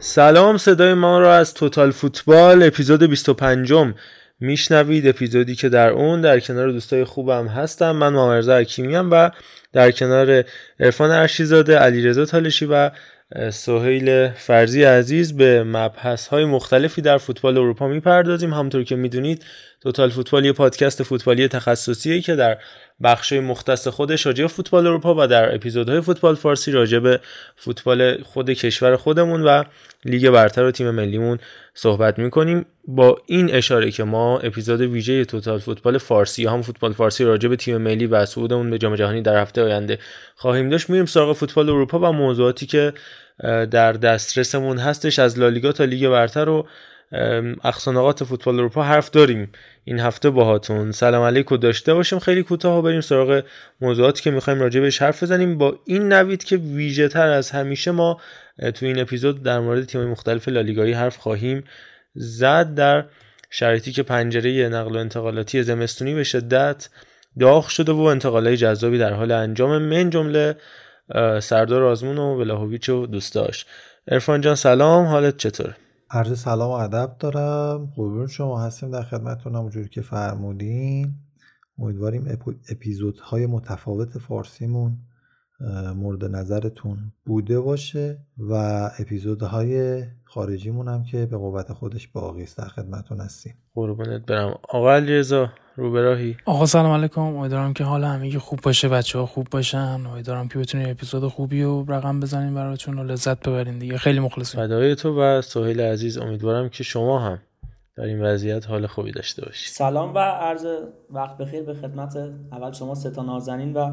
سلام صدای ما را از توتال فوتبال اپیزود 25 میشنوید اپیزودی که در اون در کنار دوستای خوبم هستم. من مامرزا حکیمیم و در کنار عرفان ارشیزاده علیرضا تالشی و سهیل فرزی عزیز به مبحث های مختلفی در فوتبال اروپا می‌پردازیم. همونطور که می‌دونید توتال فوتبال یه پادکست فوتبالی تخصصیه که در بخش مختص خودش راجع فوتبال اروپا و در اپیزودهای فوتبال فارسی راجع به فوتبال خود کشور خودمون و لیگ برتر و تیم ملیمون صحبت می‌کنیم. با این اشاره که ما اپیزود ویژه توتال فوتبال فارسی هم فوتبال فارسی راجع به تیم ملی و صعودمون به جام جهانی در هفته آینده خواهیم داشت میریم سراغ فوتبال اروپا و موضوعاتی که در دسترسمون هستش از لالیگا تا لیگ برتر و اقصانقات فوتبال اروپا حرف داریم این هفته باهاتون سلام علیکم داشته باشیم. خیلی کوتاه بریم سراغ موضوعاتی که می‌خوایم راجع بهش حرف بزنیم. با این نوید که ویژه تر از همیشه ما تو این اپیزود در مورد تیم مختلف لالیگایی حرف خواهیم زد. در شرایطی که پنجره نقل و انتقالاتی زمستونی به شدت داغ شده و انتقالای جذابی در حال انجام من جمله سردار آزمون و ولاهویچ و دوستاش. ارفان جان سلام. حالت چطور؟ عرض سلام و ادب دارم. قربون شما هستیم در خدمتتون اونجوری که فرمودین. امیدواریم اپیزودهای متفاوت فارسیمون مورد نظرتون بوده باشه و اپیزودهای خارجیمون هم که به قوت خودش باقی است در خدمتتون هستیم. قربونت برم. آقا علیرضا رو براهی آقا سلام علیکم. امیدوارم که حال همگی خوب باشه بچه ها خوب باشن. امیدوارم که بتونید اپیزود خوبی و رقم بزنیم براتون و لذت ببرین دیگه. خیلی مخلصیم. فدای تو و سهیل عزیز امیدوارم که شما هم در این وضعیت حال خوبی داشته باشید سلام و عرض وقت بخیر به خدمت اول شما ستا نازنین و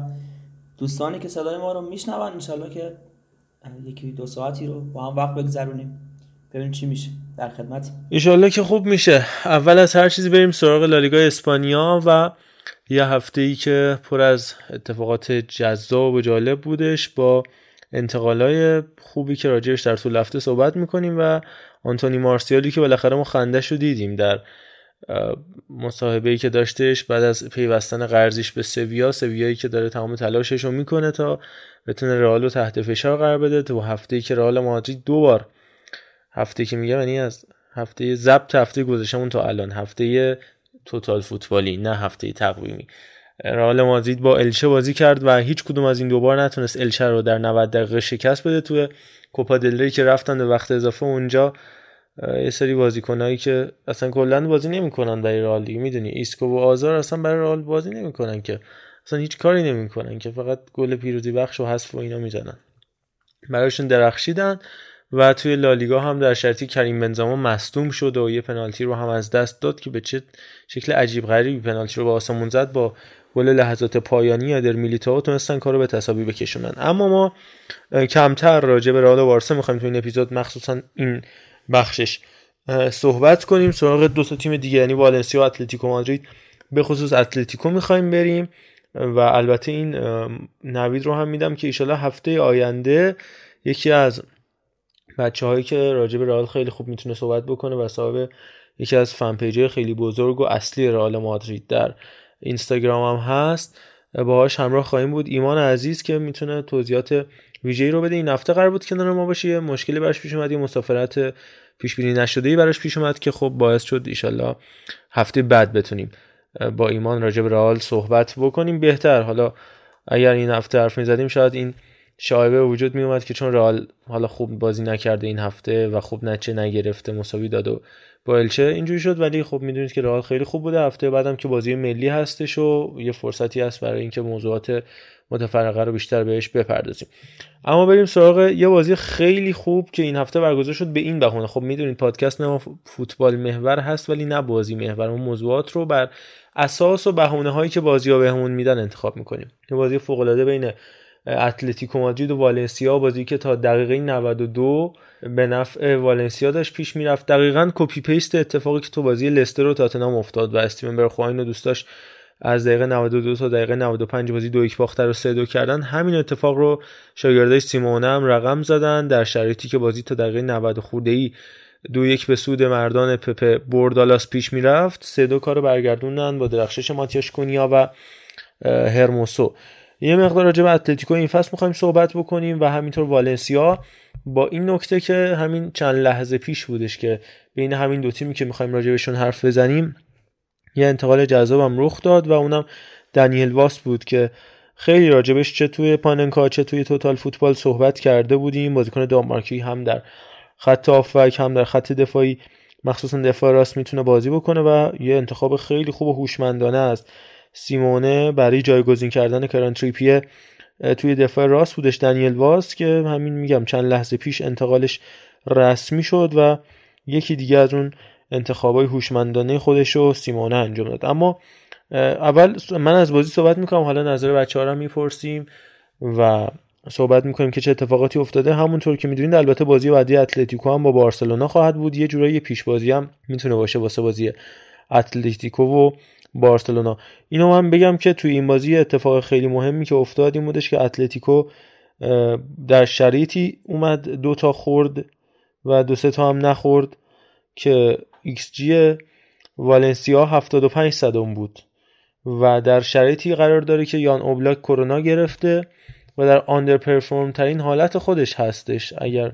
دوستانی که صدای ما رو میشنون انشالله که یکی دو ساعتی رو با هم وقت بگذرونیم. ببینیم چی میشه در خدمت. ایشالله که خوب میشه. اول از هر چیزی بریم سراغ لالیگا اسپانیا و یه هفته ای که پر از اتفاقات جذاب و جالب بودش با انتقالای خوبی که راجعش در طول هفته صحبت می‌کنیم و آنتونی مارسیالی که بالاخره ما خندش رو دیدیم در مصاحبه ای که داشتش بعد از پیوستن قرضیش به سویا سویایی که داره تمام تلاشش رو می‌کنه تا بتونه رئال رو تحت فشار قرار بده. تو هفته ای که رئال مادرید دو بار هفته که میگم یعنی از هفته ضبط هفته گذشتمون تا الان. هفته توتال فوتبالی نه هفته تقویمی. رئال مادرید با الچه بازی کرد و هیچ کدوم از این دوبار نتونست الچه رو در 90 دقیقه شکست بده. تو کوپا دل ری که رفتن به وقت اضافه اونجا یه سری بازیکنایی که اصلا کلا بازی نمی‌کنن برای رئال دیگه می‌دونی؟ ایسکو و هازارد اصلا برای رئال بازی نمی‌کنن که. اصلا هیچ کاری نمی‌کنن که فقط گل پیروزی بخش و حذف و اینا می‌زنن. برایشون درخشیدن و توی لالیگا هم در شرطی کریم بنزما مصدوم شد و یه پنالتی رو هم از دست داد که به چه شکل عجیب غریبی پنالتی رو به آسمون زد با گل لحظات پایانی ادر میلیتائو تونستن کارو به تساوی بکشونن. اما ما کمتر راجع به رئال و بارسا می‌خوایم تو این اپیزود مخصوصا این بخشش. صحبت کنیم سراغ دو تا تیم دیگه یعنی والنسیا و اتلتیکو مادرید. به خصوص اتلتیکو می‌خوایم بریم و البته این نوید رو هم میدم که ایشالا هفته آینده یکی از بچه هایی که راجع به رئال خیلی خوب می‌تونه صحبت بکنه و صاحب یکی از فن خیلی بزرگ و اصلی رئال مادرید در اینستاگرام هم هست. باهاش همراه خواهیم بود. ایمان عزیز که می‌تونه توضیحات ویژه‌ای رو بده این هفته قرار بود کنار ما باشه یه مشکلی براش پیش اومد یه مسافرت پیش بینی نشده ای براش پیش اومد که خب باعث شد ایشالله هفته بعد بتونیم با ایمان راجع به رئال صحبت بکنیم بهتر. حالا اگر این هفته حرف می‌زدیم شاید این شایبه وجود می که چون رئال حالا خوب بازی نکرده این هفته و خوب نچه نگرفته مساوی داد و با الچه اینجوری شد. ولی خب می‌دونید که رئال خیلی خوب بوده. هفته بعدم که بازی ملی هستش و یه فرصتی هست برای اینکه موضوعات متفرقه رو بیشتر بهش بپردازیم. اما بریم سراغ یه بازی خیلی خوب که این هفته برگزار شد به این بهونه. خب می‌دونید پادکست نه فوتبال محور هست ولی نه بازی محور اون موضوعات رو بر اساس و بهونه هایی که بازی ها بهمون میدن انتخاب می‌کنیم. یه بازی فوق العاده بین اتلتیکو مادرید و والنسیا بازی که تا دقیقه 92 به نفع والنسیا داشت پیش می‌رفت. دقیقا copy paste اتفاقی که تو بازی لستر و تاتنهام افتاد و استیون برخواین و دوست داشت از دقیقه 92 تا دقیقه 95 بازی دو یک باخته رو سه دو کردن. همین اتفاق رو شاگردای سیمونه هم رقم زدن در شرایطی که بازی تا دقیقه 90 خورده ای دو یک به سود مردان پپه بوردالاس پیش می‌رفت. سه دو کارو برگردوندن با درخشش ماتیاش کونیا و هرموسو. یه مقدار راجع به اتلتیکو این فصل می‌خوایم صحبت بکنیم و همینطور والنسیا. با این نکته که همین چند لحظه پیش بودش که بین همین دو تیمی که می‌خوایم راجع بهشون حرف بزنیم یه انتقال جذابم رخ داد و اونم دنیل واس بود که خیلی راجبش چه توی پاننکا چه توی توتال فوتبال صحبت کرده بودیم. بازیکن دانمارکی هم در خط آفک هم در خط دفاعی مخصوصا دفاع راست می‌تونه بازی بکنه و یه انتخاب خیلی خوب و هوشمندانه است. سیمونه برای جایگزین کردن کران تریپیه توی دفاع راست بودش دنیل واس که همین میگم چند لحظه پیش انتقالش رسمی شد و یکی دیگه از اون انتخابای هوشمندانه خودش رو سیمونه انجام داد. اما اول من از بازی صحبت می‌کنم. حالا نظر بچه ها رو می‌پرسیم و صحبت می‌کنیم که چه اتفاقاتی افتاده. همونطور که می‌دونید البته بازی بعدی اتلتیکو هم با بارسلونا خواهد بود. یه جورایی پیش بازی هم می‌تونه باشه واسه بازی اتلتیکو و بارسلونا. اینو من بگم که توی این بازی اتفاق خیلی مهمی که افتاد این بودش که اتلتیکو در شرایطی اومد دو تا خورد و دو سه تا هم نخورد که XG والنسیا 75 صدم بود و در شرایطی قرار داره که یان اوبلاک کرونا گرفته و در آندر پرفورم ترین حالت خودش هستش اگر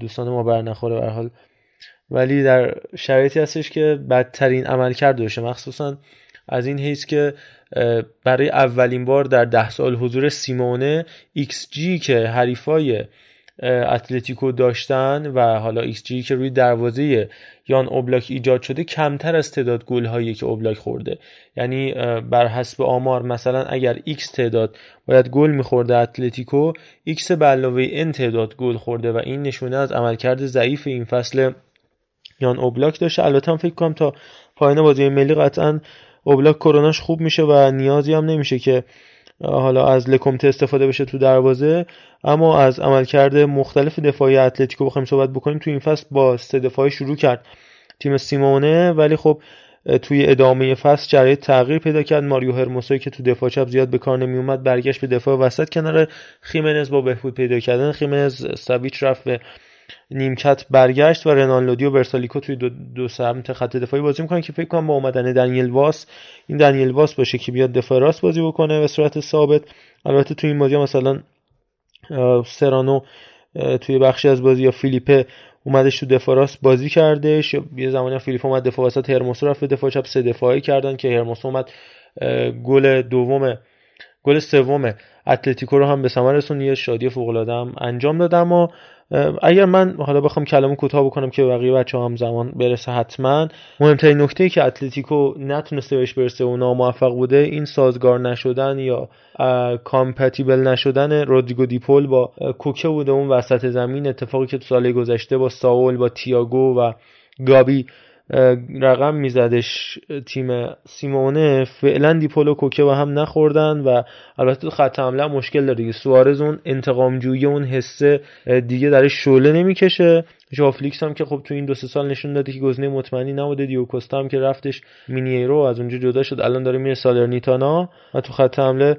دوستان ما بر نخوره به حال. ولی در شرایطی هستش که بدترین عمل کرده باشه مخصوصا از این حیث که برای اولین بار در ده سال حضور سیمونه XG که حریفای اتلتیکو داشتن و حالا XG که روی دروازه یان اوبلاک ایجاد شده کمتر از تعداد گل هایی که اوبلاک خورده. یعنی بر حسب آمار مثلا اگر X تعداد باید گل میخورده اتلتیکو X به علاوه N تعداد گل خورده و این نشونه از عملکرد ضعیف این فصل یان اوبلاک داشته. البته هم فکر کنم تا پایان بازی ملی قطعا اوبلاک کروناش خوب میشه و نیازی هم نمیشه که حالا از لکومته استفاده بشه تو دروازه اما از عملکرد مختلف دفاعی اتلتیکو بخوایم صحبت بکنیم تو این فصل با سه دفاعی شروع کرد تیم سیمونه ولی خب توی ادامه فصل شرایط تغییر پیدا کرد. ماریو هرموسایی که تو دفاع چپ زیاد به کار نمی اومد برگشت به دفاع وسط کنار خیمنز با بهبود پیدا کردن. خیمنز ساویچ رفت به نیمکت برگشت و رنالدو و برسالیکو توی دو, دو سمت خط دفاعی بازی می‌کنن که فکر کنم با اومدن دنیل واس این دنیل واس باشه که بیاد دفاع راست بازی بکنه به صورت ثابت. البته توی این بازی مثلا سرانو توی بخشی از بازی یا فیلیپه اومدش تو دفاع راست بازی کردش. یه زمانی فیلیپ اومد دفاع وسط هرموسو رفت دفاع چپ سه دفاعی کردن که هرموسو اومد گل دوم گل سوم اتلتیکو رو هم به ثمر رسوند یه شادی فوق العاده انجام دادم و اگر من حالا بخوام کلامو کوتاه بکنم که بقیه بچه هم زمان برسه حتما. مهمترین نکته که اتلتیکو نتونسته بهش برسه و ناموفق بوده این سازگار نشدن یا compatible نشدن رودریگو دیپول با کوکه بوده اون وسط زمین اتفاقی که تو سال گذشته با ساول با تییاگو و گابی رقم میزدش تیم سیمونه. فعلا دیپول و کوکه با هم نخوردن و البته تو خط حمله مشکل داره دیگه. سوارز اون انتقامجویی اون حسه دیگه درش شعله نمی‌کشه. ژائو فلیکس هم که خب تو این دو سه سال نشون داده که گزینه مطمئنی نبوده. دیوکوستا هم که رفتش مینیرو از اونجا جدا شد. الان داره میره سالرنیتانا و تو خط حمله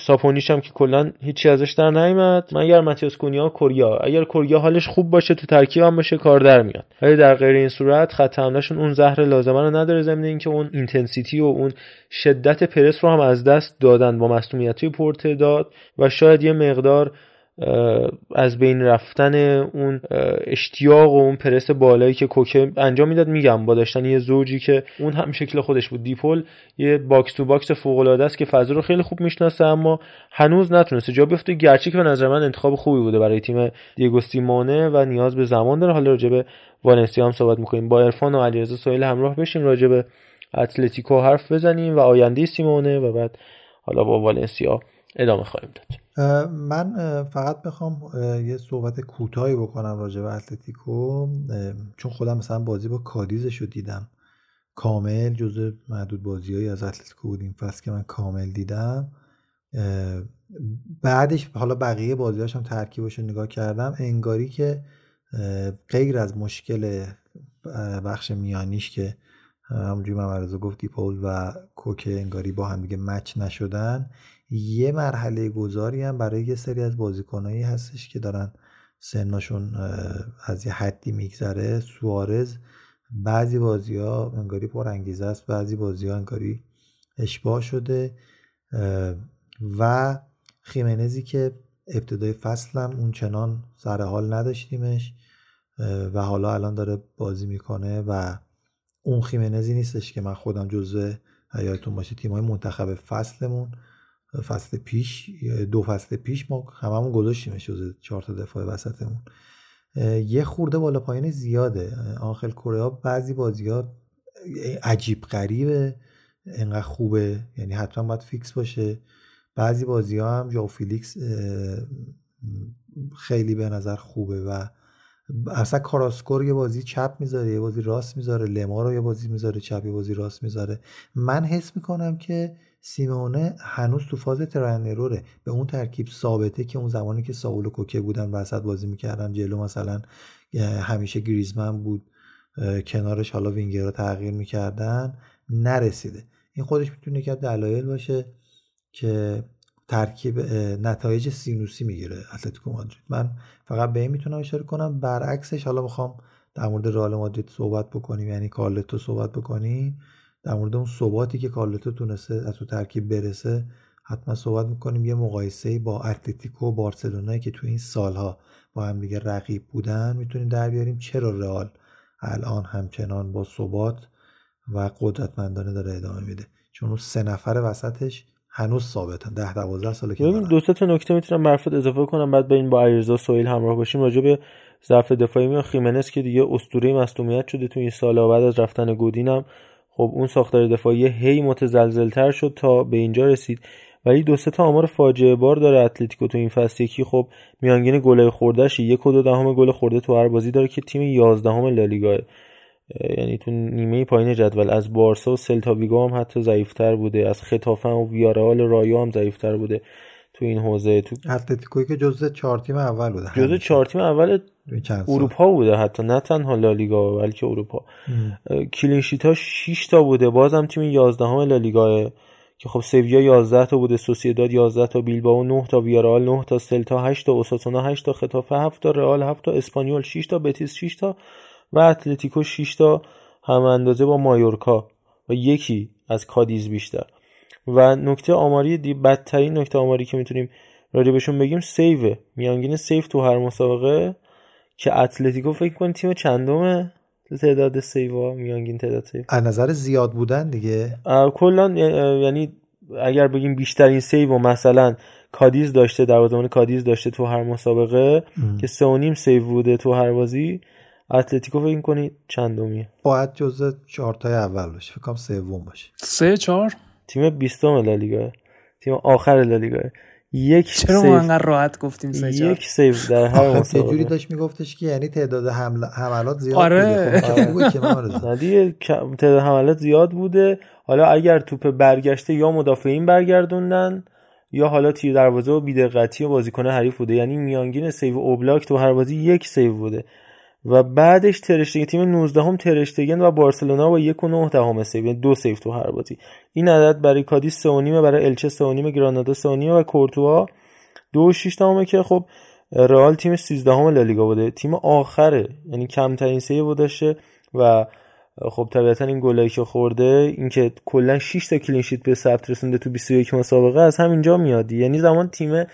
ساپونیش هم که کلا هیچی ازش در نیامد مگر ماتیاس کونیا کوریا اگر کوریا حالش خوب باشه تو ترکیب هم باشه کار در میاد. ولی در غیر این صورت خط حملهشون اون زهر لازمه رو نداره زمین اینکه اون intensity و اون شدت پرس رو هم از دست دادن با مصدومیت پرتعداد و شاید یه مقدار از بین رفتن اون اشتیاق و اون پرس بالایی که کوکه انجام می‌داد میگم با داشتن یه زوجی که اون هم شکل خودش بود. دیپول یه box to box فوق العاده است که فضا رو خیلی خوب می‌شناسه اما هنوز نتونسته. جا بیفته گرچه که به نظر من انتخاب خوبی بوده برای تیم دیگو سیمونه و نیاز به زمان داره. حالا راجع به والنسیا هم صحبت می‌کنیم. با عرفان و علیرضا سهیل همراه بشیم راجع به اتلتیکو حرف بزنیم و آینده سیمونه و بعد حالا با والنسیا ادامه خواهیم داد. من فقط بخوام یه صحبت کوتاهی بکنم راجع به اتلتیکو چون خودم مثلا بازی با کادیزش رو دیدم. کامل جزء معدود بازیهایی از اتلتیکو بودیم فصل که من کامل دیدم. بعدش حالا بقیه بازیهاش هم ترکیبش رو نگاه کردم. انگاری که غیر از مشکل بخش میانیش که همونجوری من گفت دیپول و کوکه انگاری با هم دیگه مچ نشدن. یه مرحله گذاری هم برای یه سری از بازیکنایی هستش که دارن سنشون از یه حدی میگذره. سوارز بعضی بازی ها انگاری پر انگیزه است بعضی بازی ها انگاری اشباه شده و خیمنزی که ابتدای فصلم اون چنان سر حال نداشتیمش و حالا الان داره بازی می‌کنه و اون خیمنزی نیستش که من خودم جزو حیاتون باشه تیمای منتخب فصلمون. فصل پیش دو فصل پیش ما هممون گذاشتیمش جزو چهار تا دفاع وسطمون. یه خورده بالا پایین زیاده. آخر کره ها بعضی بازی ها عجیب غریبه انقدر خوبه. یعنی حتما باید فیکس باشه. بعضی بازی ها هم ژائو فلیکس خیلی به نظر خوبه و اصلا کاراسکو رو یه بازی چپ می‌ذاره یه بازی راست می‌ذاره. لما رو یه بازی می‌ذاره چپ یه بازی راست می‌ذاره. من حس می‌کنم که سیمونه هنوز تو فاز trying به اون ترکیب ثابته که اون زمانی که ساول و کوکه بودن وسط بازی می‌کردن جلو مثلا همیشه گریزمن بود کنارش حالا وینگر رو تغییر می‌کردن نرسیده. این خودش می‌تونه که دلایل باشه که ترکیب نتایج سینوسی می‌گیره اتلتیکو مادرید. من فقط به این می‌تونم اشاره کنم. برعکسش حالا می‌خوام در مورد رئال مادرید صحبت بکنیم یعنی کارلتو صحبت بکنیم. در مورد اون ثباتی که کارلتو تونسته از تو ترکیب برسه حتما صحبت می‌کنیم. یه مقایسه با اتلتیکو و بارسلونایی که تو این سالها با هم دیگه رقیب بودن می‌تونیم در بیاریم. چرا رئال الان همچنان با ثبات و قدرتمندانه داره ادامه میده؟ چون اون سه نفر وسطش هنوز ثابتن. 10 12 ساله که دو تا نکته می‌تونم برفت اضافه کنم بعد این با علیرضا سویل همراه باشیم. راجع به ضعف دفاعی میان خیمنس که دیگه اسطوره مصونیت شده تو این سالا بعد از رفتن گودینم خب اون ساختار دفاعی هی متزلزلتر شد تا به اینجا رسید. ولی دو سه تا آمار فاجعه بار داره اتلتیکو تو این فصل. یکی خب میانگین گل خوردهش یک و دو دهم گل خورده تو هر بازی داره که تیم 11 هم لالیگا یعنی تو نیمه پایین جدول. از بارسا و سلتا ویگو هم حتی ضعیفتر بوده. از خطافه و ویارال رایو هم ضعیفتر بوده تو این حوزه. تو اتلتیکوی که جزء چهار تیم اول بوده. جزء چهار تیم اول اروپا بوده حتی نه تنها لالیگا بلکه اروپا. clean sheet ها 6 تا بوده بازم تیم 11 هم لالیگا که خب سویا 11 تا بوده سوسیداد 11 تا بیلبائو 9 تا ویارال 9 تا سلتا 8 تا اوساسونا 8 تا خطافه 7 تا رئال 7 تا اسپانیول 6 تا بتیس 6 تا و اتلتیکو 6 تا هم اندازه با مایورکا. و یکی از کادیز بیشتر. و نکته آماری دی بدترین نکته آماری که می‌تونیم بهشون بگیم سیو میانگین سیو تو هر مسابقه که اتلتیکو فکر کن تیم چندمه؟ تعداد save ا میانگین تعداد save از نظر زیاد بودن دیگه. کلا یعنی اگر بگیم بیشترین save و مثلا کادیز داشته در زمان کادیز داشته تو هر مسابقه ام. که سه و نیم save بوده تو هر بازی اتلتیکو فکر کنید چندمیه. باید جزء چهار تای اول باشه. فکر کنم سوم باشه. سه چهار؟ تیم 20 لالیگا. تیم آخر لالیگا. یک چرا ما انقدر راحت گفتیم سه یک save در هر مسابقه جوری داشت میگفتش که یعنی تعداد حمل... حملات زیاد آره. بوده. خب تعداد حملات زیاد بوده. حالا اگر توپ برگشته یا مدافعین برگردوندن یا حالا تیر دروازه و بیدقتی و بازیکن حریف بوده. یعنی میانگین save اوبلاک تو هر بازی یک save بوده. و بعدش ترشتگن تیم 19 هم ترشتگن و بارسلونا با یک و نه دهم سیو یعنی دو سیو تو هر بازی. این عدد برای کادیز 3 برای الچه 3 گرانادا 3 و کورتوا دو و 6 دهمه که خب رئال تیم 13 هم لالیگا بوده. تیم آخره یعنی کمترین save داشته و خب طبیعتا این گلایی که خورده اینکه کلا 6 تا clean sheet به ثبت رسونده تو 21 مسابقه از همینجا میاد یعنی زمان تیم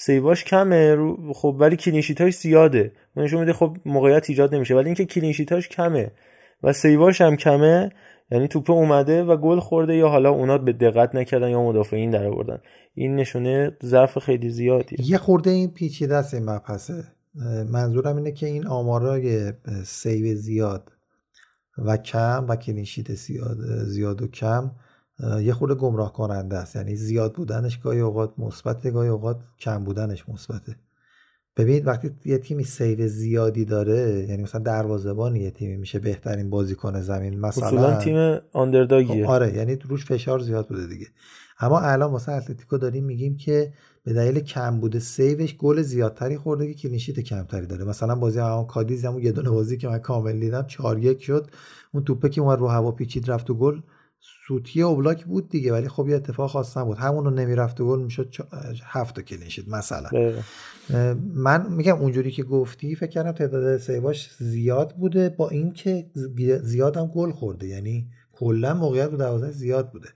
save اش کمه خب ولی clean sheet اش زیاده. نشون میده خب موقعیت ایجاد نمیشه. ولی اینکه clean sheet اش کمه و save اش هم کمه یعنی توپ اومده و گل خورده یا حالا اونا بی دقتی کردن یا مدافعین در آوردن. این نشونه ضعف خیلی زیادی یه خورده این پیچیده است این مبحثه. منظورم اینه که این آمارای save زیاد و کم و clean sheet زیاد, زیاد و کم یه خورده گمراه کننده است. یعنی زیاد بودنش گاهی اوقات مثبت گاهی اوقات کم بودنش مثبته. ببینید وقتی یه تیمی save زیادی داره یعنی مثلا دروازه‌بان یه تیمی میشه بهترین بازیکن زمین مثلا تیم underdog یه خب، آره یعنی روش فشار زیاد بوده دیگه. اما الان واسه اتلتیکو داریم میگیم که به دلیل کم بوده save ش گل زیادتری خورده که clean sheet کمتری داره. مثلا بازی همون کادیز همون یه دونه بازی که من کامل دیدم 4 1 شد. اون توپه که اومد رو هوا پیچید رفت و گل. سوتی اوبلاک بود دیگه ولی خب یه اتفاق خاص نبود. همون رو نمی‌رفت و گل می‌شد هفت تا clean sheet مثلا. من میگم اونجوری که گفتی فکر کردم تعداد save اش زیاد بوده با اینکه زیاد هم گل خورده یعنی کلا موقعیت رو دروازه زیاد بوده.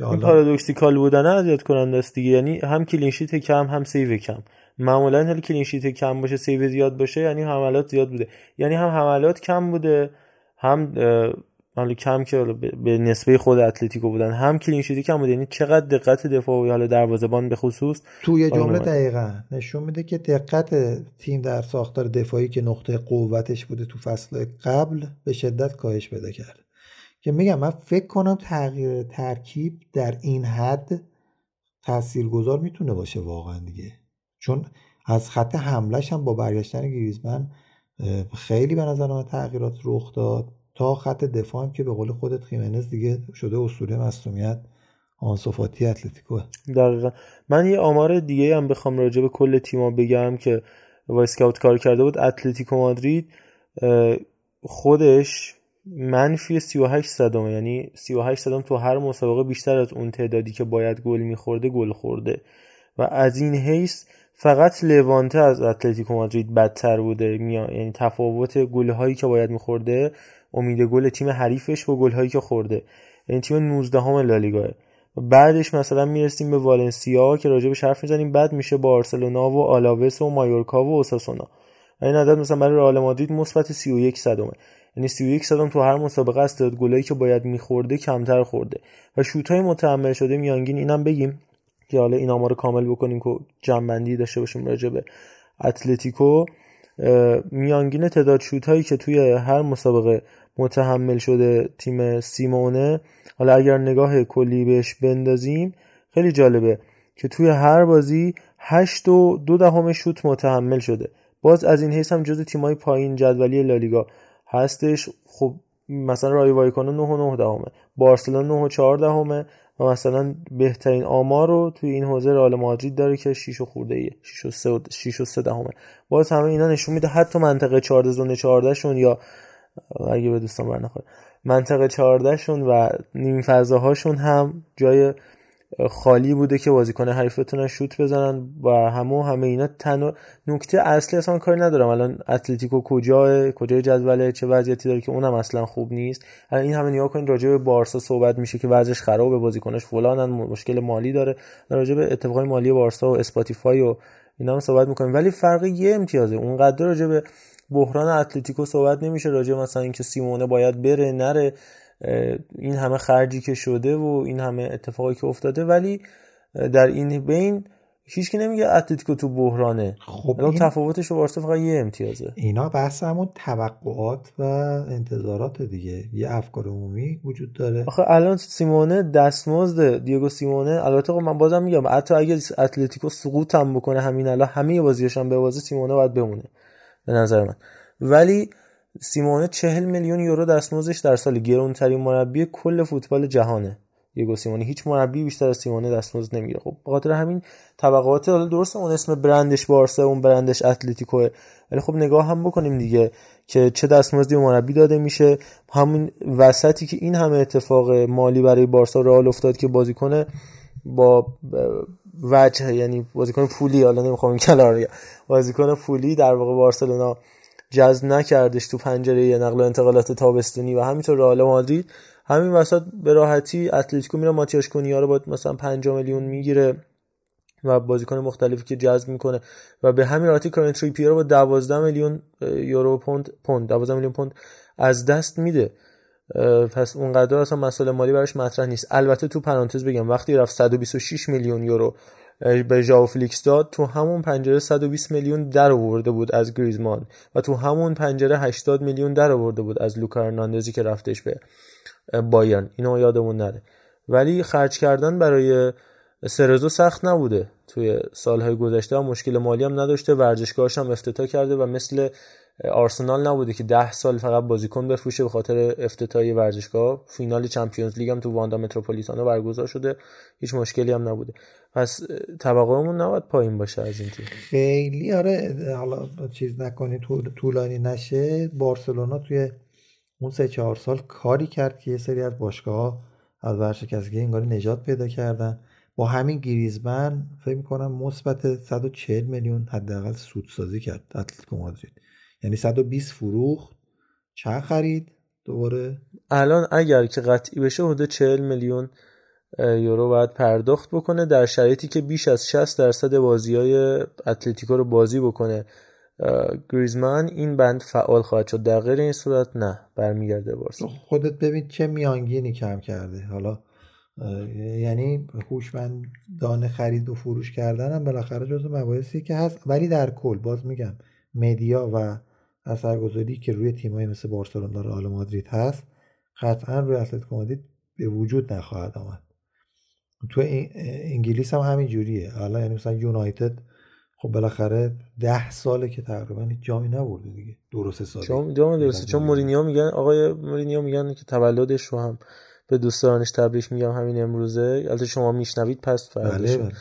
این paradoxical بودن اذیت کننده است دیگه. یعنی هم clean sheet کم هم save کم. معمولا هر clean sheet کم باشه save زیاد باشه یعنی حملات زیاد بوده. یعنی هم حملات کم بوده هم حالا کم که به نسبه خود اتلتیکو بودن. هم کلینشیتی کم بوده یعنی چقدر دقت دفاعی حالا دروازه‌بان به خصوص. توی جمله دقیقا نشون میده که دقت تیم در ساختار دفاعی که نقطه قوتش بوده تو فصل قبل به شدت کاهش پیدا کرد. که میگم من فکر کنم تغییر ترکیب در این حد تاثیرگذار می‌تونه باشه واقعا دیگه. چون از خط حملش هم با برگشتن گریزمن خیلی به نظر من تغییرات رخ داد. تا خط دفاع هم که به قول خودت خیمنز دیگه شده اسطوره مصونیت آنسو فاتی اتلتیکو. دقیقا. من یه آمار دیگه هم بخوام راجع به کل تیما بگم که Wyscout کار کرده بود. اتلتیکو مادرید خودش منفی 38 صدم یعنی 38 صدم تو هر مسابقه بیشتر از اون تعدادی که باید گل میخورده گل خورده. و از این حیث فقط لوانته از اتلتیکو مادرید بدتر بوده. یعنی تفاوت گل هایی که باید میخورده امید گل تیم حریفش با گل هایی که خورده. یعنی تیم 19 هم لالیگا. بعدش مثلا می‌رسیم به والنسیا که راجع به حرف می‌زنیم. بعد میشه بارسلونا و آلاوس و مایورکا و اوساسونا. این عدد مثلا برای رئال مادرید مثبت 31 صدمه. یعنی 31 صدم تو هر مسابقه است تعداد گلایی که باید میخورده کمتر خورده. و شوت های متحمل شده میانگین اینم بگیم که حالا این آمار کامل بکنیم که جنبندی داشته باشیم راجع به اتلتیکو. میانگین تعداد شوت هایی که توی هر مسابقه متحمل شده تیم سیمونه. حالا اگر نگاه کلی بهش بندازیم خیلی جالبه که توی هر بازی 8 و دو دهم شوت متحمل شده. باز از این حیث هم جز تیمای پایین جدولی لالیگا هستش. خب مثلا رای وایکانو 9 و 9 دهمه بارسلونا 9 و 4 دهمه و مثلا بهترین آمار رو توی این حوزه رئال مادرید داره که 6 و خورده ایه 6 و 3 6 و 3 دهمه باز همه اینا نشون میده حتی منطقه 14 زون 14 شون یا اگه به دوستان برنخوره منطقه 14 شون و نیم فضاهاشون هم جای خالی بوده که بازیکن حریف بتونن شوت بزنن و همه همه اینا. تن نکته اصلی اصلا کاری ندارم. الان اتلتیکو کجای کجای جدوله؟ چه وضعیتی داره که اونم اصلا خوب نیست؟ الان این همه نگاه کنید راجع به بارسا صحبت میشه که وضعش خرابه بازیکنش فلانن مشکل مالی داره. راجع به اتفاقای مالی بارسا و اسپاتیفای و اینا هم صحبت می‌کنیم. ولی فرق یه امتیازه. اونقدر راجع به بحران اتلتیکو صحبت نمیشه راجع مثلا اینکه سیمونه باید بره نره. این همه خرجی که شده و این همه اتفاقی که افتاده. ولی در این بین هیچ نمیگه اتلتیکو تو بحرانه. خب این تفاوتش رو وارسا فقط یه امتیازه. اینا بحث همون توقعات و انتظارات دیگه. یه افکار عمومی وجود داره. آخه الان سیمونه دستمزد دیگو سیمونه. البته خب من بازم میگم حتی اگه اتلتیکو سقوط هم بکنه همین الان همه بازیش هم به بازی سیمونه باید بمونه. به نظر من. ولی سیمونه چهل میلیون یورو دستمزدش در سال گرونترین مربی کل فوتبال جهانه. دیگو سیمونه هیچ مربی بیشتر از سیمونه دستمزد نمی‌گیره خب به خاطر همین طبقات حالا درسته اون اسم برندش بارسا اون برندش اتلتیکو ولی خب نگاه هم بکنیم دیگه که چه دستمزدی مربی داده میشه. همین وسطی که این همه اتفاق مالی برای بارسا رئال افتاد که بازیکن با وجه یعنی بازیکن پولی حالا نمی‌خوام کلار بازیکن پولی در واقع بارسلونا جذب نکردش تو پنجره نقل و انتقالات تابستونی و همینطور رئال مادرید. همین وسط به راحتی اتلتیکو میره ماتئوس کونیا رو با مثلا 5 میلیون می‌گیره و بازیکن مختلفی که جذب می‌کنه و به همین راحتی کیرن تریپیر رو با 12 میلیون یورو پوند پوند 12 میلیون پوند از دست میده. پس اونقدر اصلا مسئله مالی براش مطرح نیست. البته تو پرانتز بگم وقتی رفت 126 میلیون یورو به ژائو فلیکس داد تو همون پنجره 120 میلیون در آورده بود از گریزمان و تو همون پنجره 80 میلیون در آورده بود از لوکا هرناندزی که رفتش به بایرن. اینو یادمون نره. ولی خرج کردن برای سرزو سخت نبوده توی سالهای گذشته و مشکل مالی هم نداشته. ورزشگاهش هم افتتاح کرده و مثل آرسنال نبوده که ده سال فقط بازیکن بفروشه به خاطر افتتاحی ورزشگاه. فینال چمپیونز لیگ هم تو واندا متروپولیتانو برگزار شده. هیچ مشکلی هم نبوده. پس توقعمون نباید پایین باشه از این تیم. خیلی آره حالا چیز نکنی طولانی نشه. بارسلونا توی اون سه چهار سال کاری کرد که یه سری از باشگاه از ورشکستگی انگاری نجات پیدا کردن. با همین گریزمن فکر می‌کنم مثبت 140 میلیون حداقل سودسازی کرد اتلتیکو مادرید. یعنی 120 فروخت. چند خرید؟ دوباره. الان اگر که قطعی بشه حدود 40 میلیون یورو باید پرداخت بکنه در شرایطی که بیش از 60 درصد بازی های اتلتیکو رو بازی بکنه. گریزمان این بند فعال خواهد شد. در غیر این صورت نه برمیگرده بارسا. خودت ببین چه میانگینی کم کرده. حالا یعنی هوشمندانه خرید و فروش کردن هم بالاخره جزو مباحثی که هست. ولی در کل باز میگم مدیا و اثرگذاری که روی تیمایی مثل بارسلونا و رئال مادرید هست قطعا روی اتلتیکو مادرید به وجود نخواهد آمد. تو انگلیس هم همین جوریه. حالا یعنی مثلا یونایتد خب بالاخره ده ساله که تقریبا هیچ جامی نبرده دیگه. درست ساله. جام جام درسته. چون مورینیو میگن آقای مورینیو میگن که تولدش رو هم به دوستانش تبریک میگم همین امروزه. البته شما میشنوید پس فرداش بله. بله.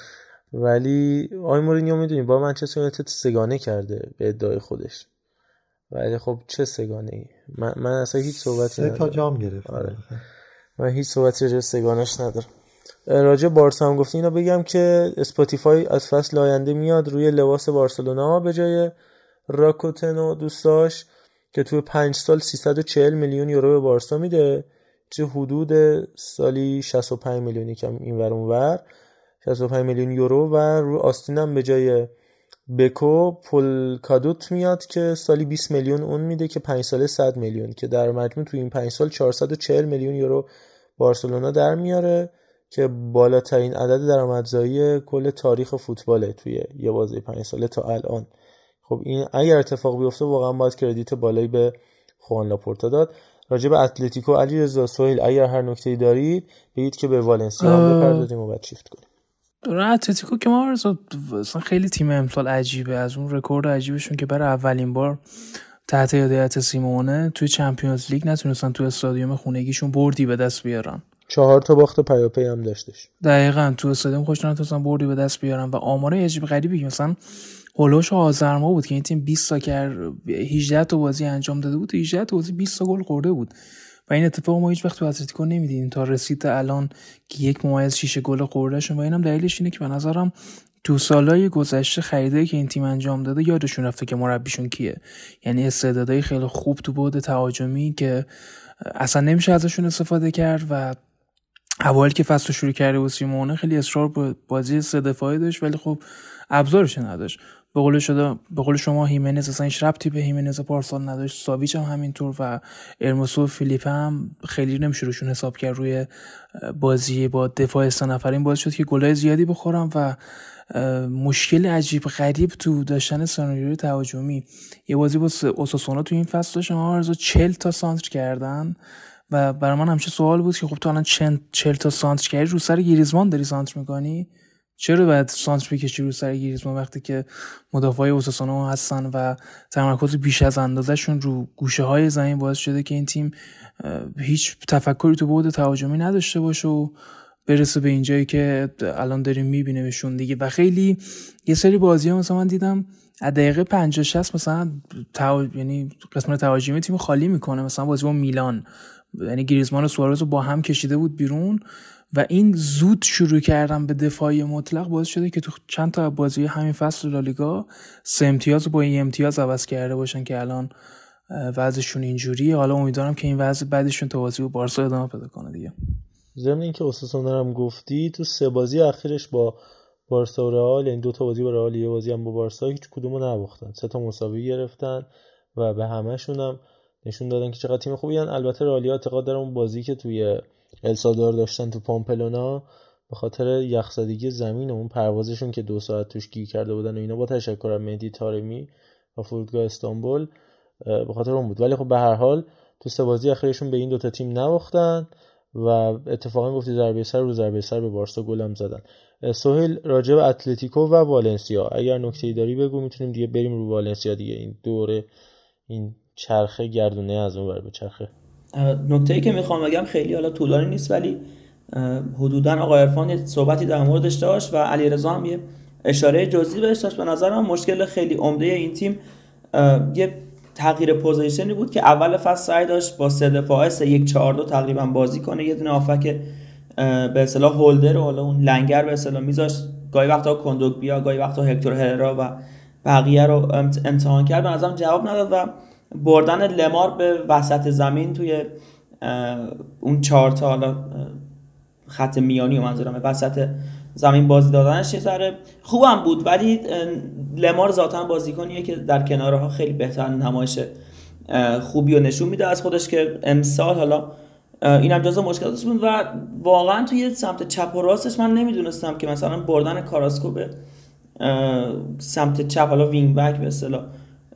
ولی آقای مورینیو می‌دونی با منچستر یونایتد سگانه کرده به ادعای خودش. ولی خب چه سگانه ای من, من اصلا هیچ صحبتی سه تا جام گرفت آره. من هیچ صحبتی راجع سگانش ندارم. راجع بارسا هم گفتی. اینو بگم که اسپاتیفای از فصل آینده میاد روی لباس بارسلونا به جای راکوتن و دوستاش که توی پنج سال 340 میلیون یورو به بارسا میده چه حدود سالی 65 میلیونی کم این ور اون ور 65 میلیون یورو و رو آستین هم به جای بکو کادوت میاد که سالی 20 میلیون اون میده که 5 ساله 100 میلیون که در مجموع توی این 5 سال 440 میلیون یورو بارسلونا در میاره که بالاترین عدد درآمدزایی کل تاریخ فوتباله توی یه بازی 5 ساله تا الان. خب این اگر اتفاق بیفته واقعا باید کردیت بالایی به خوان لاپورتا داد. راجع به اتلتیکو علی رضا سهیل اگر هر نکته‌ای دارید بگید که به والنسیا هم بپردازیم و بعد شیفت کنیم. اتلتیکو که ما اصلا خیلی تیم امسال عجیبه. از اون رکورد عجیبشون که برای اولین بار تحت هدایت سیمونه توی Champions League نتونستن توی استادیوم خونگیشون بردی به دست بیارن. چهار تا باخت پیاپی هم داشتش. دقیقا تو استادیوم خودش نتونستن بردی به دست بیارن و آماره عجیب غریبی مثلا حول و حوش آذر ماه بود که این تیم 20 تا کرد 18 تا بازی انجام داده بود 18 تا بازی 20 تا گل خورده بود. و این اتفاق ما هیچ وقت تو اتلتیکو نمی‌دیدیم. تا رسید الان که یک ممیز شیش گل خوردهشون و اینم دلیلش اینه که به نظرم تو سالهای گذشته خریده که این تیم انجام داده یادشون رفته که مربیشون کیه. یعنی استعدادهای خیلی خوب تو بعد تهاجمی که اصلا نمیشه ازشون استفاده کرد و اوایل که فصل شروع کرده و سیمونه خیلی اصرار بازی سه دفاعی داشت ولی خب ابزارش نداشت. به قول شده به قول شما هیمنز اصلا هیچ ربطی به هیمنز پارسال نداشت. ساویچ هم همینطور و ارموسو و فیلیپ هم خیلی نمیشه روشون حساب کرد روی بازی با دفاع سه نفرین. باز شد که گلای زیادی بخورم و مشکل عجیب غریب تو داشتن سناریوی تهاجمی. یه بازی با اوساسونا تو این فصل داشتن. ارزو 40 تا سانتر کردن و برای من همچه سوال بود که خب تو الان 40 تا سانتر کردی؟ رو سر گریزمان داری سانتر می‌کنی؟ چرا باید سانتر بکشی رو سر گریزمان وقتی که مدافعای اوساسونا هستن و تمرکز بیش از اندازهشون رو گوشه های زمین باعث شده که این تیم هیچ تفکری تو بود تهاجمی نداشته باشه و برسه به اینجایی که الان داریم میبینیمشون دیگه. و خیلی یه سری بازی ها مثلا من دیدم از دقیقه 50 60 مثلا تو... یعنی قسمت تهاجمی تیم خالی می‌کنه. مثلا بازی با میلان یعنی گریزمان و سوارز رو با هم کشیده بود بیرون. و این زود شروع کردن به دفاعی مطلق باعث شده که تو چند تا بازی همین فصل لالیگا سه امتیاز با این امتیاز عوض کرده باشن که الان وضعشون اینجوریه. حالا امیدوارم که این وضع بعدشون تا بازی با بارسا ادامه پیدا کنه دیگه. ضمن اینکه اساسا هم گفتی تو سه بازی اخیرش با بارسا و رئال یعنی دو تا بازی با رئال یه بازی هم با بارسا هیچ کدومو نباختن. سه تا مساوی گرفتن و به همهشون هم نشون دادن که چقدر تیم خوبی هن. البته رئالیا اعتقاد دارم اون بازی که توی السادار داشتن تو پامپلونا به خاطر یخزدگی زمین و اون پروازشون که دو ساعت توش گیر کرده بودن و اینا با تشکر از مهدی تارمی و فرودگاه استانبول به خاطر اون بود. ولی خب به هر حال تو سه بازی اخیرشون به این دوتا تیم نباختن و اتفاقا گفتی ضربه سر رو ضربه سر به بارسا گلم زدن. سهیل راجع به اتلتیکو و والنسیا. اگر نکته داری بگو می‌تونیم دیگه بریم رو والنسیا دیگه. این دوره این چرخه گردونه از اون بر به چرخه. نکته ای که می‌خوام بگم خیلی حالا طولانی نیست ولی حدودا آقای عرفان یه صحبتی در موردش داشت و علیرضا هم یه اشاره جزئی بهش داشت. به نظر من مشکل خیلی عمده این تیم یه تغییر position ی بود که اول فصل سعی داشت با سه دفاعه سه یک چهار دو تقریبا بازی کنه. یه دونه هافبک به اصطلاح holder و حالا اون لنگر به اصطلاح میذاشت. گاهی وقتا کندوگبیا گاهی وقتا هکتور هررا و بقیه رو امتحان کرد. به نظرم جواب نداد و بردن لمار به وسط زمین توی اون چهار تا حالا خط میانی و منظورم وسط زمین بازی دادنش یه خوبم بود ولی لمار ذاتا بازیکنیه که در کنارها خیلی بهتر نمایش خوبی و نشون میده از خودش که امسال حالا این هم جزو مشکلاتش بود و واقعا توی سمت چپ و راستش من نمی‌دونستم که مثلا بردن کاراسکو به سمت چپ حالا wing back به اصطلاح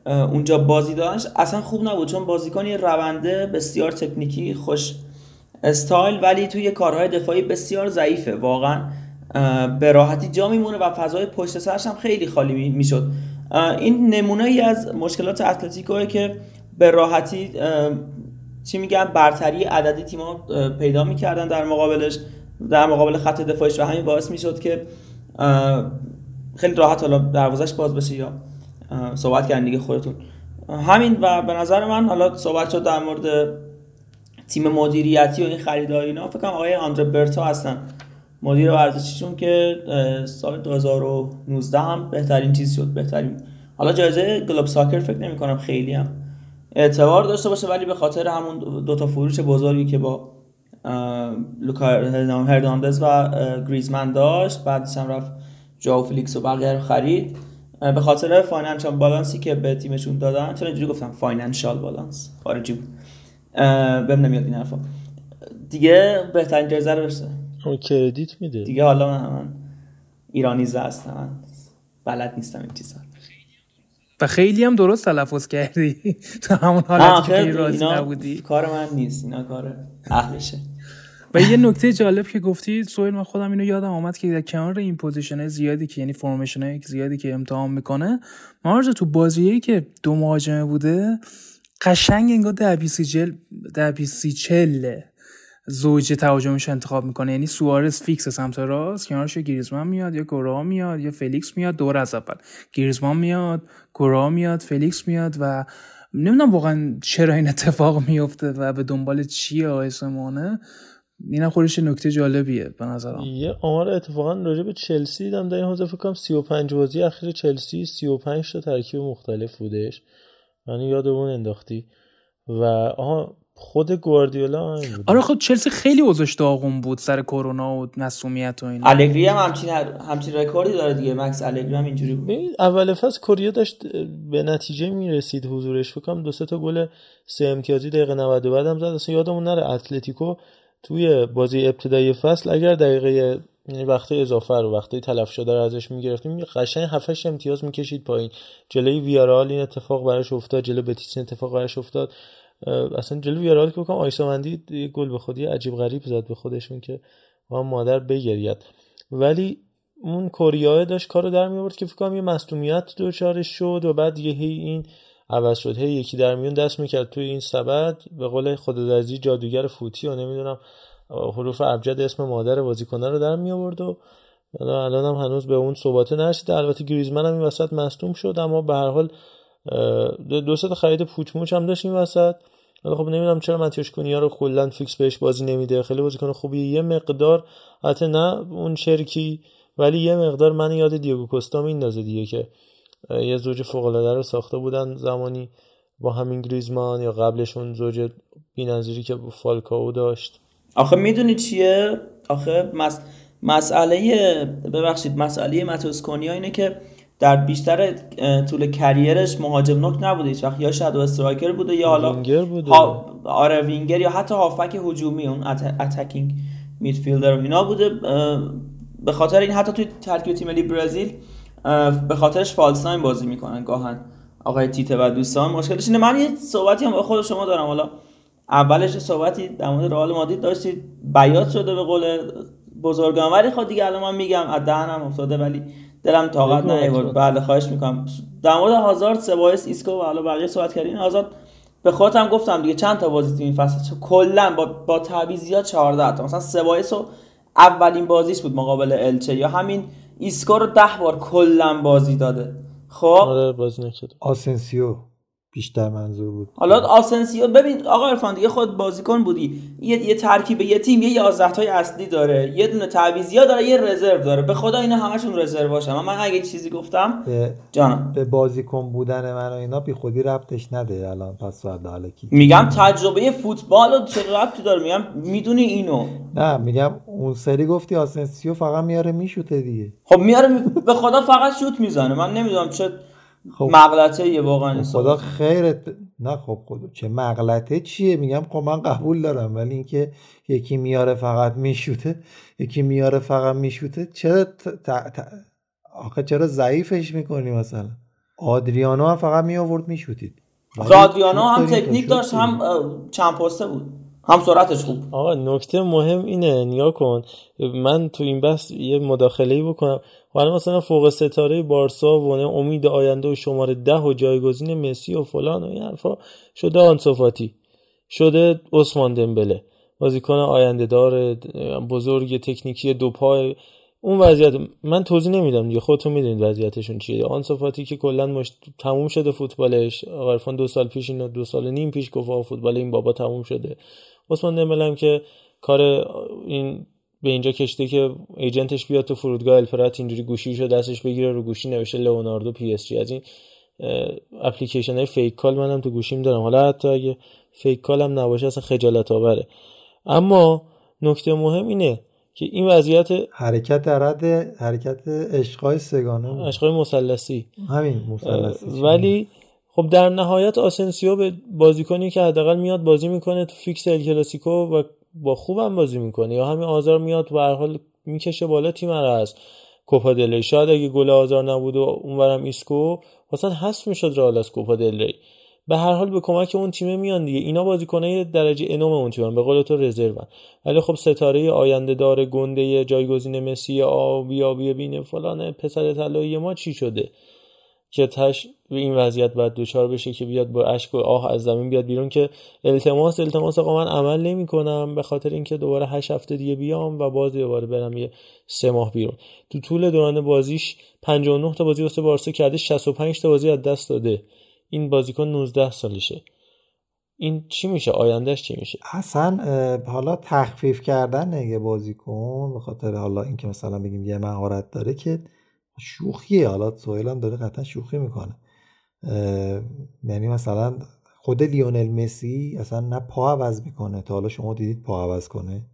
اونجا بازی دادنش اصلا خوب نبود چون بازیکنی رونده بسیار تکنیکی خوش استایل ولی توی کارهای دفاعی بسیار ضعیفه. واقعا به راحتی جا میمونه و فضای پشت سرش هم خیلی خالی می‌شد. این نمونه ای از مشکلات اتلتیکوه که به راحتی چی میگن برتری عددی تیم‌ها پیدا می‌کردن در مقابلش در مقابل خط دفاعیش و همین باعث می‌شد که خیلی راحت حالا دروازش باز بشه یا صحبت کردن دیگه خودتون. همین و به نظر من حالا صحبت شد در مورد تیم مدیریتی و این خریدای اینا فکر کنم آقای آندره برتا هستن. مدیر ورزشیشون که سال 2019 هم بهترین چیز شد بهترین. حالا جایزه گلوب ساکر فکر نمی کنم خیلی هم اعتبار داشته باشه ولی به خاطر همون دوتا فروش بزرگی که با لوکاس هرناندز و گریزمن داشت بعدش هم رفت ژائو فلیکس و بقیه رو خرید. به خاطر financial balance ی که به تیمشون دادن چون اینجوری گفتم؟ financial balance خارجی بود بهم نمیاد این حرفا. دیگه بهترین جایزه رو برسه. credit میده. دیگه حالا من, من ایرانی هستم. من بلد نیستم این چیزا. و خیلی هم درست تلفظ کردی. تو همون حالتی که راضی نبودی. کار من نیست. اینا کار اهلشه. و یه نکته جالب که گفتی سویل من خودم اینو یادم آمد که در کنار این پوزیشن زیادی که یعنی فرمیشن زیادی که امتحان می‌کنه مارز تو بازیه که دو مهاجمه بوده قشنگ انگار در بیسی در بیسی چله زوج تهاجمش انتخاب می‌کنه. یعنی سوارز فیکس سمت راست کنارش گریزمان میاد یا گورا میاد یا فلیکس میاد دور از اول. گریزمان میاد گورا میاد فلیکس میاد و نمی‌دونم واقعا چرا این اتفاق میفته و به دنبال چیه آقای سمونه اینم خودش نکته جالبیه به نظرم. یه آمار اتفاقا راجع به چلسی دیدم در این حوزه فکر کنم 35 بازی اخیر چلسی 35 تا ترکیب مختلف بودش. من یادمون انداختی. و آها خود گواردیولا هم آره خب چلسی خیلی اوضاعش داغون بود سر کرونا و مسئولیت و اینا. الگری هم همچین همچین رکوردی داره دیگه. مکس الگری هم اینجوری بود. اول فصل کوریا داشت به نتیجه می‌رسید حضورش. فکر کنم دو سه تا گل سه امتیازی دقیقه 90 بعد هم زد. اصلا یادمون نره اتلتیکو توی بازی ابتدایی فصل اگر دقیقه وقتی اضافه رو وقتی تلف شده رو ازش می‌گرفتیم قشنگ 7 امتیاز می‌کشید پایین. جلوی ویارال این اتفاق براش افتاد جلو بتیس این اتفاق براش افتاد. اصلا جلو ویارال که بکنم آیسامندی یه گل به خودی عجیب غریب زد به خودشون که ما مادر بگرید ولی اون کوریاه داشت کارو در می آورد که فکر کنم یه مصونیت دوچارش شد و بعد دیگه هی این عوض شد. هی یکی در میون دست می‌کرد توی این سبد. به قول خدادرزی جادوگر فوتی و نمی‌دونم حروف ابجد اسم مادر بازیکنه رو در می و الان هم هنوز به اون ثبات نرسیده. البته گریزمن هم این وسط مصدوم شد اما به هر حال دو تا خرید پوچ هم داشت این وسط. ولی خب نمی‌دونم چرا ماتیوش کونیا رو کلا فیکس بهش بازی نمیده. خیلی بازیکن خوبی یه مقدار حتی نه اون شرکی ولی یه مقدار من یاد دیگو کوستا میندازه دیگه که یه زوج فوق العاده رو ساخته بودن زمانی با همین گریزمان یا قبلشون زوج بی‌نظیری که فالکاو داشت. آخه می‌دونی چیه؟ آخه مس... مسئله ببخشید مسئله ماتوس کونیا اینه که در بیشتر طول career ش مهاجم نوک نبوده هیچ وقت یا shadow striker بوده یا حالا وینگر بوده. ها... آره وینگر یا حتی هافبک هجومی اون att... attacking midfielder اینا بوده به خاطر این حتی توی ترکیب تیم ملی برزیل به خاطرش false nine بازی می‌کنن گاهن. آقای تیته و دوستان مشکلش اینه. من یه صحبتی هم با خود شما دارم. حالا اولش صحبتی در مورد رئال مادرید داشتید بیات شده به قول بزرگان. ولی خود خب دیگه الان من میگم از دهنم افتاده ولی دلم طاقت نیورد بله خواهش می‌کنم. در مورد هازارد سبایوس ایسکو و حالا بقیه صحبت کردین. هازارد به خودم گفتم دیگه چند تا بازی تو این فصل کلا با با تعویضات 14 تا. مثلا سبایوس و اولین بازیش بود مقابل الچه یا همین ایسکو رو 10 بار کلا بازی داده. خب؟ آره بازی نکرد آسنسیو. بیشتر منظور بود. حالا آسنسیو ببین آقا عرفان دیگه خود بازیکن بودی. یه, یه ترکیب یه تیم یه 11 تای اصلی داره. یه دونه تعویضیا داره یه رزرو داره. به خدا اینا همشون رزرو باشه من اگه چیزی گفتم به جانم. به بازیکن بودن من و اینا بی خودی ربطش نده الان پس سوال کی میگم تجربه فوتبال چه ربطی داره؟ میگم می‌دونی اینو. نه میگم اون سری گفتی آسنسیو فقط میاره میشوته دیگه. خب میاره به خدا فقط شوت می‌زنه. من نمی‌دونم چه خب. مغلطه یه واقعا خب خدا خیرت. نه خب خدا. چه مغلطه چیه؟ میگم خب من قبول دارم ولی اینکه یکی میاره فقط میشوته یکی میاره فقط میشوته چرا ت... آخه چرا ضعیفش می‌کنی مثلا؟ آدریانو هم فقط می آورد میشوتید آدریانو هم تکنیک داشت هم چند پسته بود. هم سرعتش خوب. آقا نکته مهم اینه نیا کن. من تو این بحث یه مداخله بکنم. ولی مثلا فوق ستاره بارسا و امید آینده و شماره ده و جایگزین مسی و فلان و این حرفا. شده آنصفاتی شده عثمان دمبله. بازیکن آینده دار بزرگ تکنیکی دو پای. اون وضعیت من توضیح نمیدم دیگه. خودتون می‌دونید وضعیتشون چیه. آنسو فاتی که کلا مش... تموم شده فوتبالش. عرفان دو سال پیش اینو دو سال نیم پیش گفت فوتبال این بابا تموم شده. عثمان دمبله که کار این به اینجا کشیده که agent ش بیاد تو فرودگاه ال پرات اینجوری گوشیشو دستش بگیره رو گوشی نوشته لئوناردو PSG. از این اپلیکیشن های fake call منم تو گوشیم دارم. حالا حتی اگه fake call هم نباشه اصلا خجالت آوره. اما نکته مهم اینه که این وضعیت حرکت در حرکت عشقای سگانه عشقای مثلثی. همین مثلثی. ولی خب در نهایت آسنسیو به بازیکنی که حداقل میاد بازی می‌کنه تو فیکس ال کلاسیکو و با خوبم بازی می‌کنه. یا همین آزار میاد و هر حال می‌کشه بالا تیم رو از کوپا دل شاید اگه گل آزار نبود و اونورم ایسکو واسه حذف می‌شد رئال از کوپا دل به هر حال به کمک اون تیم میان دیگه. اینا بازیکنای درجه انوم اون تیم به قول تو رزرو ولی خب ستاره آینده دار گنده جایگزین مسی آبی آبی بینه فلان پسر طلایی ما چی شده؟ که تهش به این وضعیت باید دچار بشه که بیاد با اشک و آه از زمین بیاد بیرون که التماس التماس آقا من عمل نمی کنم به خاطر اینکه دوباره هشت هفته دیگه بیام و باز دوباره برم یه سه ماه بیرون. تو طول دوران بازیش 59 تا بازی واسه بارسا کرده 65 تا بازی از دست داده. این بازیکن 19 سالشه. این چی میشه؟ آیندهش چی میشه؟ اصلا حالا تخفیف کردن نگه بازیکن به خاطر حالا اینکه مثلا بگیم یه مهارت داره که شوخیه. حالا سوهیل هم داره قطعا شوخی می‌کنه. یعنی مثلا خود لیونل مسی اصلا نه پا عوض می‌کنه. تا حالا شما دیدید پا عوض کنه.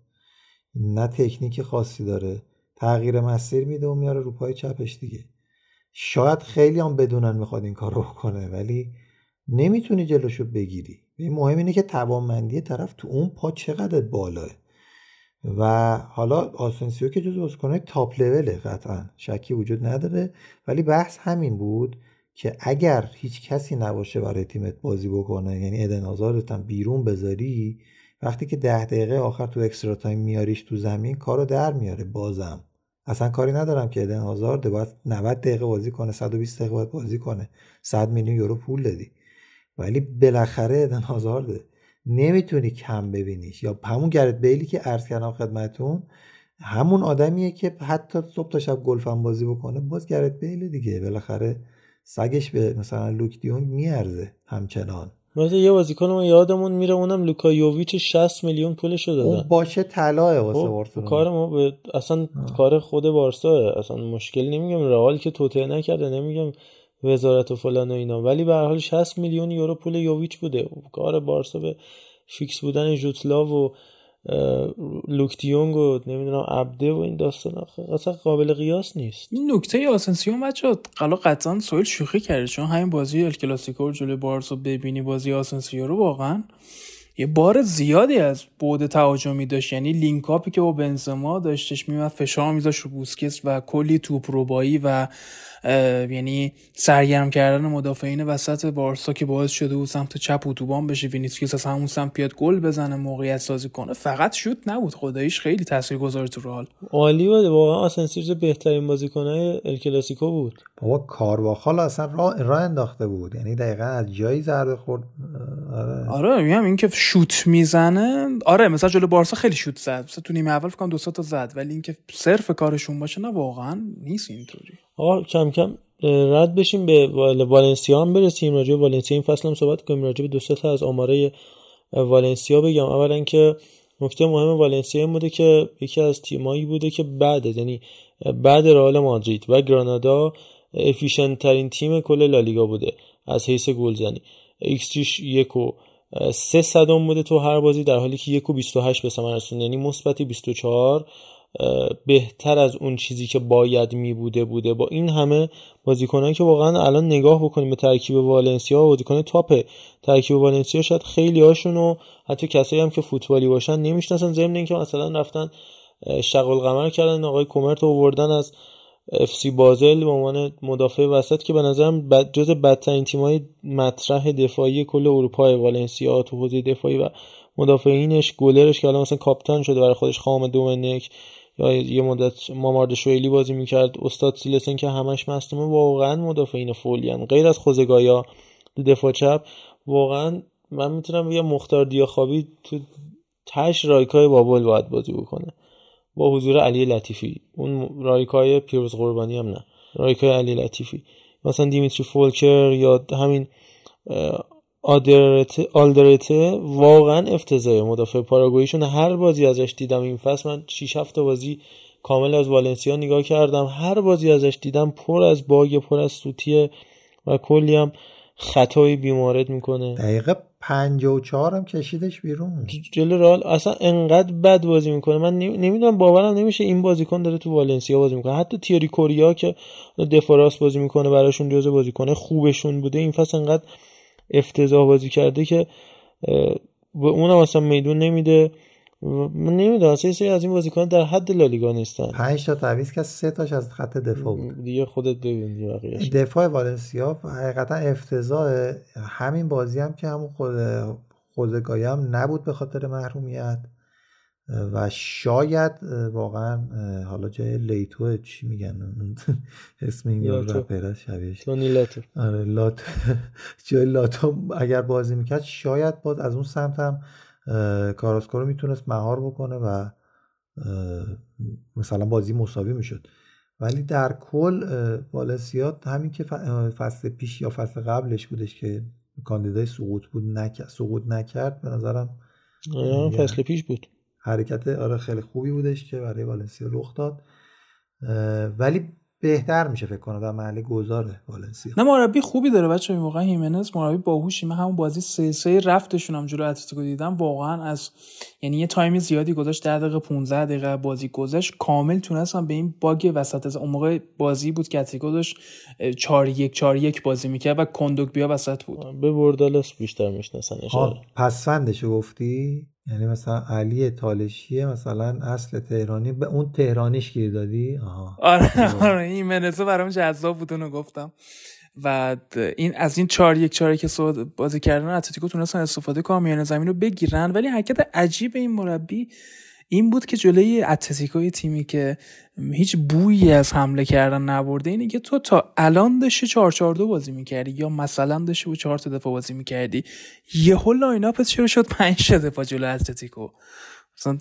نه تکنیک خاصی داره. تغییر مسیر میده و میاره رو پای چپش دیگه. شاید خیلی هم بدونن می‌خواد این کار رو کنه ولی نمی‌تونی جلوشو بگیری. این مهم اینه که توانمندی طرف تو اون پا چقدر بالاه. و حالا آسنسیو که جز بازیکنهای تاپ لوله قطعا. شکی وجود نداره. ولی بحث همین بود که اگر هیچ کسی نباشه برای تیمت بازی بکنه یعنی ادن آزارت هم بیرون بذاری وقتی که ده دقیقه آخر تو extra time میاریش تو زمین کارو در میاره بازم. اصلا کاری ندارم که ادن آزارد باید 90 دقیقه بازی کنه 120 دقیقه باید بازی کنه. 100 میلیون یورو پول دادی. ولی بالاخره ادن آزارده نمی‌تونی کم ببینیش. یا همون گرت بیلی که عرض کردم خدمتون همون آدمیه که حتی صبح تا شب گلفم بازی بکنه باز گرت بیل دیگه. بالاخره سگش به مثلا لوک دیونگ میارزه همچنان. مثلا یه بازیکن ما یادمون میره اونم لوکا یوویچ 60 میلیون پولش دادن. اون باشه طلاه واسه خب، بارسا کار ما به اصلا کار خود بارسا اصلا مشکل نمیگم. رئال که توته نکرده نمیگم. وزارت و فلان و اینا. ولی به هر حال 60 میلیون یورو پول یوویچ بوده. کار بارسا به فیکس بودن جوتلا و لوکتیونگ و نمی‌دونم عبده و این داستان اصلا قابل قیاس نیست. این نکته آسنسیون بچه قلا قطعا سهیل شوخی کرده. چون همین بازی ال کلاسیکو جلوی بارسا ببینی بازی آسنسیو رو واقعا یه بار زیادی از بعد تهاجمی داشت. یعنی link-up ی که با بنزما داشتش میومد فشار میذاشت رو بوسکس و کلی توپ و یعنی سرگرم کردن مدافعین وسط بارسا که باعث شده بود سمت چپ اتوبان بشه وینیسیوس از همون سمت بیاد گل بزنه موقعیت سازی کنه. فقط شوت نبود. خداییش خیلی تاثیرگذار تو رال عالی بود. واقعا آسنسیو بهترین بازیکنای ال کلاسیکو بود. بابا کارواخال اصلا راه را انداخته بود. یعنی دقیقا از جایی ضربه خورد. آره. آره میگم این که شوت می‌زنه. آره مثلا جلو بارسا خیلی شوت زد. مثلا تو نیمه اول فکر کنم دو تا زد. ولی اینکه صرف کارشون باشه نه واقعا نیست اینطوری. آقا کم کم رد بشیم به والنسیا هم برسیم. راجع به والنسیا این فصل هم صحبت کنیم. راجع به دو تا از آماره والنسیا بگم. اولا که نکته مهم والنسیا این بوده که یکی از تیمایی بوده که بعد یعنی بعد رئال مادرید و گرانادا efficient ترین تیم کل لالیگا بوده. از حیث گلزنی X یک و سه صدم بوده تو هر بازی در حالی که یک و 28 به ثمر رسونده یعنی مثبت 24 بهتر از اون چیزی که باید می بوده بوده. با این همه بازیکنان که واقعا الان نگاه بکنیم به ترکیب والنسیا و بازیکن top ترکیب والنسیا شاید خیلی هاشون و حتی کسایی هم که فوتبالی باشن نمی‌شناسن. ضمن اینکه مثلا رفتن شغل قمر کردن آقای کومرت آوردن از اف سی بازل به عنوان مدافع وسط که به نظرم بد جز بدترین تیمای مطرح دفاعی کل اروپا والنسیا تو حوزه دفاعی و مدافعینش گلرش که الان مثلا کاپیتان شده برای خودش خام دومنیک یا یه مدت مامارد شویلی بازی می‌کرد. استاد سیلسن که همش مصدومه واقعا مدافعین فولیان غیر از خوزگایا دفاع چپ واقعا من می‌تونم بگم مختار دیاخابی تو تش رایکای بابل باید بازی بکنه. با حضور علی لطیفی. اون رایکای پیروز قربانی هم نه. رایکای علی لطیفی. مثلا دیمیتری فولکر یا همین آلدرته واقعا افتضاحه. مدافع پاراگویشون هر بازی ازش دیدم این فصل. من 6 7 بازی کامل از والنسیا نگاه کردم. هر بازی ازش دیدم پر از باگ پر از سوتیه و کلی هم خطایی بیمارد می‌کنه. دقیقه 54 هم کشیدش بیرون. جلو رال اصلا انقدر بد بازی می‌کنه. من نمی‌دونم باورم نمیشه این بازیکن داره تو والنسیا بازی می‌کنه. حتی تیاری کوریا که دفاراس بازی می‌کنه براشون جزء بازیکن خوبشون بوده این فصل انقدر افتضاح بازی کرده که به اونم اصلا میدون نمیده. من نمی‌دونم اصلا سری از این بازیکن در حد لالیگا نیستن. 5 تا تعویض که سه تاش از خط دفاع بود. دیگه خودت ببین دیگه دفاع والنسیا حقیقتا افتضاح. همین بازی هم که همون خود خودگاهی هم نبود به خاطر محرومیت. و شاید واقعا حالا جای لیتو چی میگن؟ اسم این رپر شبیه تونی لاتو. آره لات جای لاتو اگر بازی می‌کرد شاید باز از اون سمت هم کاراسکو رو می‌تونست مهار بکنه و مثلا بازی مساوی می‌شد. ولی در کل والنسیا همین که فصل پیش یا فصل قبلش بودش که کاندیدای سقوط بود نکرد سقوط نکرد به نظرم فصل پیش بود. حرکت آره خیلی خوبی بودش که برای والنسیا رخ داد. ولی بهتر میشه فکر کنم در محل گذاره والنسیا. نه مربی خوبی داره بچه این واقعا خیمنز مربی باهوشی. من همون بازی سه سه رفتشون هم جلو اتلتیکو دیدم. واقعا از یعنی یه تایم زیادی گذاشت 10 دقیقه 15 دقیقه بازی گذاشت کامل تونستم به این باگ وسط از اون موقع بازی بود که اتلتیکو داشت 4 1 4 1 بازی می‌کرد و کندوک بیا وسط بود. به بردالس بیشتر می‌شناسن پس فندشو گفتی؟ یعنی مثلا علی تالشیه مثلا اصل تهرانی به اون تهرانیش گیر دادی؟ آها. آره آره این منزه برام جذاب بود اونو گفتم. و این از این 4 1 4 که بازی کردن اتلتیکو تونستن استفاده کنن میان زمین رو بگیرن ولی حرکت عجیب این مربی این بود که جلوی اتلتیکوی تیمی که هیچ بویی از حمله کردن نبرده اینه که تو تا الان داشتی 4 4 2 بازی می‌کردی یا مثلا داشتی با 4 تا بازی می‌کردی یهو line-up ت چرا شد 5 دفاع جلو اتلتیکو؟ مثلا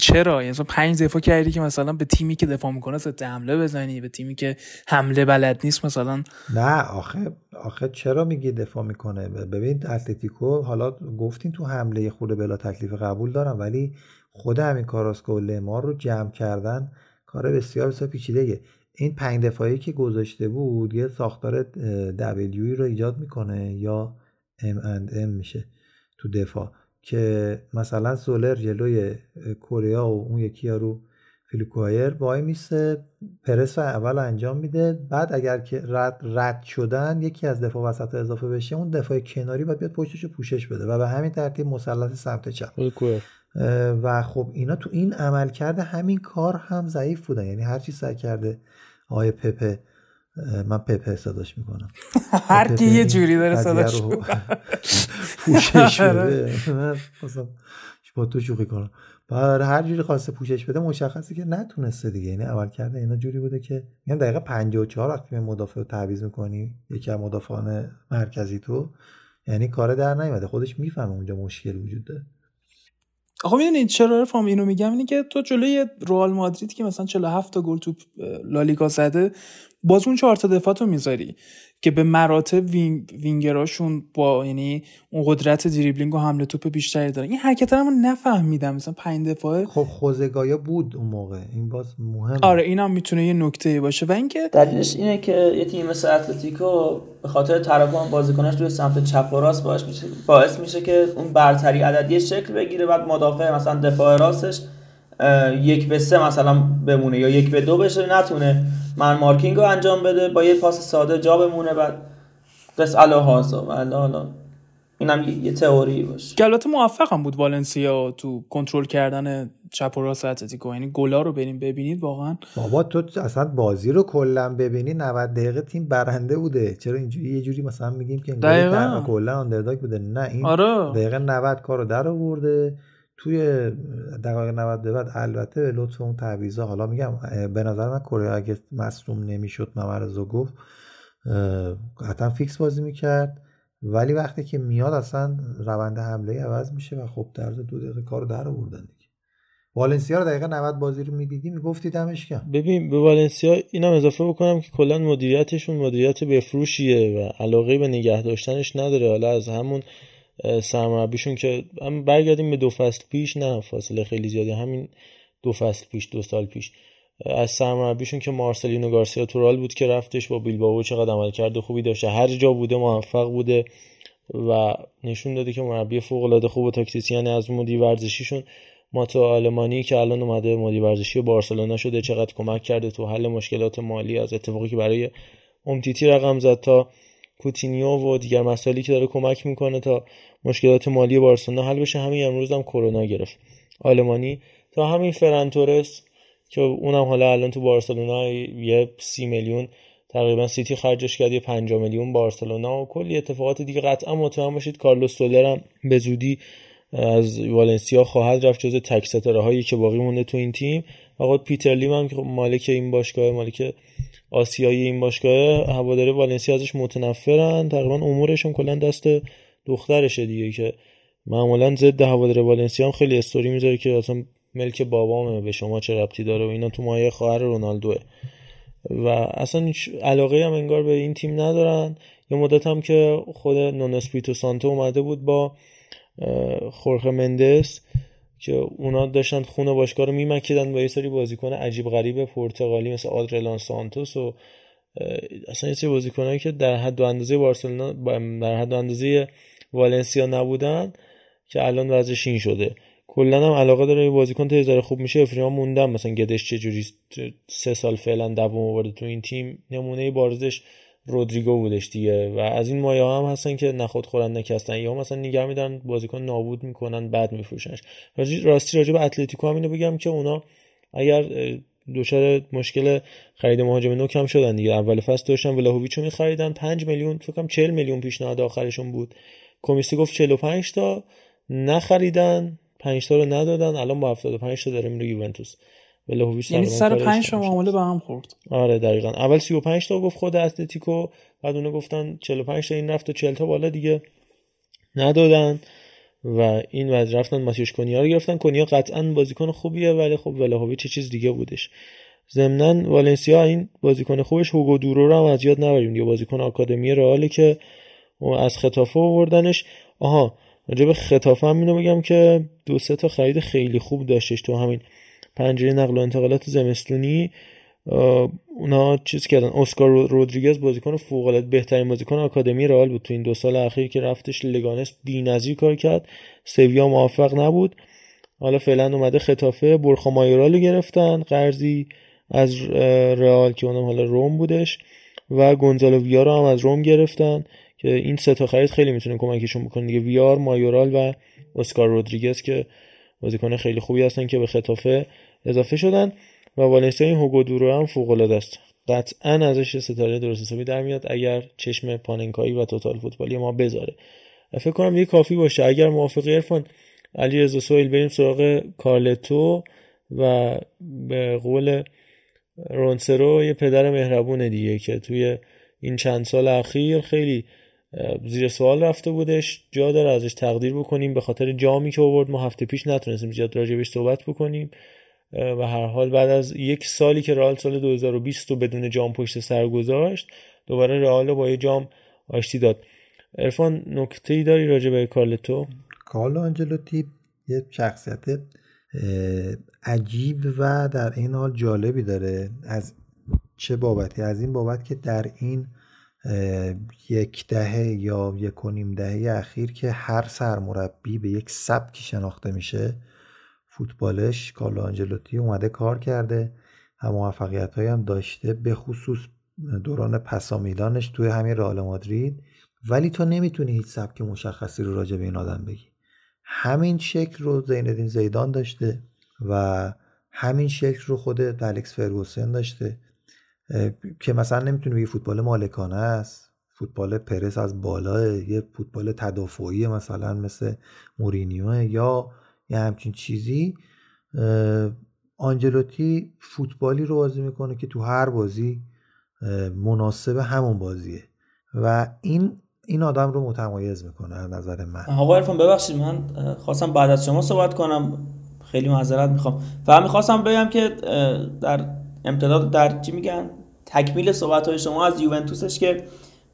چرا؟ یعنی مثلا پنج دفاع کردی که مثلا به تیمی که دفاع می‌کنه ضد حمله بزنی به تیمی که حمله بلد نیست مثلا. نه آخه آخه چرا میگی دفاع می‌کنه؟ ببین اتلتیکو حالا گفتین تو حمله خود بلا تکلیف قبول دارم ولی خود همین کاراسکو و لمار رو جمع کردن کار بسیار بسیار پیچیده این پنج دفاعی که گذاشته بود یه ساختار دبلیوی رو ایجاد می‌کنه یا ام اند ام میشه تو دفاع که مثلا سولر جلوی کره و اون یکی رو فیلیکوایر وای میسه پرس اول انجام میده. بعد اگر که رد, رد شدن یکی از دفاع وسط اضافه بشه اون دفاع کناری باید بیاد پشتش رو پوشش بده و به همین ترتیب مثلث سمت چپ. و خب اینا تو این عمل کرده همین کار هم ضعیف بودن. یعنی هر چی سعی کرده آقای پپه من پپه صداش می‌کنم. هر کی یه جوری داره صداش پوشش بده. با تو شوخی کنم. بر هر جوری خواسته پوشش بده مشخصه که نتونسته دیگه. یعنی عمل کرده اینا جوری بوده که میگم دقیقه 54 وقتی مدافع رو تعویض می‌کنی یکی از مدافعان مرکزی تو یعنی کار در نیومده. خودش می‌فهمه اونجا مشکل وجود داره. آخه می‌دونید چرا فام اینو میگم؟ اینه که تو جلوی رئال مادرید که مثلا 47 تا گل تو لالیگا زده باز اون چهار تا دفاع تو می‌ذاری. که به مراتب وینگ وینگراشون با یعنی اون قدرت دریبلینگ و حمله توپ بیشتری دارن. این حرکت رو نفهمیدم. مثلا پنج دفاعه خب خوزه گایا بود اون موقع. این باز مهم آره اینم می‌تونه یه نکته باشه. و اینکه دلیلش اینه که یه تیم مثل اتلتیکو به خاطر تراکم بازیکناش روی سمت چپ و راست باعث میشه باعث میشه که اون برتری عددی شکل بگیره بعد مدافع مثلا دفاع راستش یک به سه مثلا بمونه یا یک به دو بشه نتونه. من مارکینگ رو انجام بده با یه پاس ساده جا بمونه بعد بس. الا هازا حالا اینم یه تئوری باشه. که البته موفقم بود والنسیا تو کنترل کردن چپ و راست اتلتیکو. یعنی گلا رو بریم ببینید واقعا. بابا تو اصلا بازی رو کلا ببینی 90 دقیقه تیم برنده بوده. چرا اینجوری؟ یه جوری مثلا میگیم که کلا آندرداگ بوده. نه این آره. دقیقه 90 کارو در آورده. توی دقایق 90 بعد البته به لطف اون تعویضا حالا میگم به نظر من کره اگه مصدوم نمی‌شد ممرزو گفت قطعا فیکس بازی می‌کرد. ولی وقتی که میاد اصلا روند حمله عوض میشه و خب در دو دقیقه کارو در آوردن دیگه. والنسیا رو دقیقه 90 بازی رو می‌دیدی می‌گفتی دمش کم ببین به والنسیا اینم اضافه بکنم که کلا مدیریتشون مدیریت بفروشیه و علاقه به نگه داشتنش نداره. حالا از همون سرمربیشون که هم برگردیم به دو فصل پیش نه فاصله خیلی زیادی همین دو فصل پیش دو سال پیش. از سرمربیشون که مارسلینو گارسیا تورال بود که رفتش با بیلبائو چقدر عمل کرده خوبی داشته. هر جا بوده موفق بوده و نشون داده که مربی فوق العاده خوب و تاکتیسیان از مدیر ورزشیشون. ماتو آلمانی که الان اومده مدیر ورزشی بارسلونا شده چقدر کمک کرده تو حل مشکلات مالی از اتفاقی که برای امتیتی رقم زد تا کوتینیو و دیگر مسائلی که داره کمک می‌کنه تا مشکلات مالی بارسلونا حل بشه. همین امروز هم کرونا گرفت. آلمانی تا همین فرانتورس که اونم حالا الان تو بارسلونا یه سی میلیون تقریبا سیتی خرجش کرد یه 5 میلیون بارسلونا و کلی اتفاقات دیگه قطعا مطمئن باشید کارلوس سولر هم به زودی از والنسیا خواهد رفت جز تک ستاره هایی که باقی مونده تو این تیم. و پیتر لیم هم که مالک این باشگاه مالک آسیایی این باشگاه هواداره والنسیا ازش متنفرن. تقریبا امورشون کلا دست دخترشه دیگه که معمولا ضد هواداره والنسیا هم خیلی استوری می‌ذاره که اصلا ملک بابامه به شما چه ربطی داره و اینا تو مایه خواهر رونالدوه. و اصلا علاقه هم انگار به این تیم ندارن. یه مدت هم که خود نونسپیتو سانتو اومده بود با خورخه مندس. که اونا داشتن خونه باشگاه رو میمکیدن با یه سری بازیکن عجیب غریب پرتغالی مثل آدرلان سانتوس و اصلا یه سری بازیکنایی که در حد و اندازه بارسلونا در حد و اندازه والنسیا نبودن که الان وضعش این شده. کلا هم علاقه داره بازیکن تا خوب میشه افریقا موندم مثلا گدش چه جوری سه سال فعلا دوم آورده تو این تیم نمونه بارزش رودریگو بودش دیگه و از این مایه هم هستن که نخود خورن نکستن یا مثلا نگه میدن بازیکن نابود می‌کنن بعد میفروشنش. راستی راجع به اتلتیکو هم اینو بگم که اونا اگر دچار مشکل خرید مهاجم نو کم شدن دیگه. اول فصل داشتن ولاهویچو میخریدن. 5 میلیون فکر کنم 40 میلیون پیشنهاد آخرشون بود. کمیسی گفت 45 تا نخریدن 5 تا رو ندادن. الان با 75 تا داره میره یوونتوس. ولاهویچ یعنی سر 5 تا معامله به هم خورد. آره دقیقا. اول 35 تا گفت خود اتلتیکو بعد اونها گفتن 45 تا این رفت و 40 تا بالا دیگه ندادن و این وضع رفتن ماتیوش کنیا رو گرفتن. کنیا قطعا بازیکن خوبیه ولی خب ولاهویچ چه چیز دیگه بودش. ضمنا والنسیا این بازیکن خوبش هوگو دورو رو هم از یاد نبریم دیگه. بازیکن آکادمی رئاله که از خطافه آوردنش. آها راجع به خطافه هم اینو بگم که دو سه تا خرید خیلی خوب داشتش تو همین پنجره نقل و انتقالات زمستونی اونا چیز کردن. اسکار رودریگز بازیکن فوق العاده بهترین بازیکن آکادمی رئال بود. تو این دو سال اخیر که رفتش لگانس بی‌نظیر کار کرد. سویا موفق نبود. حالا فعلا اومده خطافه. برخا مایورال گرفتن. قرضی از رئال که اونم حالا روم بودش. و گونزالو ویار هم از روم گرفتن که این سه تا خرید خیلی می‌تونه کمکشون بکنه. دیگه ویار مایورال و اسکار رودریگز که بازیکن خیلی خوبی هستن که به خطافه اضافه شدن و والنسیا این هوگو دورو هم فوق العاده است. قطعا ازش ستاره درست حسابی در میاد اگر چشم پاننکایی و توتال فوتبالی ما بذاره. فکر کنم یه کافی باشه. اگر موافقی عرفان علی رضا سویل بریم سراغ کارلتو و به قول رونسرو یه پدر مهربون دیگه که توی این چند سال اخیر خیلی زیر سوال رفته بودش جا داره ازش تقدیر بکنیم. به خاطر جامی که آورد ما هفته پیش نتونستیم زیاد راجبش صحبت بکنیم. و هر حال بعد از یک سالی که رئال سال 2020 رو بدون جام پشت سر گذاشت دوباره رئال با یه جام آشتی داد. ارفان نکته ای داری راجع به کارلتو؟ کارلو آنجلوتی یه شخصیت عجیب و در این حال جالبی داره. از چه بابتی؟ از این بابت که در این یک دهه یا یک و نیم دهه اخیر که هر سرمربی به یک سبکی شناخته میشه. فوتبالش کارلو آنجلوتی اومده کار کرده. و موفقیت هم داشته به خصوص دوران پسامیلانش توی همین رئال مادرید. ولی تو نمی‌تونی هیچ سبک مشخصی رو راجع به این آدم بگی. همین شکل رو زیندین زیدان داشته و همین شکل رو خود الکس فرگوسن داشته. که مثلا نمی‌تونی بگی فوتبال مالکانه است. فوتبال پرس از بالا یه فوتبال تدافعی مثلا مثل مورینیو یا یه همچین چیزی. آنجلوتی فوتبالی رو بازی می‌کنه که تو هر بازی مناسب همون بازیه. و این این آدم رو متمایز می‌کنه از نظر من. آقا عرفان ببخشید من خواستم بعد از شما صحبت کنم. خیلی معذرت می‌خوام. و می‌خواستم بگم که در امتداد در چی میگن؟ تکمیل صحبت های شما از یوونتوسش که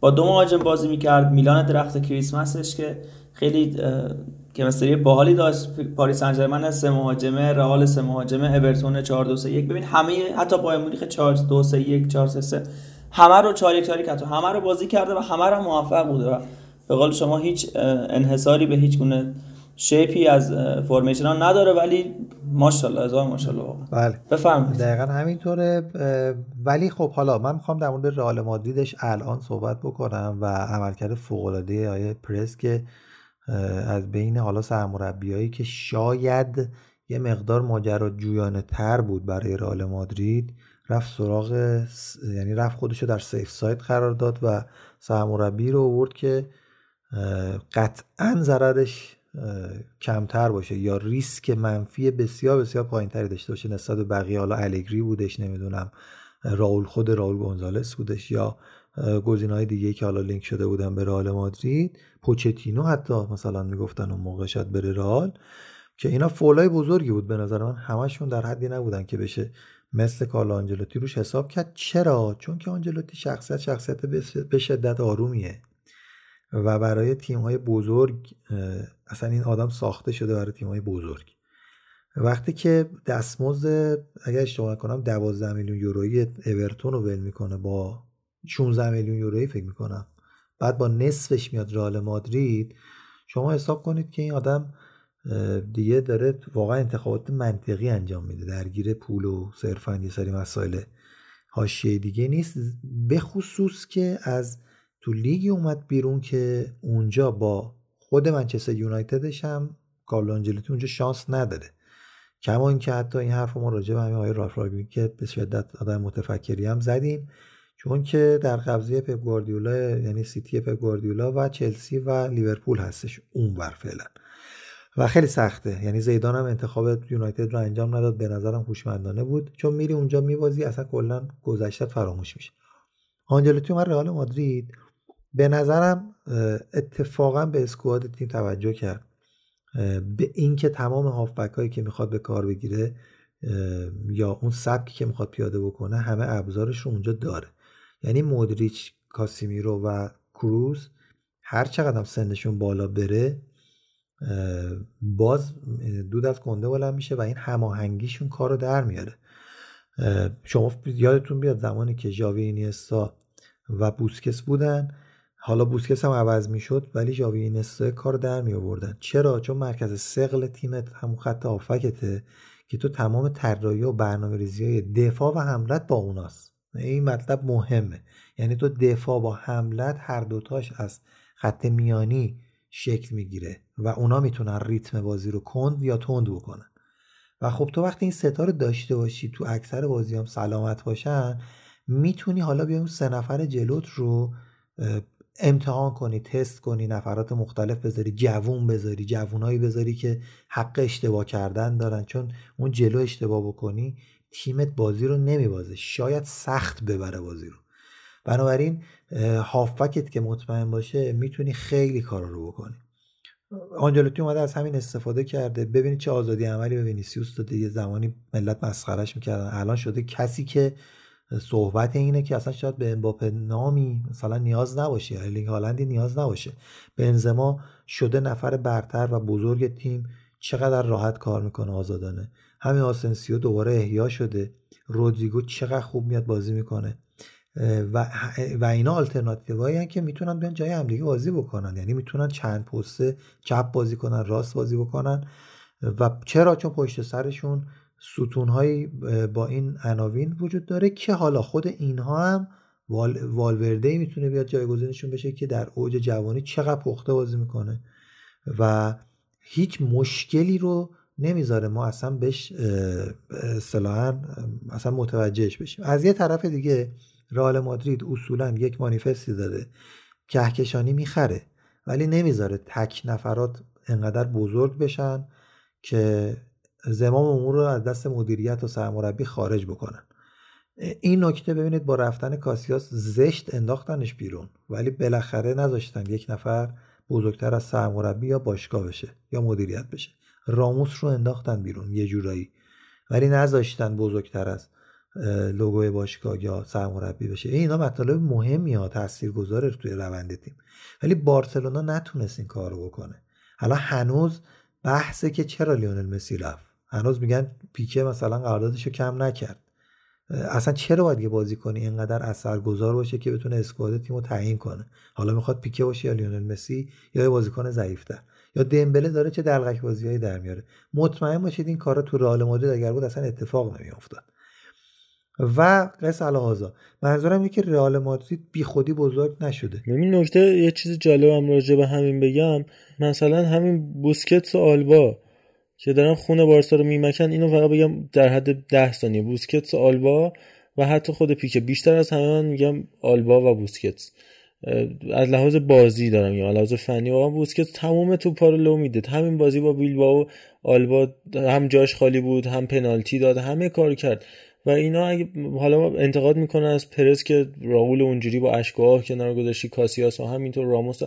با دو مهاجم بازی می‌کرد میلان درخت کریسمسش که خیلی مثلا باحالی داشت. پاریس سن ژرمن سه مهاجمه رئال سه مهاجمه اورتون 4 2 3 1 ببین همه حتی بایر مونیخ 4 2 3 1 4 3 3 همه رو 4 1 4 1 همه رو بازی کرده و همه رو موفق بوده و به قول شما هیچ انحصاری به هیچ گونه شیپی از فرمیشن ها نداره ولی ماشاءالله هزار ماشاءالله بله. بفرمایید. دقیقا همینطوره. ولی خب حالا من می‌خوام در مورد رئال مادریدش الان صحبت بکنم و عملکرد فوق العاده آیه پرس که از بین حالا سرمربیایی که شاید یه مقدار ماجرا جویانه تر بود برای رئال مادرید رفت سراغ یعنی رفت خودشو در سیف سایت قرار داد و سرمربی رو آورد که قطعا ضررش کمتر باشه یا ریسک منفی بسیار بسیار پایین تری داشته باشه نسبت به بقیه حالا الگری بودش نمی‌دونم راول خود راول گونزالس بودش یا های دیگه که حالا لینک شده بودن به رئال مادرید. پوچتینو حتی مثلا می‌گفتن اون موقع شاید بره رئال که اینا فولای بزرگی بود به نظر من. همشون در حدی نبودن که بشه مثل کارلو آنجلوتی روش حساب کرد. چرا؟ چون که آنجلوتی شخصیت شخصیت به شدت آرومیه. و برای تیم های بزرگ اصلا این آدم ساخته شده برای تیم های بزرگ. وقتی که دستمزد اگر اشتباه کنم 12 میلیون یورویی اورتون رو ول می‌کنه با 16 میلیون یورویی فکر می‌کنم. بعد با نصفش میاد رئال مادرید. شما حساب کنید که این آدم دیگه داره واقعا انتخابات منطقی انجام میده. درگیر پول و صرفا یه سری مسائل حاشیه دیگه نیست. به خصوص که از تو لیگی اومد بیرون که اونجا با خود منچستر یونایتدش هم کارلو آنجلوتی اونجا شانس نداره. کما اینکه حتی این حرف ما راجع به همین آقای رالف که به شدت آدم متفکری هم زدیم. چون که در قبضه پپ گواردیولا یعنی سیتی پپ گواردیولا و چلسی و لیورپول هستش اون بر فعلا. و خیلی سخته. یعنی زیدان هم انتخاب یونایتد رو انجام نداد. به نظرم هوشمندانه بود. چون میری اونجا میبازی اصلا کلا گذشته فراموش میشه. آنجلوتی اومد رئال مادرید. به نظرم اتفاقا به اسکواد تیم توجه کرد. به اینکه تمام هافبک هایی که می‌خواد به کار بگیره یا اون سبکی که می‌خواد پیاده بکنه همه ابزارش رو اونجا داره. یعنی مودریچ کاسیمیرو و کروز هر چقدر سنشون بالا بره باز دود از کنده بلند میشه و این هماهنگیشون کارو در میاره. شما یادتون بیاد زمانی که ژاوی اینیستا و بوسکس بودن حالا بوسکس هم عوض می‌شد ولی ژاوی اینستا کار در می آوردن چرا؟ چون مرکز سقل تیمت همون خط آفکته که تو تمام طراحی و برنامه ریزی های دفاع و حملت با اوناست. این مطلب مهمه. یعنی تو دفاع با حملت هر دوتاش از خط میانی شکل می‌گیره و اونا می‌تونن ریتم بازی رو کند یا تند بکنن. و خب تو وقتی این ستا رو داشته باشی تو اکثر بازی هم سلامت باشن می‌تونی حالا بیا سه نفر جلوت رو امتحان کنی تست کنی نفرات مختلف بذاری جوون بذاری جوونایی بذاری که حق اشتباه کردن دارن. چون اون جلو اشتباه بکنی تیمت بازی رو نمیبازه. شاید سخت ببره بازی رو. بنابراین هافبکت که مطمئن باشه می‌تونی خیلی کارا رو بکنی. آنجلوتی اومده از همین استفاده کرده. ببینید چه آزادی عملی به وینیسیوس داده یه زمانی ملت مسخرش می‌کردن. الان شده کسی که صحبت اینه که اصلا شاید به امباپه نامی مثلا نیاز نباشه ارلینگ هالندی نیاز نباشه. بنزما شده نفر برتر و بزرگ تیم چقدر راحت کار می‌کنه آزادانه. همین آسنسیو دوباره احیا شده. رودریگو چقدر خوب میاد بازی می‌کنه. و, و اینا آلترناتیوهایی که می‌تونن بیان جای همدیگه بازی بکنن. یعنی می‌تونن چند پسته چپ بازی کنن راست بازی بکنن. و چرا؟ چون پشت سرشون ستونهایی با این عناوین وجود داره که حالا خود اینها هم وال، والورده می‌تونه بیاد جایگزینشون بشه که در اوج جوانی چقدر پخته بازی می‌کنه. و هیچ مشکلی رو نمی‌ذاره ما اصلا بهش اصطلاحا اصلا متوجهش بشیم. از یه طرف دیگه رئال مادرید اصولا یک مانیفستی داده کهکشانی می‌خره ولی نمی‌ذاره تک نفرات انقدر بزرگ بشن که زمام امور رو از دست مدیریت و سرمربی خارج بکنن. این نکته ببینید با رفتن کاسیاس زشت انداختنش بیرون ولی بالاخره نذاشتن یک نفر بزرگتر از سرمربی یا باشگاه بشه یا مدیریت بشه. راموس رو انداختن بیرون یه جورایی ولی نذاشتن بزرگتر از لوگوی باشگاه یا سرمربی بشه. اینا مطالب مهمی ها تاثیرگذاره توی روند تیم. ولی بارسلونا نتونست این کارو بکنه. حالا هنوز بحثه که چرا لیونل مسی رفت. هنوز میگن پیکه مثلا قراردادش رو کم نکرد. اصلا چرا باید یه بازی کنی اینقدر اثرگذار باشه که بتونه اسکواد تیم رو تعیین کنه؟ حالا می‌خواد پیکه باشه یا لیونل مسی یا یه بازیکن ضعیفتر. یا دمبله داره چه دلغک بازیایی در میاره. مطمئن باشید این کارا تو رئال مادرید اگر بود اصلا اتفاق نمیافتاد. و قص الهازا منظورم اینه که رئال مادرید بیخودی بزرگ نشده. این نکته یه چیز جالبم راجع به همین بگم. مثلا همین بوسکتس آلبا. که دارن خونه بارسا رو میمکن اینو فقط بگم در حد ده ثانیه. بوسکتس آلبا و حتی خود پیکه. بیشتر از همه من میگم آلبا و بوسکتس. از لحاظ بازی دارم یا لحاظ فنی واقعا بوسکتس تمام توپا رو لو میده. همین بازی با بیلباو آلبا هم جاش خالی بود هم پنالتی داد همه کار کرد. و اینا اگه حالا انتقاد می‌کنن از پرس که راول اونجوری با اشکاه کنار گذاشتی کاسیاس و همینطور راموس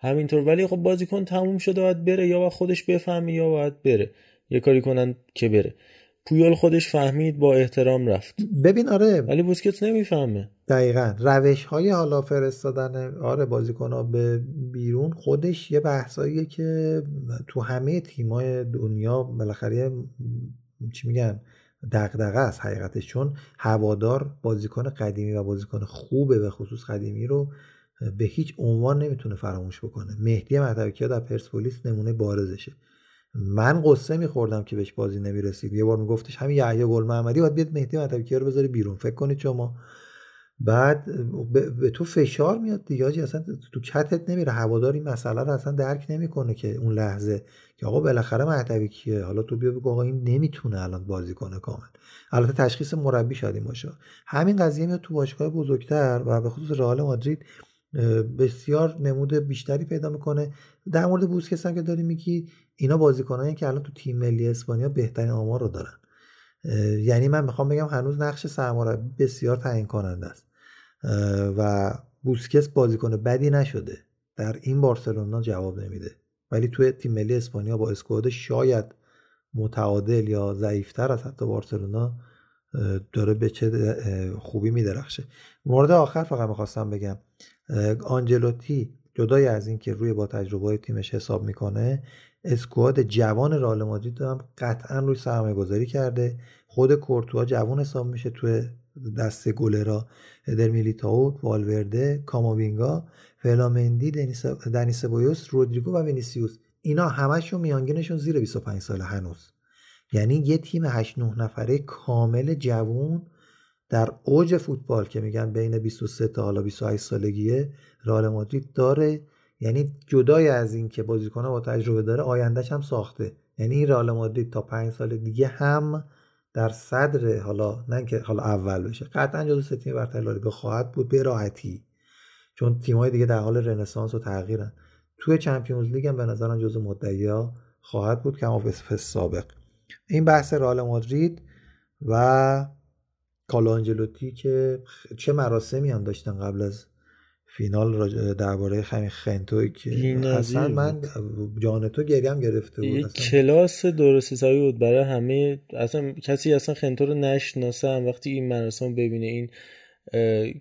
همینطور. ولی خب بازیکن تموم شده باید بره یا باید خودش بفهمه یا باید بره. یه کاری کنن که بره. پویال خودش فهمید با احترام رفت. ببین آره. ولی بوسکت نمی‌فهمه. دقیقا. روش های حالا فرستادن آره بازیکن ها به بیرون. خودش یه بحثاییه که تو همه تیمای دنیا بالاخره چی میگن دغدغه است حقیقتش. چون هوادار بازیکن قدیمی و بازیکن خوبه به خصوص قدیمی رو به هیچ عنوان نمی‌تونه فراموش بکنه. مهدی مهدوی در پرسپولیس نمونه بارزشه. من قصه میخوردم که بهش بازی نمی‌رسید. یه بار میگفتش همین یحیی گل محمدی باید بیاد مهدی مهدوی رو بذاری بیرون. فکر کنید شما. بعد به تو فشار میاد دیگه اصلا تو کتت نمیره. هوادار این مسئله رو اصلا درک نمی‌کنه که اون لحظه که آقا بالاخره مهدوی کیه؟ حالا تو بیا بگو آقا این نمی‌تونه الان بازی کنه کامل. البته تشخیص مربی شاید باشه همین قضیه میاد تو باشگاه بزرگتر و به خصوص رئال مادرید بسیار نمود بیشتری پیدا می‌کنه. در مورد بوسکس هم که داری میگی اینا بازیکنایی که الان تو تیم ملی اسپانیا بهترین آمار رو دارن. یعنی من می‌خوام بگم هنوز نقش سرمربی بسیار تعیین کننده است و بوسکس بازیکن بدی نشده. در این بارسلونا جواب نمیده. ولی توی تیم ملی اسپانیا با اسکواد شاید متعادل یا ضعیفتر از حتی بارسلونا داره به چه خوبی میدرخشه. مورد آخر فقط می‌خواستم بگم. آنجلوتی جدای از اینکه روی با تجربه تیمش حساب می‌کنه squad جوان رئال مادرید هم قطعا روی سرمایه گذاری کرده. خود کورتوا جوان حساب میشه توی دست گلرا. در میلیتاو والورده کاماوینگا فلامندی دنیس دنی سبایوس رودریگو و وینیسیوس. اینا همشون میانگینشون زیر 25 سال هنوز. یعنی یه تیم 8 9 نفره کامل جوون در اوج فوتبال که میگن بین 23 تا حالا 28 سالگیه رئال مادرید داره. یعنی جدای از این که بازیکن با تجربه داره آیندهش هم ساخته. یعنی این رئال مادرید تا 5 سال دیگه هم در صدر حالا نه اینکه حالا اول بشه قطعا جزو سه تیم برتر لالیگا خواهد بود به راحتی. چون تیم‌های دیگه در حال رنسانس و تغییرن. توی چمپیونز لیگ هم به نظرم جزو مدعیا خواهد بود کما وصف سابق. این بحث رئال مادرید و کالو آنجلوتی که چه مراسمی هم داشتن قبل از فینال درباره همین خنتوی که اصلا من جان تو گریم گرفته بود. یک کلاس درست حسابی بود برای همه. اصلا کسی اصلا خنتو رو نشناسه هم. وقتی این مراسم ببینه این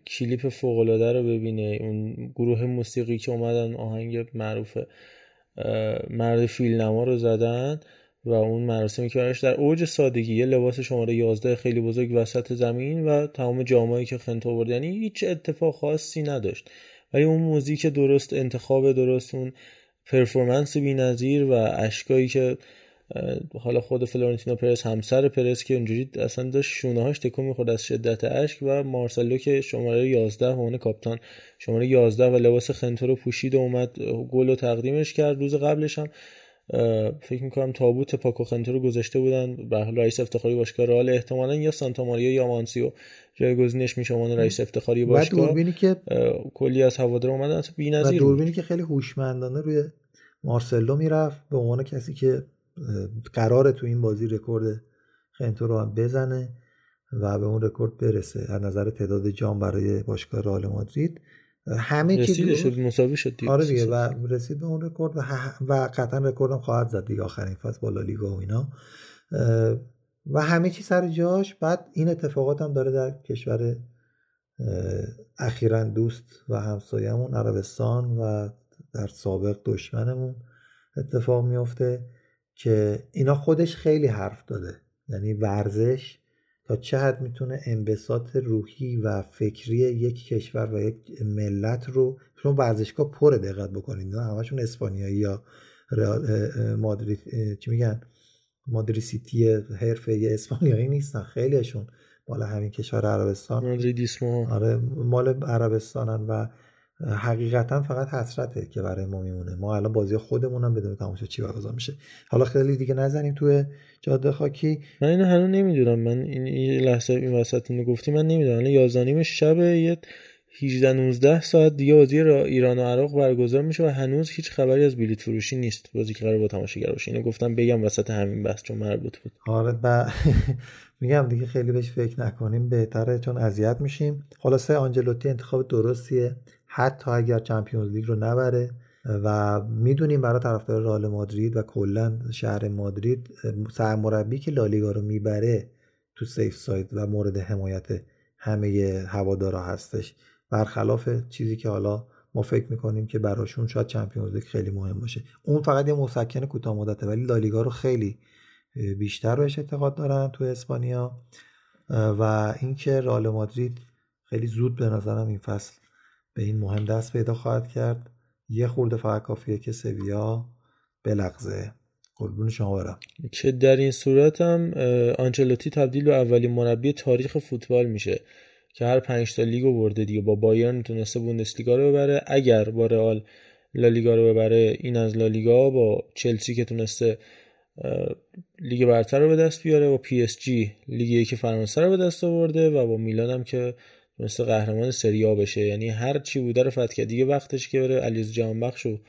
کلیپ فوق العاده رو ببینه اون گروه موسیقی که اومدن آهنگ معروف مرد فیل نما رو زدن. و اون مراسمی که براش در اوج سادگی یه لباس شماره 11 خیلی بزرگ وسط زمین و تمام جامایی که خنتو آورد. یعنی هیچ اتفاق خاصی نداشت. ولی اون موزیک درست انتخاب درست اون performance بی‌نظیر و اشکایی که حالا خود فلورنتینو پرز همسر پرز که اونجوری اصلا داشت شونه هاش تکون می‌خورد از شدت اشک و مارسلو که شماره 11 اون کاپیتان شماره 11 و لباس خنتو رو پوشید و اومد گل رو تقدیمش کرد روز قبلش هم. فکر می‌کنم تابوت پاکو خنتو رو گذاشته بودن. به رئیس افتخاری باشگاه رئال احتمالا یا سانتا ماریا یا مانسیو جایگزینش میشه عنوان رئیس افتخاری باشگاه. دوربینی که کلی از هوادار اومدن. بی‌نظیر دوربینی که خیلی هوشمندانه روی مارسلو می‌رفت. به عنوان کسی که قراره تو این بازی رکورد خنتو رو هم بزنه و به اون رکورد برسه. از نظر تعداد جام برای باشگاه رئال مادرید. همه چیز شد مساوی شد دیگه آره دیگه و رسید به اون رکورد و, و قطعا رکورد هم خواهد زد دیگه آخرین فصل بالا لیگا و اینا. و همه چی سر جاش. بعد این اتفاقات هم داره در کشور اخیرا دوست و همسایمون عربستان و در سابق دشمنمون اتفاق میفته که اینا خودش خیلی حرف داده. یعنی ورزش تا چه حد می‌تونه انبساط روحی و فکری یک کشور و یک ملت رو چون ورزشگاه پر دقت بکنید همشون اسپانیایی یا مادرید چی میگن؟ مادریسیتی حرفه اسپانیایی نیستن خیلیشون مال همین کشور عربستان. مادریدیسمو آره مال عربستانن و حقیقتا فقط حسرته که برای ما میمونه. ما الان بازی خودمون هم بدون تماشا چی برگزار میشه. حالا خیلی دیگه نزنیم توی جاده خاکی. من اینو هنوز نمی‌دونم. من این لحظه این وسط اینو گفتی من نمی‌دونم. الان 11 شب یه 18 19 ساعت دیگه بازی را ایران و عراق برگزار میشه و هنوز هیچ خبری از بلیت فروشی نیست. بازی که قرار با تماشاگر باشه. اینو گفتم بگم وسط همین بحث چون مربوط بود. آره ب... میگم دیگه خیلی بهش فکر نکنیم. بهتره چون اذیت میشیم. خلاصه آنجلوتی انتخاب درستیه. حتی اگر چمپیونز لیگ رو نبره. و می‌دونیم برای طرفدار رئال مادرید و کلا شهر مادرید سرمربی که لالیگا رو می‌بره تو سیف ساید و مورد حمایت همه هوادارا هستش. برخلاف چیزی که حالا ما فکر می‌کنیم که براشون شاید چمپیونز لیگ خیلی مهم باشه. اون فقط یه مسکن کوتاه مدته ولی لالیگا رو خیلی بیشتر بهش اعتقاد دارن تو اسپانیا. و اینکه رئال مادرید خیلی زود به نظرم این فصل به این مهم دست پیدا خواهد کرد. یه خورده فقط کافیه که سویا بلغزه. قربون شما برم. که در این صورت هم آنچلوتی تبدیل به اولین مربی تاریخ فوتبال میشه که هر پنج تا لیگو برده دیگه. با بایرن تونسته بوندسلیگا رو ببره. اگر با رئال لالیگا رو ببره این از لالیگا با چلسی که تونسته لیگ برتر رو به دست بیاره. با پی اس جی لیگ یکی فرانسه رو به دست آورده و با میلان هم که مثل قهرمان سریا بشه. یعنی هر چی بوده رو فتح دیگه وقتش که بره علیز جهانبخش و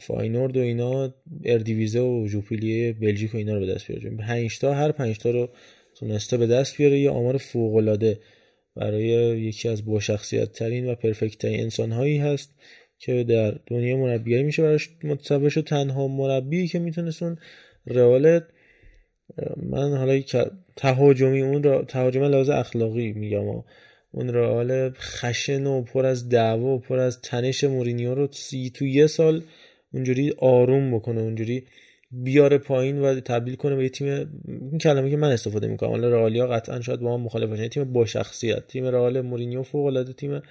فاینورد و اینا اردیویزه و جوپیلیه بلژیک و اینا رو به دست بیاره. 5 تا هر 5 تا رو تونسته به دست بیاره. یه آمار فوق العاده برای یکی از با شخصیت ترین و پرفکت ترین انسان هایی هست که در دنیا مربیگری میشه. براش متصور شد تنها مربی که میتونستون رئال من حالا تهاجمی اون را تهاجم لحاظ اخلاقی میگم. اون رئال خشن و پر از دعوا و پر از تنش مورینیو رو تو یه سال اونجوری آروم بکنه اونجوری بیاره پایین و تبدیل کنه به یه تیم این کلمه که من استفاده می‌کنم. حالا رئالیا قطعا شاید با هم مخالف باشن تیم با شخصیت. تیم رئال مورینیو فوق العاده تیم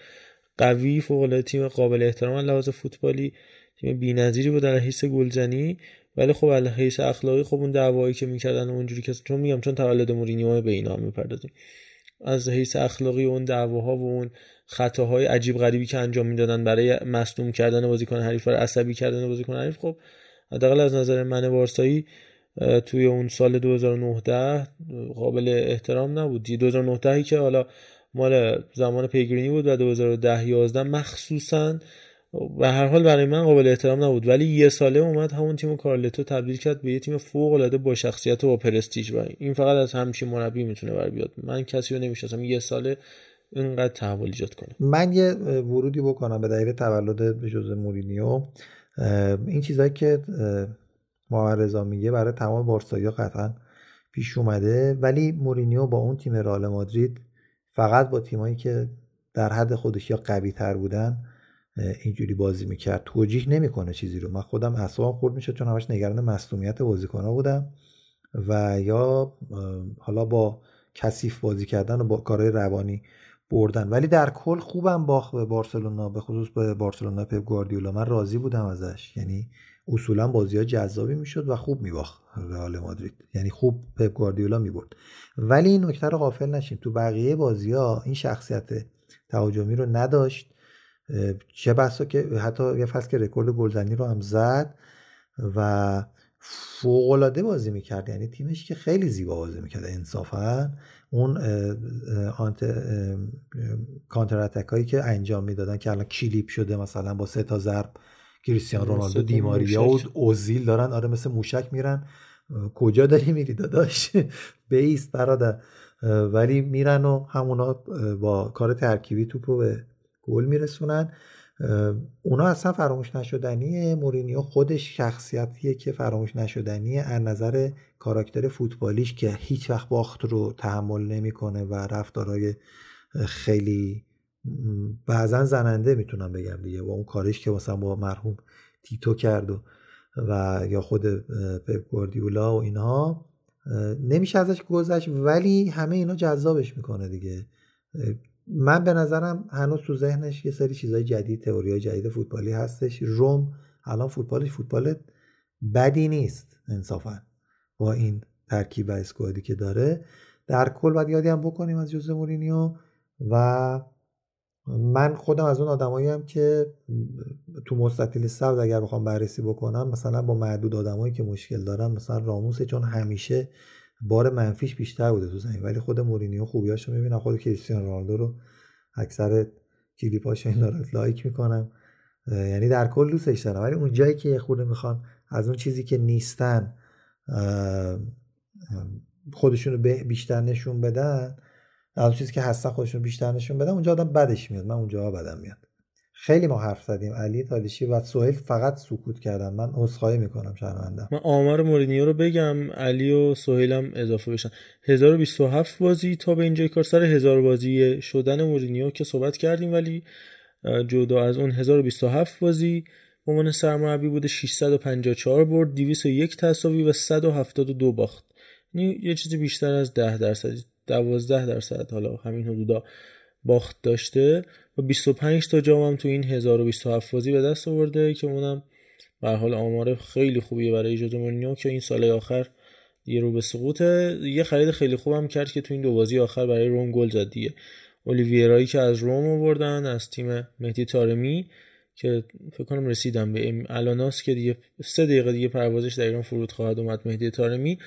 قوی فوق تیم قابل احترام لحاظ فوتبالی تیم بی‌نظیری بود در حیث گلزنی. ولی خب از حیث اخلاقی خب اون دعوایی که می‌کردن اونجوری که چون میگم چون تولد مورینیو به اینا می‌پردازیم. از حیث اخلاقی اون دعواها و اون خطاهای عجیب غریبی که انجام می‌دادن برای مصدوم کردن بازیکن حریف و عصبی کردن بازیکن حریف خب حداقل از نظر من بارسایی توی اون سال 2019 قابل احترام نبود. 2019 که حالا مال زمان پیگرینی بود و 2010 11 مخصوصا و هر حال برای من قابل احترام نبود. ولی یه ساله اومد همون تیم کارلتو تبدیل کرد به یه تیم فوق العاده با شخصیت و با پرستیژ. و این فقط از همچین مربی می‌تونه بر بیاد. من کسی رو نمی‌شناسم یه ساله اینقدر تحول ایجاد کنه. من یه ورودی بکنم به دلیل تولد جوز مورینیو. این چیزایی که محمد میگه برای تمام بارسایی قطعا پیش اومده. ولی مورینیو با اون تیم رئال مادرید فقط با تیمایی که در حد خودش یا قوی تر بودن اینجوری بازی می‌کرد. توجیه نمی‌کنه چیزی رو. من خودم اصلا خورد میشه چون همش نگران مصونیت بازیکنها بودم و یا حالا با کثیف بازی کردن و با کارهای روانی بردن. ولی در کل خوبم باخت به بارسلونا به خصوص به بارسلونا پپ گواردیولا. من راضی بودم ازش. یعنی اصولا بازی ها جذابی می‌شد و خوب میباخت رئال مادرید. یعنی خوب پپ گواردیولا می‌برد. ولی این نکته رو غافل نشیم تو بقیه بازی ها این شخصیت تهاجمی رو نداشت. چه بسا که حتی یه فصل که رکورد گلزنی رو هم زد و فوقالعاده بازی می‌کرد. یعنی تیمش که خیلی زیبا بازی می‌کرد انصافا. اون کانتر اتک هایی که انجام می‌دادن که الان کلیپ شده مثلا با سه تا ضرب کریستیان رونالدو دیماریا و اوزیل دارن. آره مثل موشک میرن. کجا داری میری داداش؟ بیست برادر. ولی میرن و همونا با کار ترکیبی توپو به گل میرسونن. اونا اصلا فراموش نشدنیه مورینیو خودش شخصیتیه که فراموش نشدنیه از نظر کاراکتر فوتبالیش که هیچ وقت باخت رو تحمل نمی‌کنه و رفتارهای خیلی بعضا زننده می‌تونم بگم دیگه. با اون کارش که مثلا با مرحوم تیتو کرد و, و یا خود پپ گواردیولا و اینها نمیشه ازش گذشت ولی همه اینا جذابش می‌کنه دیگه. من به نظرم هنوز تو ذهنش یه سری چیزای جدید تئوری جدید فوتبالی هستش. روم الان فوتبالش فوتبال بدی نیست انصافا با این ترکیب و اسکوادی که داره. در کل باید یادی هم بکنیم از جوز مورینیو و من خودم از اون آدمایی هم که تو مستطیل سبز اگر بخوام بررسی بکنم مثلا با معدود آدمایی که مشکل دارم مثلا راموسه چون همیشه بار منفیش بیشتر بوده تو زمین. ولی خود مورینیو خوبیاشو می‌بینم. خود کریستیانو رونالدو رو اکثر کلیپاشو این دارم لایک می‌کنم یعنی در کل دوستش دارم. ولی اون جایی که یه خورده می‌خوان از اون چیزی که نیستن خودشونو بیشتر نشون بدن از اون چیزی که هستن خودشون بیشتر نشون بدن اونجا آدم بدش میاد. من اونجا بدم میاد. خیلی ما حرف زدیم. علی تالیشی و سهیل فقط سکوت کردم من عذرخواهی می‌کنم شرمنده. من آمار مورینیو رو بگم. علی و سهیل هم اضافه بشن. 1027 بازی تا به اینجای کار سر 1000 بازی شدن مورینیو که صحبت کردیم ولی جدا از اون 1027 بازی به عنوان سرمربی بوده 654 برد 201 تساوی و 172 باخت. یعنی یه چیزی بیشتر از 10 درصد 12 درصد حالا همین حدودا. باخت داشته و 25 تا جام هم تو این 1027 بازی به دست آورده که اونم به حال آمار خیلی خوبیه برای جوزه مورینیو که این سال آخر یه رو به سقوطه یه خرید خیلی خوبم کرد که تو این دو بازی آخر برای روم گل زد دیگه. اولیویرایی که از روم آوردن از تیم مهدی تارمی که فکر کنم رسیدم به الاناس که دیگه سه دقیقه دیگه پروازش در ایران فرود خواهد اومد مهدی تارمی.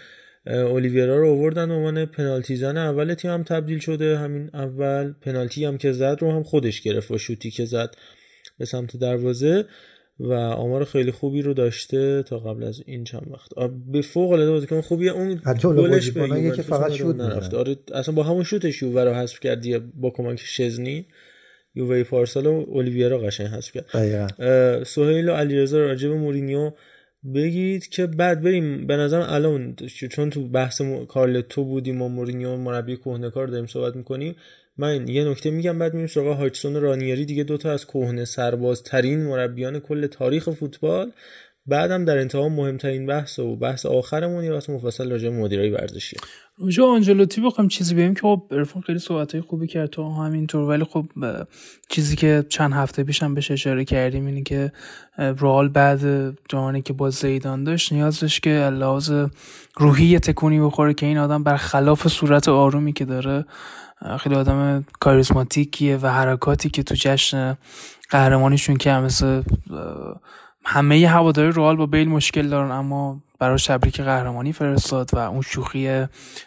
اولیویرا رو آوردن عنوان پنالتی زن اول تیم هم تبدیل شده. همین اول پنالتی هم که زد رو هم خودش گرفت و شوتی که زد به سمت دروازه و آمار خیلی خوبی رو داشته تا قبل از این چند وقت. به فوق العاده بازیکن خوبیه اون گلش به که فقط شوت نرفت. آره اصلا با همون شوتش یووه رو حذف کردی با کمک شزنی. یووه پارسال و اولیویرا قشنگ حذف کرد. سهیل و علیرضا راجب مورینیو بگید که بعد بریم به نظرم الان چون تو بحث کارلتو بودیم و مورینیو مربی کهنه کار داریم صحبت می‌کنیم من یه نکته میگم بعد میریم سراغ هاچسون رانیری دیگه دوتا از کهنه سرباز ترین مربیان کل تاریخ فوتبال. بعدم در انتها مهمترین بحث و بحث آخرمون یه مفصل راجع به مدیرای ورزشی راجع آنجلوتی بخوام چیزی بگم که خب ارفان خیلی صحبت خوبی کرد تو همینطور ولی خب چیزی که چند هفته پیشم بهش اشاره کردیم اینه که رال بعد جوانی که با زیدان داشت نیاز داشت که لحاظ روحی تکونی بخوره که این آدم برخلاف صورت آرومی که داره خیلی آدم کاریزماتیکیه و حرکاتی که تو جشن قهرمانیشون که مثل همه هواداری رئال با بیل مشکل دارن اما برای تبریک قهرمانی فرستاد و اون شوخی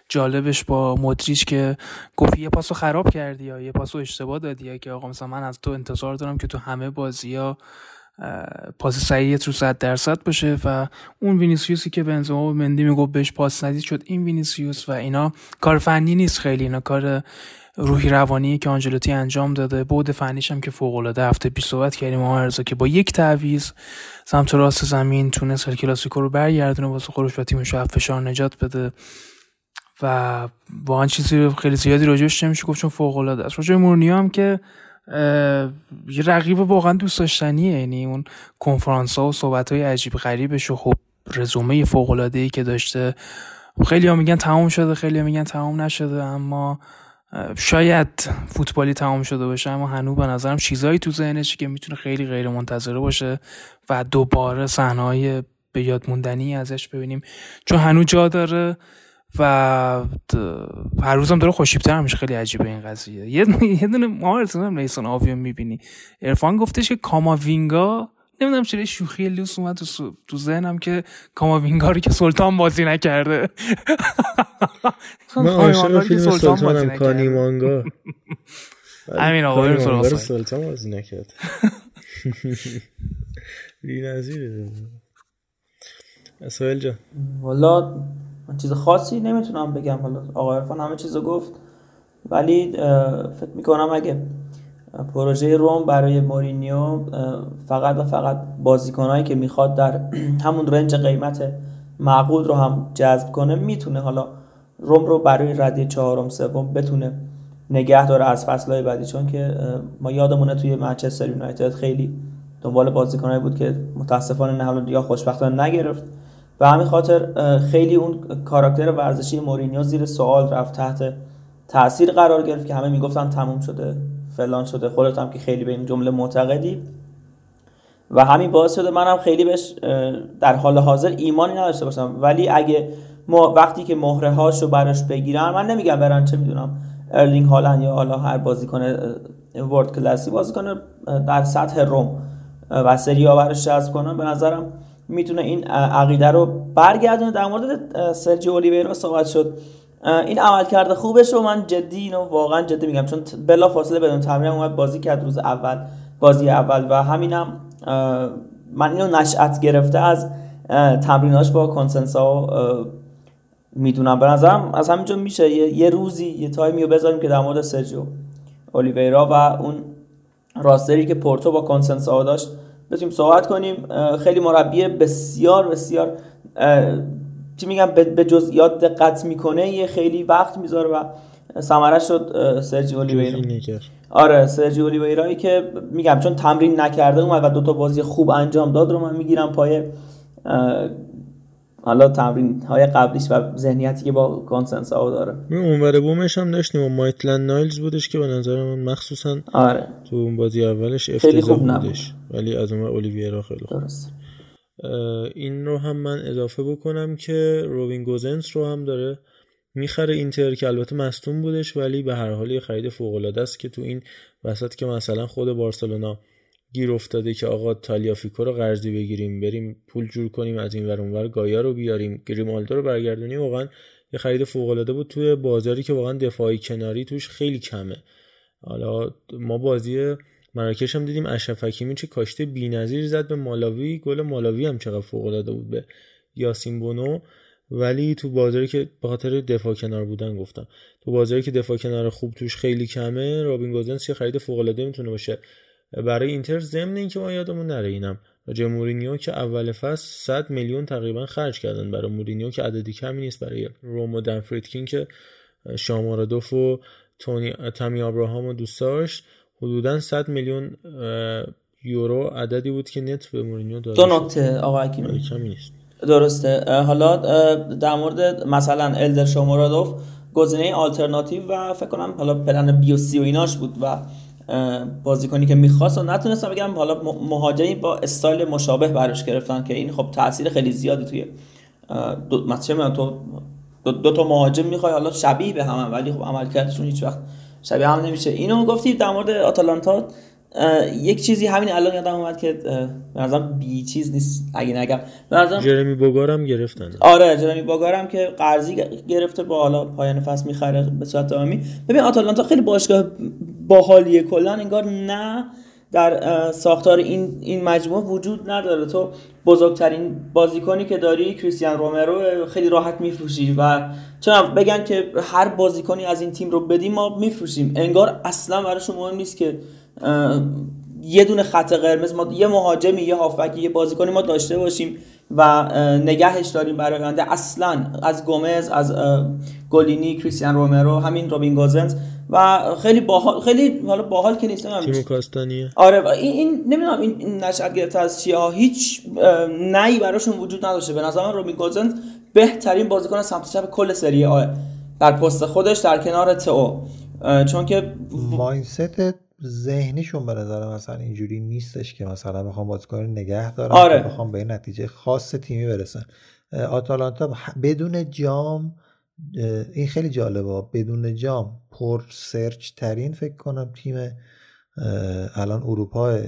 جالبش با مدریچ که گفت یه پاسو خراب کردی یا یه پاسو اشتباه دادی یا که آقا مثلا من از تو انتظار دارم که تو همه بازی ها پاس صحیحت رو صد درصد باشه و اون وینیسیوسی که بنزما و مندی می‌گفت بهش پاس ندید شد. این وینیسیوس و اینا کار فنی نیست خیلی اینا کار روحی روانی که آنجلوتی انجام داده بود فنیش هم که فوق العاده هفته پیش صحبت کردیم ارزا که با یک تعویض سمت راست زمین تونست کلاسیکو رو برگردونه واسه خودش و تیمش فشار نجات بده و واقعا چیزی خیلی زیادی راجعش نمیشه گفت چون فوق العاده است. راجع مورینیو هم که یه رقیب واقعا دوست داشتنیه یعنی اون کنفرانس ها و صحبت های عجیب غریبش و خب رزومه فوق العاده ای که داشته. خیلی ها میگن تمام شده خیلی ها میگن تمام نشده اما شاید فوتبالی تمام شده باشه اما هنوز به نظرم چیزایی تو ذهنش که می‌تونه خیلی غیر منتظره باشه و دوباره صحنه‌های به یاد موندنی ازش ببینیم. چون هنوز جا داره و هر روزم داره خوشیبتر میشه. خیلی عجیبه این قضیه. یه دونه ما ریسون آویو می‌بینی. ارفان گفتش که کاماوینگا نمی‌دونم چرا شوخی لوس اومد تو, تو ذهنم که کاماوینگا رو که سلطان بازی نکرده. من عاشق فیلم سلطانم کانی مانگا همین آقا سلطان بازی نکرد. بی نظیره اسویل جان. والا من چیز خاصی نمی‌تونم بگم. حالا آقا عرفان همه چیزو گفت. ولی فکر می‌کنم اگه پروژه روم برای مورینیو فقط و فقط بازیکنهایی که می‌خواد در همون رنج قیمت معقول رو هم جذب کنه می‌تونه حالا روم رو برای ردی چهارم سوم بتونه نگه داره از فصلهای بعدی چون که ما یادمونه توی منچستر یونایتد خیلی دنبال بازیکنایی بود که متاسفانه نه یا خوشبختانه نگرفت. و همین خاطر خیلی اون کاراکتر ورزشی مورینیو زیر سوال رفت تحت تاثیر قرار گرفت که همه می‌گفتن تموم شده. فلان شده خودت هم که خیلی به این جمله معتقدی. و همین باعث شده منم خیلی بهش در حال حاضر ایمانی نداشته باشم. ولی اگه ما وقتی که مهره هاشو براش بگیرن من نمیگم برن چه می‌دونم ارلینگ هالند یا حالا هر بازیکن world class ی بازیکن در سطح روم و سری براش جذب کنن. به نظرم می‌تونه این عقیده رو برگردونه. در مورد سرجی اولیویرا صحبت شد. این عمل کرده خوبش رو من جدی اینو واقعا جدی میگم چون بلا فاصله بدون تمرین اومد بازی کرد روز اول بازی اول و همینم من اینو نشأت گرفته از تمریناش با کنسنسا می‌دونم. به نظرم از همینجا میشه. یه, روزی یه تایمی رو بذاریم که در مورد سرجیو اولیویرا و اون راستری که پورتو با کنسنسا داشت بتونیم صحبت کنیم. خیلی مربی بسیار بسیار چی میگم به جزئیات دقت می‌کنه یه خیلی وقت می‌ذاره و ثمره شد سرجی اولیویرا. آره سرجی اولیویرایی که میگم چون تمرین نکرده اومد و دو تا بازی خوب انجام داد رو من می‌گیرم پای حالا تمرین های قبلیش و ذهنیتی که با کانسنس ها داره اونور بومش هم داشتیم و مایتلند نایلز بودش که به نظر من مخصوصا آره. تو اون بازی اولش افتضاح بودش. ولی از اون اولیویرا خیلی خوب. درست. این رو هم من اضافه بکنم که روبین گوزنس رو هم داره می‌خره اینتر که البته مصدوم بودش ولی به هر حال یه خرید فوق است که تو این وسط که مثلا خود بارسلونا گیر افتاده که آقا تالیافیکو رو قرضی بگیریم بریم پول جور کنیم از این ور اونور گایا رو بیاریم گریمالدو رو برگردونیم واقعا یه خرید فوق العاده بود توی بازاری که واقعا دفاعی کناری توش خیلی کمه. حالا ما بازی مراکش هم دیدیم اشرف حکیمی چه کاشته بی‌نظیر زد به مالاوی. گل مالاوی هم چقدر فوق العاده بود به یاسین بونو. ولی تو بازاری که به خاطر دفاع کنار بودن گفتم. تو بازاری که دفاع کنار خوب توش خیلی کمه رابین گوزنس یه خرید فوق العاده می‌تونه باشه. برای اینتر ضمن اینکه ما یادمون نره اینم. راجع مورینیو که اول فصل 100 میلیون تقریبا خرج کردن برای مورینیو که عددی کمی نیست برای رومو دنفریدکین که شومورودوف و تونی تامی ابراهام و دوست داشت. حدودا 100 میلیون یورو عددی بود که net به مورینیو داد دو نکته آقا حکیمی. آره، کمی نیست. درسته. حالا در مورد مثلا الدر شومورودوف گزینه آلترناتیو و فکر کنم حالا plan B و C و ایناش بود و بازیکنی که می‌خواست و نتونستم بگم حالا مهاجمی با استایل مشابه براش گرفتن که این خب تاثیر خیلی زیادی توی دو مثلا تو دو, تا مهاجم می‌خوای حالا شبیه به هم, ولی خب عملکردشون هیچ وقت شبیه هم نمیشه. اینو گفتی در مورد آتالانتا یک چیزی همین الان یادم اومد که به بی چیز نیست. اگه نگم به جرمی بوگارم گرفتن. آره جرمی بوگارم که قرضی گرفته با حالا پایان فصل می‌خره به صورت دائمی ببین آتالانتا خیلی باشگاه باحالیه. کلا انگار نه. در ساختار این این مجموعه وجود نداره. تو بزرگترین بازیکنی که داری کریستیان رومرو خیلی راحت میفروشی و چون بگن که هر بازیکنی از این تیم رو بدیم ما میفروشیم. انگار اصلا براشون مهم نیست که یه دونه خط قرمز ما یه مهاجمی یه هافبکی یه بازیکنی ما داشته باشیم و نگهش داریم برای آینده. اصلا از گومز از گولینی کریستیان رومرو همین روبین گوزنز و خیلی باحال خیلی حالا باحال که نیست تیم کاستانیه. آره این, این نمی‌دونم این نشأت گرفته از چیه هیچ نهی براشون وجود نداشته. به نظر من روبین گوزنز بهترین بازیکن سمت چپ کل سری آ در پست خودش در کنار تو چون که مایندست ذهنیشون به نظر مثلا اینجوری نیستش که مثلا بخوام بازیکن نگه دارن آره. بخوام به نتیجه خاص تیمی برسن آتالانتا بدون جام این خیلی جالبه. بدون جام پر سرچ ترین فکر کنم تیم الان اروپا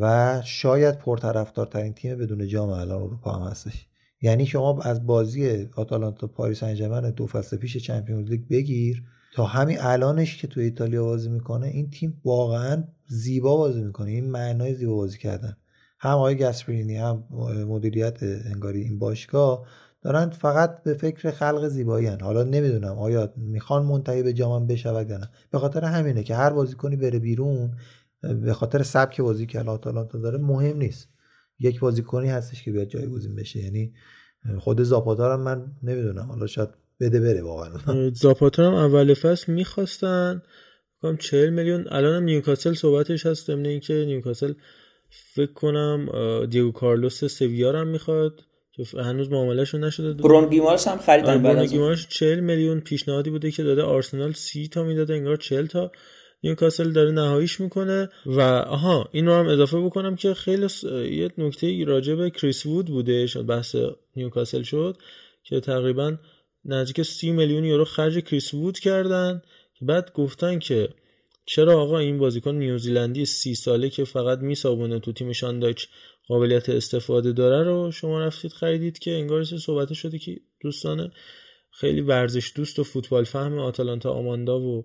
و شاید پرطرفدارترین تیم بدون جام الان اروپا هم هستش. یعنی شما از بازی آتالانتا پاریس سن دو فصل پیش چمپیونز لیگ بگیر. تا همین الانش که تو ایتالیا بازی می‌کنه این تیم واقعا زیبا بازی می‌کنه. این معنای زیبا بازی کردن. هم آقای گسپرینی هم مدیریت انگاری این باشگاه دارن فقط به فکر خلق زیبایی هن. حالا نمی‌دونم آیا می‌خوان منتهی به جامم بشود یا نه. به خاطر همینه که هر بازیکنی بره بیرون به خاطر سبک بازی که آتالانتا داره مهم نیست. یک بازیکنی هستش که بیاد جایگزین بشه. یعنی خود زاپاتا من نمی‌دونم. حالا شاید بده بره واقعا. زاپاتا هم اول فصل می‌خواستن. کام 40 میلیون. الان هم نیوکاسل صحبتش هست ضمن اینکه نیوکاسل فکر کنم دیگو کارلوس سویا هم می‌خواد. که هنوز معاملهشون نشده برون گیمارش هم خریدن برون گیمارش 40 میلیون پیشنهادی بوده که داده آرسنال 30 تا می‌داده انگار 40 تا. نیوکاسل داره نهاییش می‌کنه. و آها این رو هم اضافه بکنم که خیلی یه نکته راجع به کریس وود بوده شد بحث نیوکاسل شد که تقریبا نزدیک 30 میلیون یورو خرج کریس وود کردن. بعد گفتن که چرا آقا این بازیکن نیوزیلندی سی ساله که فقط میسابونه تو تیم شان دایچ قابلیت استفاده داره رو شما رفتید خریدید که انگار صحبت شده که دوستان خیلی ورزش دوست و فوتبال فهم آتالانتا آماندا و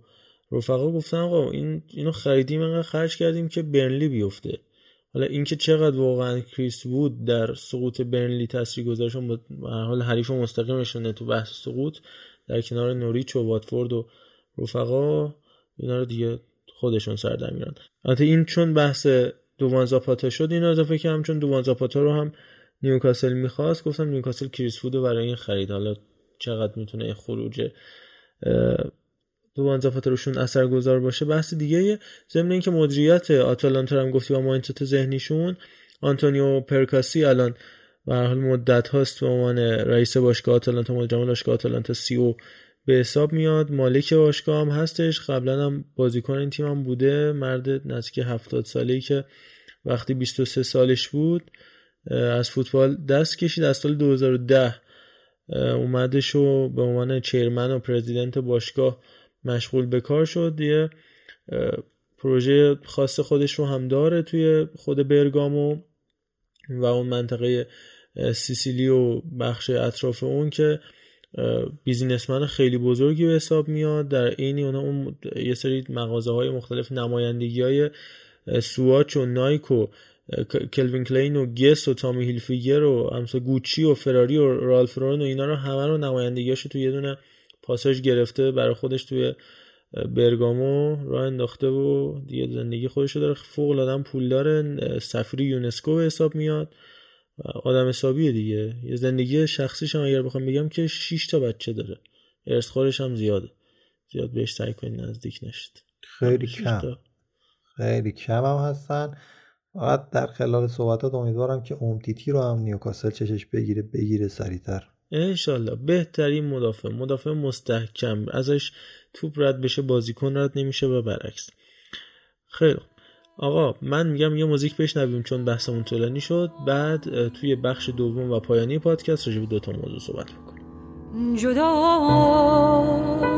رفقا گفتن آقا این اینو خریدیم انقدر خرج کردیم که برنلی بیفته. حالا اینکه چقدر واقعا کریس وود در سقوط برنلی تاثیر گذاشت به حال حریف مستقیمشونه تو بحث سقوط در کنار نوریچ و واتفورد و رفقا اینا رو دیگه خودشون سر البته این چون بحث دوان زاپاتا شد این اضافه کردم چون دوان زاپاتا رو هم نیوکاسل می‌خواست گفتم نیوکاسل کریس وود برای این خرید. حالا چقدر می‌تونه خروج دوان زاپاتا روشون اثرگذار باشه؟ بحث دیگه ضمن اینکه مدیریت آتالانتا هم گفتی با mindset ذهنیشون آنتونیو پرکاسی الان به حال مدت هاست به عنوان رئیس باشگاه آتالانتا مدیر باشگاه آتالانتا CEO به حساب میاد. مالک باشگاه هم هستش. قبلا هم بازیکن این تیم هم بوده. مرد نزدیک 70 ساله که وقتی 23 سالش بود از فوتبال دست کشید. از سال 2010 اومدش و به عنوان چیرمن و پرزیدنت باشگاه مشغول به کار شد. یه پروژه خاص خودش رو هم داره توی خود برگامو و اون منطقه سیسیلی و بخش اطراف اون که بیزینسمن خیلی بزرگی به حساب میاد. در عین اون اون یه سری مغازه های مختلف نمایندگی های سواچ و نایک و کلوین کلین و گس و تامی هیلفیگر و همسا گوچی و فراری و رالف رون و اینا رو همه رو نمایندگیاشو تو یه دونه پاساژ گرفته برای خودش توی برگامو راه انداخته و دیگه زندگی خودش رو داره. فوق العاده پول داره. سفری یونسکو به حساب میاد. آدم حسابیه دیگه. یه زندگی شخصیش هم اگر بخوام بگم که 6 تا بچه داره. ارث هم زیاده. زیاد بهش سعی کنید نزدیک نشید. خیلی کم. خیلی کم هم هستن. فقط در خلال صحبتات امیدوارم که اومتیتی رو هم نیوکاسل چشش بگیره بگیره سریعتر. انشالله. بهترین مدافع. مدافع مستحکم. ازش توپ رد بشه بازیکن رد نمیشه و برعکس. خیلی آقا من میگم یه موزیک بشنویم چون بحثمون طولانی شد. بعد توی بخش دوم و پایانی پادکست راجع به دو تا موضوع صحبت بکنیم جدا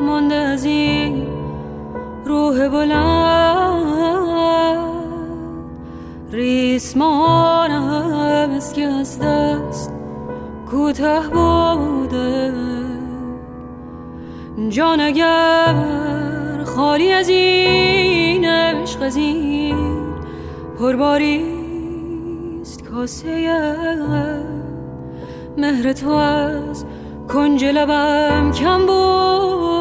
مانده از این روح بلند. ریسمانم از که از دست کوته بوده. جان اگر خالی از این عشق از این پرباریست کاسه مهر تو از کنج لبم کم بوده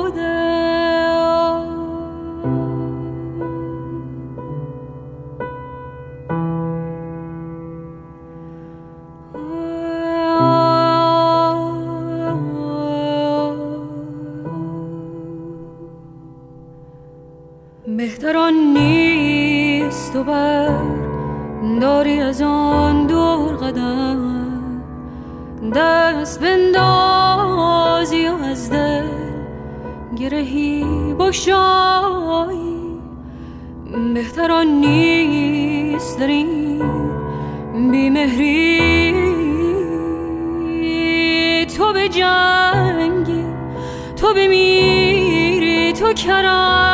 بشایی بهتران نیست داری بیمهری. تو به جنگی تو بمیری تو کرم.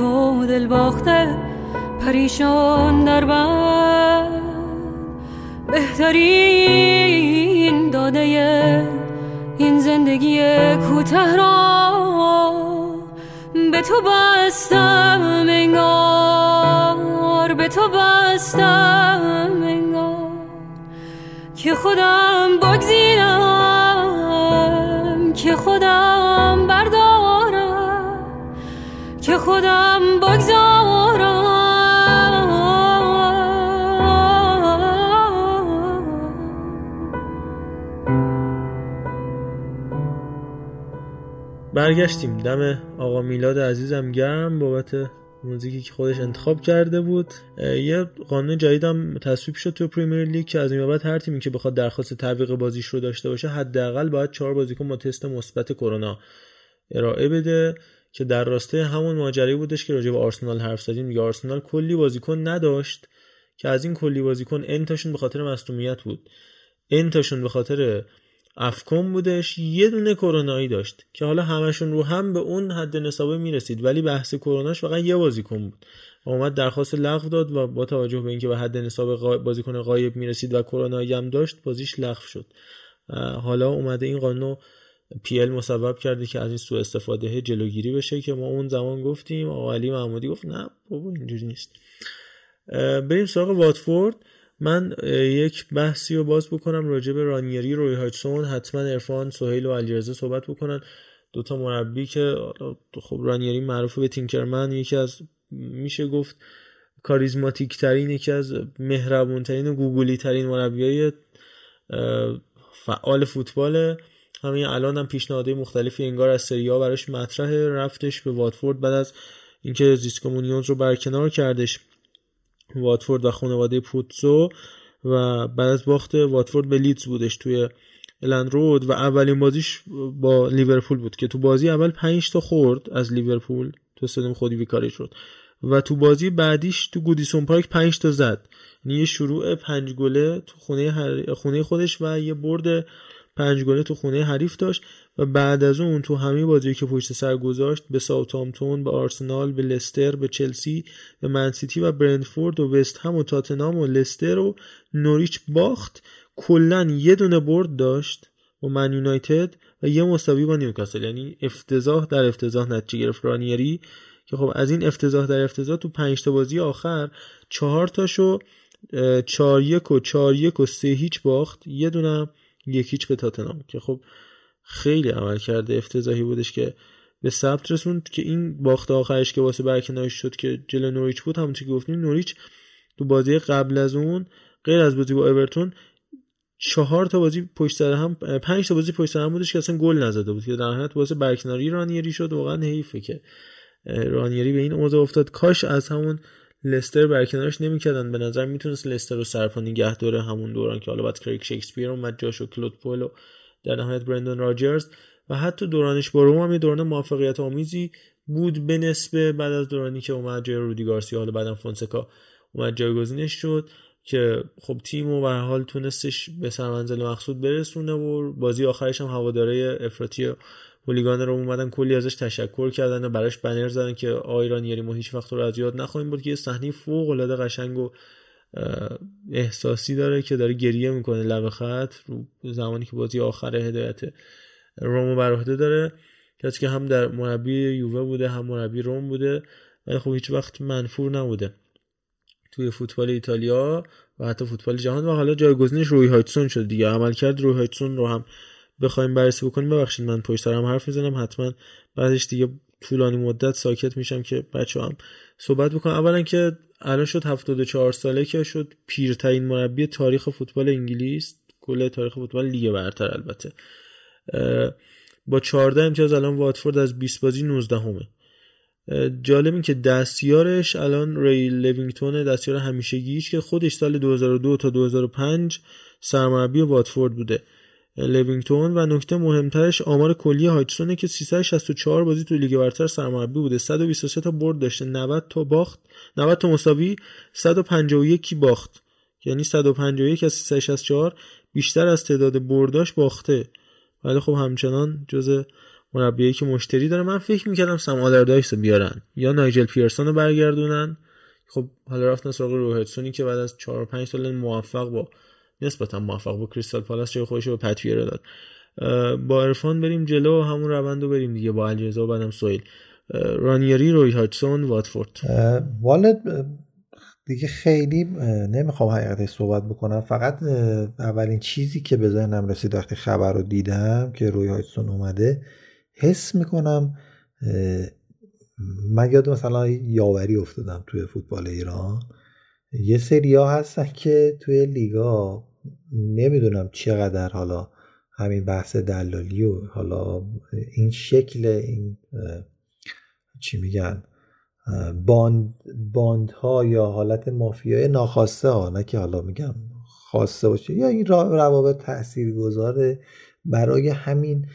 تو دل باخته پریشان در بند بهترین داده این زندگی کوته را به تو بستم انگار به تو بستم انگار. که خودم بگزینم که خودم بگذارم. برگشتیم. دم آقا میلاد عزیزم گرم بابت موزیکی که خودش انتخاب کرده بود. یه قانون جدیدم تصویب شد تو پریمیر لیگ که از این بعد هر تیمی که بخواد درخواست تعویق بازیش رو داشته باشه حداقل باید چهار بازیکن با تست مثبت کرونا ارائه بده. که در راستای همون ماجرایی بودش که راجع به آرسنال حرف زدیم. دیگه آرسنال کلی بازیکن نداشت که از این کلی بازیکن انتاشون به خاطر مصونیت بود. انتاشون به خاطر افکن بودش. یه دونه کرونایی داشت که حالا همشون رو هم به اون حد نصابه می‌رسید. ولی بحث کروناش فقط یه بازیکن بود. اومد درخواست لغو داد و با توجه به اینکه به حد نصاب بازیکن غایب می‌رسید و کرونایی هم داشت بازیش لغو شد. حالا اومده این قانون پی ال مسبب کرده که از این سوء استفاده جلوگیری بشه که ما اون زمان گفتیم. آقا علی محمودی گفت نه بابا اینجوری نیست. بریم سراغ واتفورد. من یک بحثی رو باز بکنم راجع به رانیری روی هایتسون حتما ارفان سهیل و علیرضا صحبت بکنن. دوتا مربی که خب رانیری معروف به تینکرمن. یکی از میشه گفت کاریزماتیک ترین یکی از مهربون ترین و گوگلی ترین مربیای فعال فوتبال همین الان هم پیشنهادهای مختلفی انگار از سریا براش مطرح رفتش به واتفورد بعد از اینکه زیسکومونیونز رو برکنار کردش واتفورد و خانواده پوتزو و بعد از باخت واتفورد به لیدز بودش توی الند رود و اولین بازیش با لیورپول بود که تو بازی اول 5 تا خورد از لیورپول تو استادیوم خودی ویکاری شد. و تو بازی بعدیش تو گودیسون پارک 5 تا زد. یعنی شروع پنج گله تو خونه, هر... خونه خودش و یه برد پنج گله تو خونه حریف داشت و بعد از اون تو همه بازی که پشت سر گذاشت به ساوثهامپتون به آرسنال به لستر به چلسی به منسیتی و برندفورد و وست هم و تاتنام و لستر و نوریچ باخت. کلا یه دونه برد داشت و من یونایتد و یه مساوی با نیوکاسل. یعنی افتضاح در افتضاح نتیجه گرفت رانیری که خب از این افتضاح در افتضاح تو پنج تا بازی آخر چهار تاشو چهار یک و چهار یک و سه هیچ باخت. یه دونه یک هیچ به تاتنام که خب خیلی عمل کرده افتضاحی بودش که به ثبت رسوند که این باخت آخرش که واسه برکنارش شد که جلو نوریچ بود همونطور که گفتیم نوریچ تو بازی قبل از اون غیر از بازی با اورتون چهار تا بازی پشت سر هم پنج تا بازی پشت سر هم بودش که اصلا گل نزده بود که در نهایت واسه برکناری رانیری شد واقعا حیفه که رانیری به این اوضاع افتاد. کاش از همون لستر برکنارش نمی‌کردن. به نظر می‌تونست لستر رو سرپا نگه داره همون دوران که حالا بعد کریک شکسپیر اومد جاش و کلود و در نهایت برندون راجرز. و حتی دورانش با روم هم یه دوران موفقیت آمیزی بود به نسبه بعد از دورانی که اومد جای رودی گارسیا. حالا بعدم فونسکا اومد جایگزینش شد که خب تیم و به حال تونستش به سرمنزل مقصود برسونه و بازی آخرش هم هواداره افراطی هولیگان رو اومدن کلی ازش تشکر کردن و براش بنر زدن که آیران یری ما هیچ وقت رو از یاد نخواهیم بود که یه صحنه فوق العاده قشنگ و احساسی داره که داره گریه می‌کنه لب خط رو زمانی که بازی آخر هدایت رومو بر داره. کسی که هم در مربی یووه بوده هم مربی روم بوده ولی خب هیچ وقت منفور نبوده. توی فوتبال ایتالیا و حتی فوتبال جهان و حالا جایگزینش روی هایتسون شد دیگه. عملکرد روی هایتسون رو هم بخوایم بررسی بکنیم ببخشید من پشت سر هم حرف می‌زنم حتما بعدش دیگه طولانی مدت ساکت میشم که بچه ها هم صحبت بکنم اولا که الان شد 74 ساله که شد پیرترین مربی تاریخ فوتبال انگلیس کل تاریخ فوتبال لیگ برتر البته. با 14 امتیاز الان واتفورد از 20 بازی 19 همه. جالب این که دستیارش الان ری لوینگتون دستیار همیشگیش که خودش سال 2002 تا 2005 سرمربی واتفورد بوده. لوینگتون و نکته مهمترش آمار کلی هاجسونه که 364 بازی تو لیگ برتر سرمربی بوده. 123 تا برد داشته 90 تا باخت. 90 تا مساوی 151 باخت. یعنی 151 از 364 بیشتر از تعداد برداش باخته. ولی خب همچنان جز مربیایی که مشتری داره من فکر می‌کردم سم آلردایس رو بیارن یا نایجل پیرسون رو برگردونن. خب حالا رفتن سراغ روهتسونی که بعد از 4 5 سال موفق با نسبتا موفق با کریستال پالاس جای خودش رو به پتویره داد. با ارفان بریم جلو همون روند رو بریم دیگه با الجزا و بعدم سویل. رانیری روی هاچسون واتفورد. والد دیگه خیلی نمی‌خوام حقیقتش صحبت بکنم. فقط اولین چیزی که به ذهنم رسید وقتی خبر رو دیدم که روی هایتسون اومده حس می‌کنم من یاد مثلا یاوری افتادم توی فوتبال ایران. یه سری ها هستن که توی لیگا نمی‌دونم چقدر حالا همین بحث دلالی و حالا این شکل این چی میگن باند باند ها یا حالت مافیای ناخواسته ها نه که حالا میگم خواسته باشه یا این روابط تأثیر گذاره برای همین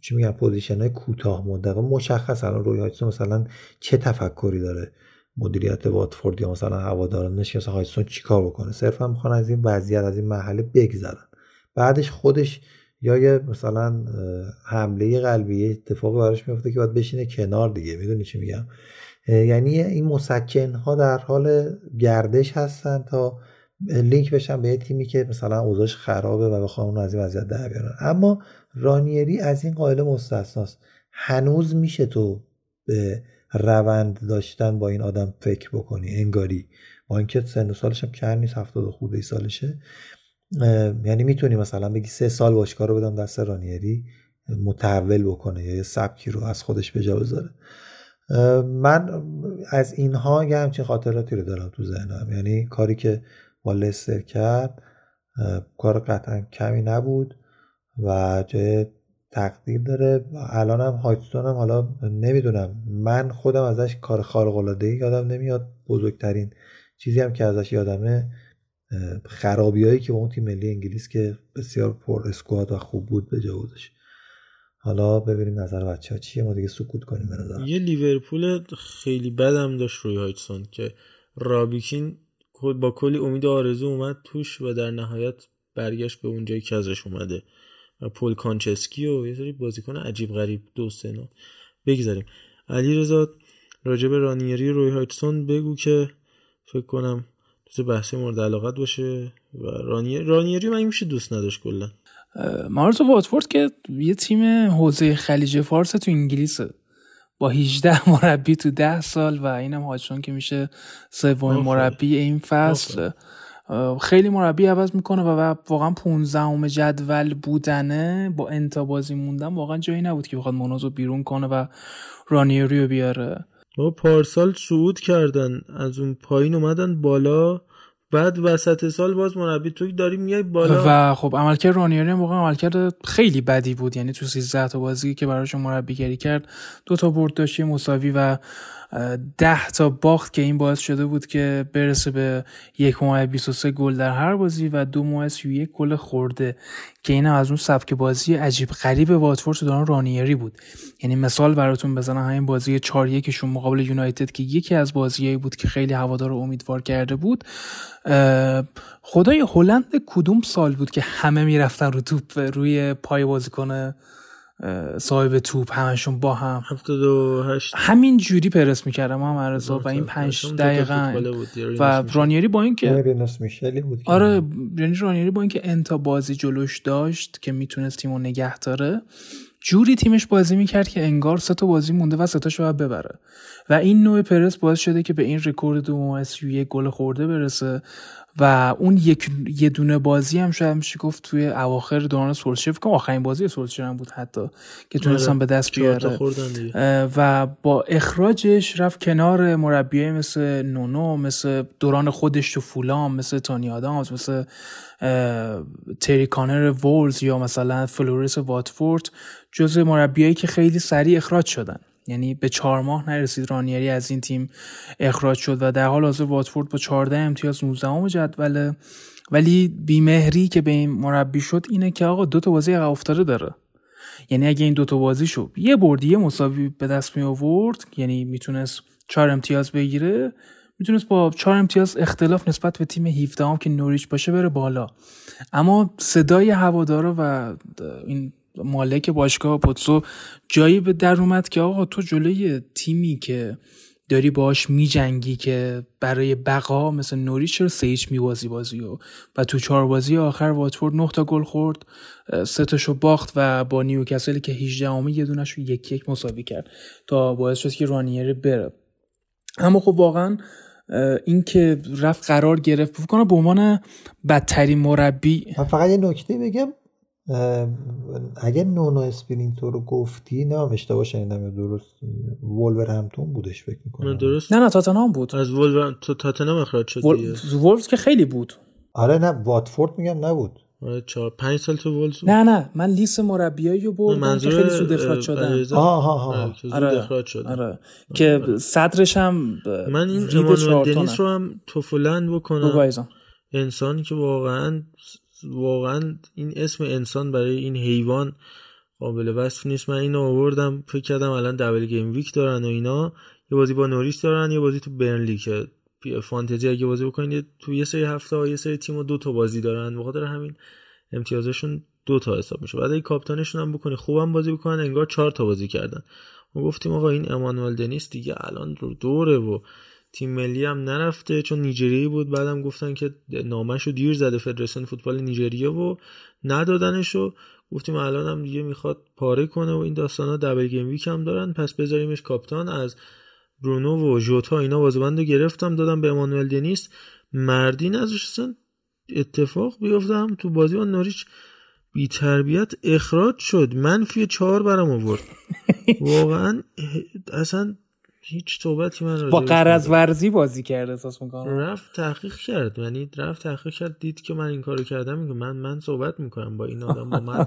چی میگن position های کوتاه مدت. مشخص الان روی مثلا چه تفکری داره. مدیریت واتفورد یا مثلا هوادارانش که مثلا هاجسون چیکار بکنه؟ صرفا می‌خوان از این وضعیت از این مرحله بگذرن. بعدش خودش یا یه مثلا حمله قلبی اتفاقی براش میفته که باید بشینه کنار دیگه. می‌دونی چی میگم؟ یعنی این مسکن ها در حال گردش هستن تا لینک بشن به یه تیمی که مثلا اوضاعش خرابه و بخوام اون از این وضعیت در بیارن. اما رانیری از این قائل مستثناست. هنوز میشه تو به روند داشتن با این آدم فکر بکنی. انگاری. با اینکه سن و سالش هم کم نیست هفتاد خورده سالشه. یعنی می‌تونی مثلا بگی سه سال باشگاه رو بدم دست رانیری متحول بکنه یا یه سبکی رو از خودش به جا بذاره. من از اینها یه همچین خاطراتی رو دارم تو ذهنم. یعنی کاری که با لستر کرد کار قطعا کمی نبود و جای تقدیر داره و الان هم هایتستون هم حالا نمی‌دونم. من خودم ازش کار خارق العاده یادم نمیاد. بزرگترین چیزی هم که ازش یادمه خرابیایی که با اون تیم ملی انگلیس که بسیار پر اسکواد و خوب بود به جا حالا ببینیم نظر بچه ها چیه. ما دیگه سکوت کنیم به یه لیورپول خیلی بدم داشت روی هایتسون که رابیکین با کلی امید آرزو اومد توش و در نهایت برگشت به اونجایی که ازش اومده. و پول کانچسکی و یه سری بازیکن عجیب غریب دو سنا بگذاریم. علی رضا راجب رانیری روی هایتسون بگو که فکر کنم تو بحث مورد علاقت باشه و رانیری, رانیری من میشه دوست نداشت کلا. مارتو واتفورد که یه تیم حوزه خلیج فارس تو انگلیسه با 18 مربی تو 10 سال و اینم هاچون که میشه سومین مربی این فصل. خیلی مربی عوض می‌کنه و واقعا 15 جدول بودنه. با انتا بازی موندن واقعا جایی نبود که بخواد مونوزو بیرون کنه و رانیری رو بیاره. با پارسال صعود کردن. از اون پایین اومدن بالا. بعد وسط سال باز مربی توی داری میای بالا. و خب عملکرد رانیری هم واقعا عملکرد خیلی بدی بود. یعنی تو 13 تا بازی که مربی مربیگری کرد دو تا برد داشت مساوی و ده تا باخت که این باعث شده بود که برسه به یک ماه 23 گل در هر بازی و دو ماه 31 گل خورده. که این از اون سبک بازی عجیب غریب واتفورد دوران رانیری بود. یعنی مثال براتون بزنم همین بازی 4 1 مقابل یونایتد که یکی از بازیایی بود که خیلی هوادار رو امیدوار کرده بود. خدای هلند کدوم سال بود که همه می‌رفتن رو توپ روی پای بازیکن صاحب توپ همشون با هم. 78 همین جوری پرس می‌کردم هم عرضا و این پنج دقیقا. و رانیری با اینکه آره یعنی رانیری با اینکه انتا بازی جلوش داشت که می‌تونست تیمو نگه داره جوری تیمش بازی می‌کرد که انگار سه تا بازی مونده و سه تاشو باید ببره. و این نوع پرس باعث شده که به این رکورد دو یک گل خورده برسه و اون یک یه دونه بازی هم شاید میشه گفت توی اواخر دوران سولشر فکر آخرین بازی سولشر هم بود حتی که تونستن آره. به دست بیاره. و با اخراجش رفت کنار مربیای مثل نونو مثل دوران خودش تو فولام مثل تونی آدامز مثل تری کانر وولز یا مثلا فلورس واتفورد جز مربیایی که خیلی سریع اخراج شدن. یعنی به چهار ماه نرسید رانیری از این تیم اخراج شد و در حال حاضر واتفورد با 14 امتیاز 19 جدوله ولی بیمهری که به این مربی شد اینه که آقا دو تا بازی افتاده داره. یعنی اگه این دو تا بازی شد یه بردی یه مساوی به دست می آورد یعنی می‌تونست چهار امتیاز بگیره می‌تونست با چهار امتیاز اختلاف نسبت به تیم 17 هم که نوریچ باشه بره بالا. اما صدای هوادارا و این مالک باشگاه پوتسو جایی به در اومد که آقا تو جلوی تیمی که داری باش میجنگی که برای بقا مثل نوری چرا سیچ میوازی بازی و و تو چهار بازی آخر واتفورد 9 تا گل خورد سه باخت و با نیوکاسل که 18 امه یه دونش رو یک یک مساوی کرد تا باعث شد که رانیری بره. اما خب واقعا این که رفت قرار گرفت بکنه به عنوان بدترین مربی من فقط یه نکته بگم. اگه نونو اسپریتو رو گفتی نه اشتباه شنیدم درست وولورهمپتون بودش فکر می‌کنم. درست. نه نه تاتنهام بود. از وولور تو تاتنهام اخراج شد وول... که خیلی بود. آره نه واتفورد میگم نبود. آره چهار پنج سال تو وولز نه نه من لیست مربیایی رو بردم که خیلی سود اخراج شدن آها آره اخراج شدن آره. که صدرش هم من این امانوئل دنیس رو هم توفلند بکنم. انسانی که واقعا واقعا این اسم انسان برای این حیوان قابل وصف نیست. من اینو آوردم فکر کردم الان دبل گیم ویک دارن و اینا. یه بازی با نوریش دارن یه بازی تو برنلی که فانتزی اگه بازی بکنید تو یه سری هفته ها یه سری تیم دو تا بازی دارن. بخاطر همین امتیازشون دو تا حساب میشه. بعد اگه کاپتانشون هم بکنی خوبم بازی بکنن انگار چهار تا بازی کردن. ما گفتیم آقا این امانوئل دنیس دیگه الان رو دوره و تیم ملی هم نرفته چون نیجریه بود. بعدم گفتن که نامش رو دیر زده فدراسیون فوتبال نیجریه و ندادنش و گفتیم الان هم دیگه می‌خواد پاره کنه و این داستان ها دبل گیم ویک هم دارن. پس بذاریمش کاپتان. از برونو و ژوتا اینا بازوبند رو گرفتم. دادم به امانوئل دنیس مردی ازش اصلا اتفاق بیفتم تو بازی با نوریچ بی تربیت اخراج شد. منفی چهار برم آورد. واقعا اصلا هیچ صحبتی من با قرض ورزی بازی کرد احساس می‌کنم. رفت تحقیق کرد یعنی رفت تحقیق کرد دید که من این کارو کردم میگه من من صحبت می‌کنم با این آدم با من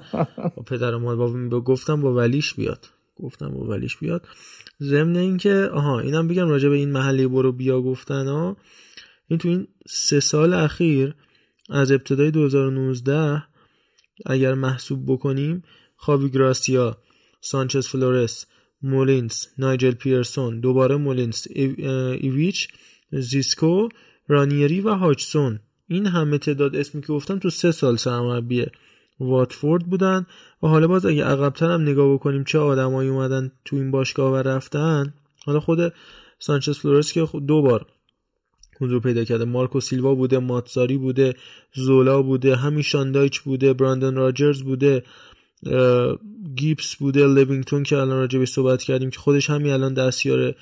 با پدر و با گفتم با ولیش بیاد. گفتم با ولیش بیاد. ضمن اینکه آها اینم بگم راجع به این محل برو بیا گفتن ها. این تو این سه سال اخیر از ابتدای 2019 اگر محسوب بکنیم خاوی گراسیا سانچز فلورس مولینز نایجل پیرسون دوباره مولینز ایویچ زیسکو رانیری و هاجسون این همه تعداد اسمی که گفتم تو سه سال سرمربی واتفورد بودن. و حالا باز اگه عقبتر هم نگاه بکنیم چه آدمایی اومدن تو این باشگاه و رفتن. حالا خود سانچز فلورس که دو بار حضور پیدا کرده. مارکو سیلوا بوده ماتزاری بوده زولا بوده همین شان دایچ بوده براندن راجرز بوده. گیپس بوده لوینگتون که الان راجع به صحبت کردیم که خودش همین الان دستیار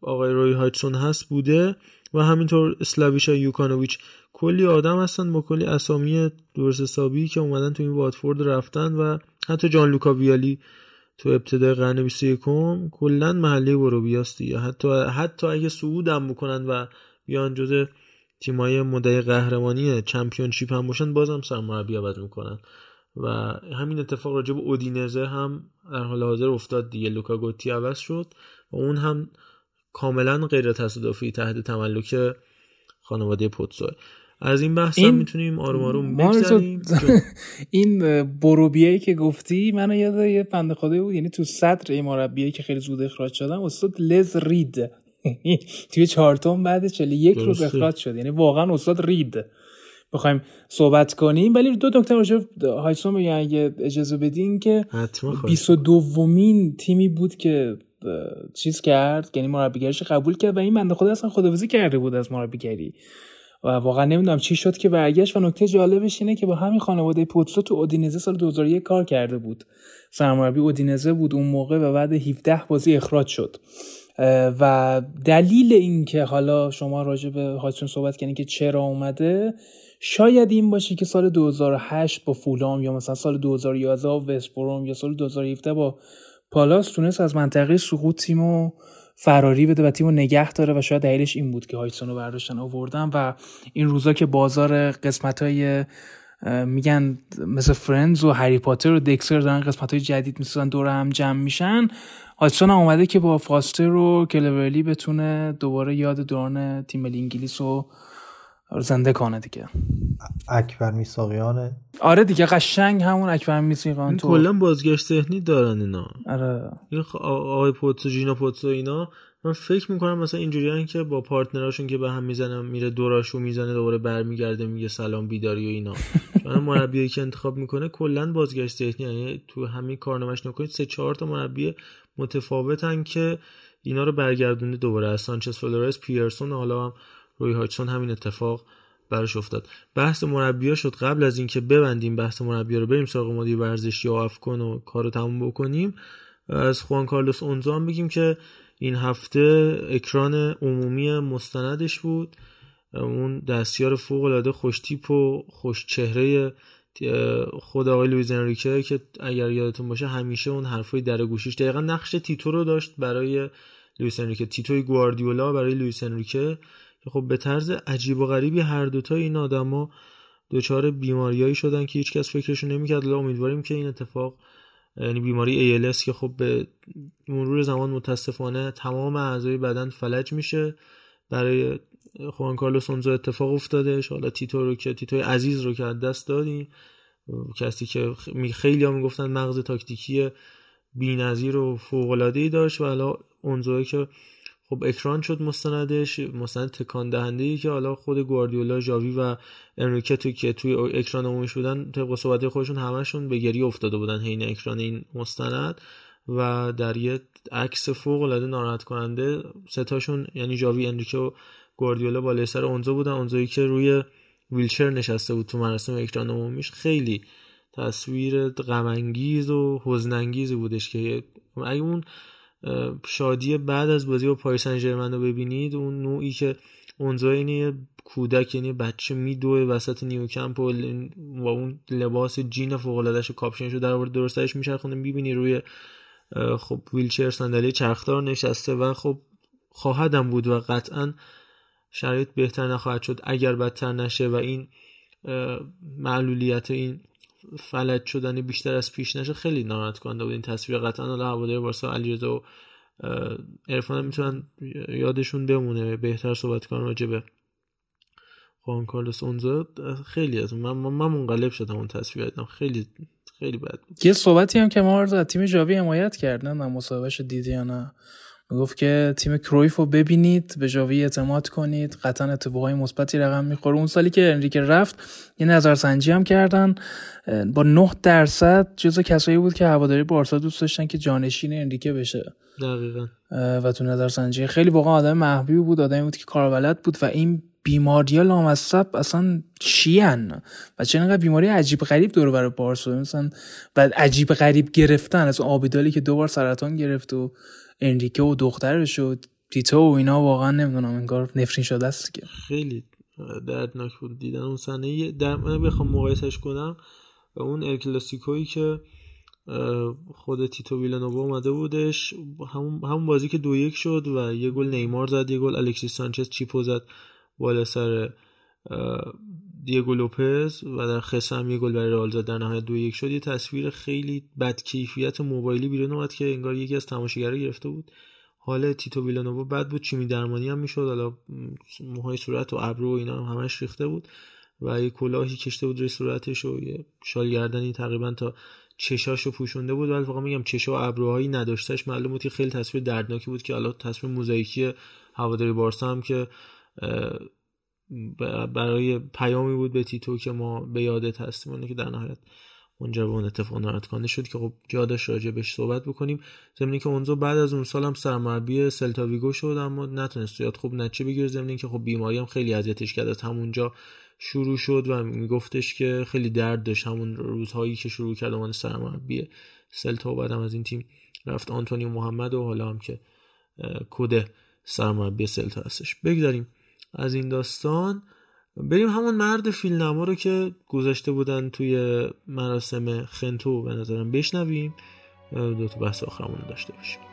آقای روی هاجسون هست بوده و همینطور اسلاویشا یوکانوویچ. کلی آدم هستن با کلی اسامی درست حسابی که اومدن تو این واتفورد رفتن و حتی جان لوکا ویالی تو ابتدای قرن 21 کلا محله بروبیاست دیگه. حتی حتی اگه صعود هم بکنن و بیان جزء تیمای مدعی قهرمانی چمپیونشیپ هم باشن بازم سرمربی عوض می‌کنن. و همین اتفاق راجع به اودینزه هم در حال حاضر افتاد دیگه. لوکا گوتی عوض شد و اون هم کاملا غیر تصادفی تحت تملک خانواده پوتسو. از این بحث هم می‌تونیم آروم آروم بگذاریم این بروبیایی که گفتی منو یاد یه بنده خدایی بود. یعنی تو صدر این مربیایی که خیلی زود اخراج شدن استاد لز رید. توی چهارتون بعد 41 روز اخراج شد. یعنی واقعا استاد رید. بخوایم صحبت کنیم. ولی دو نکته راجع هایسون بگم اگه اجازه بدین که 22 دومین تیمی بود که چیز کرد یعنی مربیگریش قبول کرد و این بنده خدا اصلا خداویسی کرده بود از مربیگری. و واقعا نمی‌دونم چی شد که برگشت. و نکته جالبش اینه که با همین خانواده پوتسو تو اودینزه سال 2001 کار کرده بود. سرمربی اودینزه بود اون موقع و بعد 17 بازی اخراج شد. و دلیل این که حالا شما راجع به هایسون صحبت کنید که چرا اومده شاید این باشه که سال 2008 با فولام یا مثلا سال 2011 با وستبروم یا سال 2017 با پالاس تونست از منطقه سقوط تیمو فراری بده و تیمو نگه داره و شاید دلیلش این بود که هاجسون رو برداشتن آوردن و این روزا که بازار قسمت های میگن مثل فرندز و هری پاتر و دکستر دارن قسمت های جدید می‌سازن دور هم جمع میشن. هاجسون هم اومده که با فاستر و کلورلی بتونه دوباره یاد دوران تیم انگلیس رو زنده کنه دیگه. اکبر میثاقیانه آره دیگه قشنگ همون اکبر میثاقیان تو کلا بازگشت ذهنی دارن اینا. آره. این آقای پوتسو جینا پوتسو اینا من فکر می‌کنم مثلا اینجوریان که با پارتنراشون که به هم می‌زنن میره دوراشو می‌زنه دوباره برمیگرده میگه سلام بیداری و اینا. من مربیایی که انتخاب می‌کنه کلا بازگشت ذهنی یعنی تو همین کارنامه‌اش نکنید سه چهار تا مربی متفاوتن که اینا رو برگردونه دوباره. از سانچز فلورس پیرسون حالا هم روی هاچسون همین اتفاق براش افتاد. بحث مربیا شد. قبل از اینکه ببندیم بحث مربیا رو بریم سراغ مدیر ورزشی و افکن و کارو تموم بکنیم. از خوان کارلوس اونزا هم بگیم که این هفته اکران عمومی مستندش بود. اون دستیار فوق العاده خوشتیپ و خوش چهره خود آقای لوئیس انریکه که اگر یادتون باشه همیشه اون حرفای در گوشیش دقیقا نقش تیتو رو داشت برای لویس انریکه. تیتوی گواردیولا برای لویس انریکه. که خب به طرز عجیب و غریبی هر دوتا این آدما دچار بیماریایی شدن که هیچکس فکرشون نمی‌کرد. حالا امیدواریم که این اتفاق یعنی بیماری ALS که خب به مرور زمان متاسفانه تمام اعضای بدن فلج میشه. برای خوان کارلوس اونزو اتفاق افتاده حالا تیتو رو که تیتو عزیز رو که دست دادیم کسی که خیلی هم می‌گفتن مغز تاکتیکی بی‌نظیر و فوق داشت و حالا اونزوی که خب اکران شد مستندش مستند تکان دهنده ای که حالا خود گواردیولا ژاوی و انریکه تو که توی اکران عمومیش بودن طبق صحبت خودشون همشون به گریه افتاده بودن حین اکران این مستند و در یه عکس فوق العاده ناراحت کننده ستاشون یعنی ژاوی انریکه و گواردیولا بالای سر اونزا بودن. اونزایی که روی ویلچر نشسته بود تو مراسم اکران عمومیش. خیلی تصویر غم و حزن بودش که اگه اون شادی بعد از بازی با پاریس سن رو ببینید اون نوعی که اونجا اینه کودک یعنی بچه میدوه وسط نیوکمپ و با اون لباس جین فوق العاده شو کاپشنشو در آورد درستش میچرخونه می‌بینی روی خب ویلچر صندلی چرخدار نشسته و خب خواهدم بود و قطعا شرایط بهتر نخواهد شد اگر بدتر نشه و این معلولیت این فلج شدن بیشتر از پیش نشه خیلی ناراحت کننده بود این تصویر. قطعا حالا هوادار بارسا علیرضا و عرفان می‌تونن یادشون بمونه بهتر صحبت کنن راجع به خوان کارلوس اونزا. خیلی از من من منقلب شدم اون تصویر دیدم خیلی خیلی بد بود. یه صحبتی هم که ما از تیم جاوی حمایت کردن مصاحبهش دیدی یا نه؟ می‌گفت که تیم کرویف رو ببینید به جاوی اعتماد کنید قطعا اتفاقای مثبتی رقم می‌خوره. اون سالی که انریکه رفت یه نظرسنجی هم کردن. با 9 درصد جزو کسایی بود که هواداری بارسا دوست داشتن که جانشین انریکه بشه. دقیقا. و تو نظرسنجی خیلی واقعا آدم محبوبی بود آدمی بود که کاربلد بود و این بیماری لامصب اصلا چیان؟ و چه بیماری عجیب غریب دور برای بارسا؟ مثلا و عجیب غریب گرفتن از آبیدالی که دوبار سرطان گرفت و انریکه و دخترش و تیتو و اینا واقعا نمی‌دونم انگار نفرین شده است که خیلی دردناک بود دیدن اون سنه در من بخوام مقایسش کنم. اون الکلاسیکویی که خود تیتو ویلانووا اومده بودش همون همون بازی که دو یک شد و یه گل نیمار زد یه گل الکسیس سانچز چیپو زد بالا سر دیگو لوپز و در خصم یه گل برای رئال زد. در نهایت دو یک شد. یه تصویر خیلی بد کیفیت موبایلی بیرون اومد که انگار یکی از تماشاگرها گرفته بود. حال تیتو ویلانووا بد بود. چیمی درمانی هم می‌شد. حالا موهای صورت و ابرو و اینا هم همش ریخته بود. و یه کلاهی کشته بود روی صورتش و یه شال گردنی تقریبا تا چشاشو پوشونده بود. ولی واقعا میگم چشا و ابروهایی نداشتش معلوم بود که خیلی تصویر دردناکی بود که حالا تصویر موزاییکی هواداری بارسا هم که برای پیامی بود به تیتو که ما به یادت هستیم که در نهایت اونجا به اون اتفاق ناراحت شد که خب جا داشت راجع بهش صحبت بکنیم. زمینی که اونجا بعد از اون سال هم سرمربی سلتا ویگو شد اما نتونست یاد خوب نچه بگیره. زمینی که خب بیماری هم خیلی اذیتش کرد از همونجا شروع شد و میگفتش که خیلی درد داشت. همون روزهایی که شروع کرد عنوان سرمربی سلتا و بعدم از این تیم رفت آنتونیو محمد و حالا هم که کد سرمربی سلتا هستش. بگذاریم از این داستان. بریم همون مرد فیلنما رو که گذاشته بودن توی مراسم خنتو به نظرم بشنویم دو تا بحث آخرمون داشته باشیم.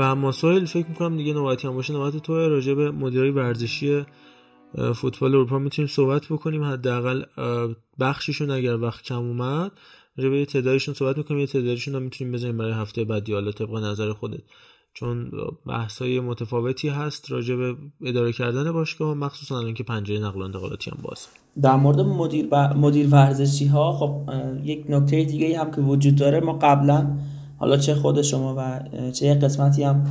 و مسائل فکر می‌کنم دیگه نوبتی هم باشه. نوبت تو راجع به مدیرای ورزشی فوتبال اروپا می‌تونیم صحبت بکنیم. حداقل بخششون اگر وقت کم اومد راجع به تعدادشون صحبت می‌کنیم. یه تعدادشون هم می‌تونیم بزنیم برای هفته بعدی حالا طبق نظر خودت. چون بحثای متفاوتی هست راجع به اداره کردن باشگاه مخصوصا الان که پنجره نقل و انتقالاتی هم باز. در مورد مدیر مدیر ورزشی ها خب یک نکته دیگه هم که وجود داره. ما قبلا حالا چه خود شما و چه یک قسمتی هم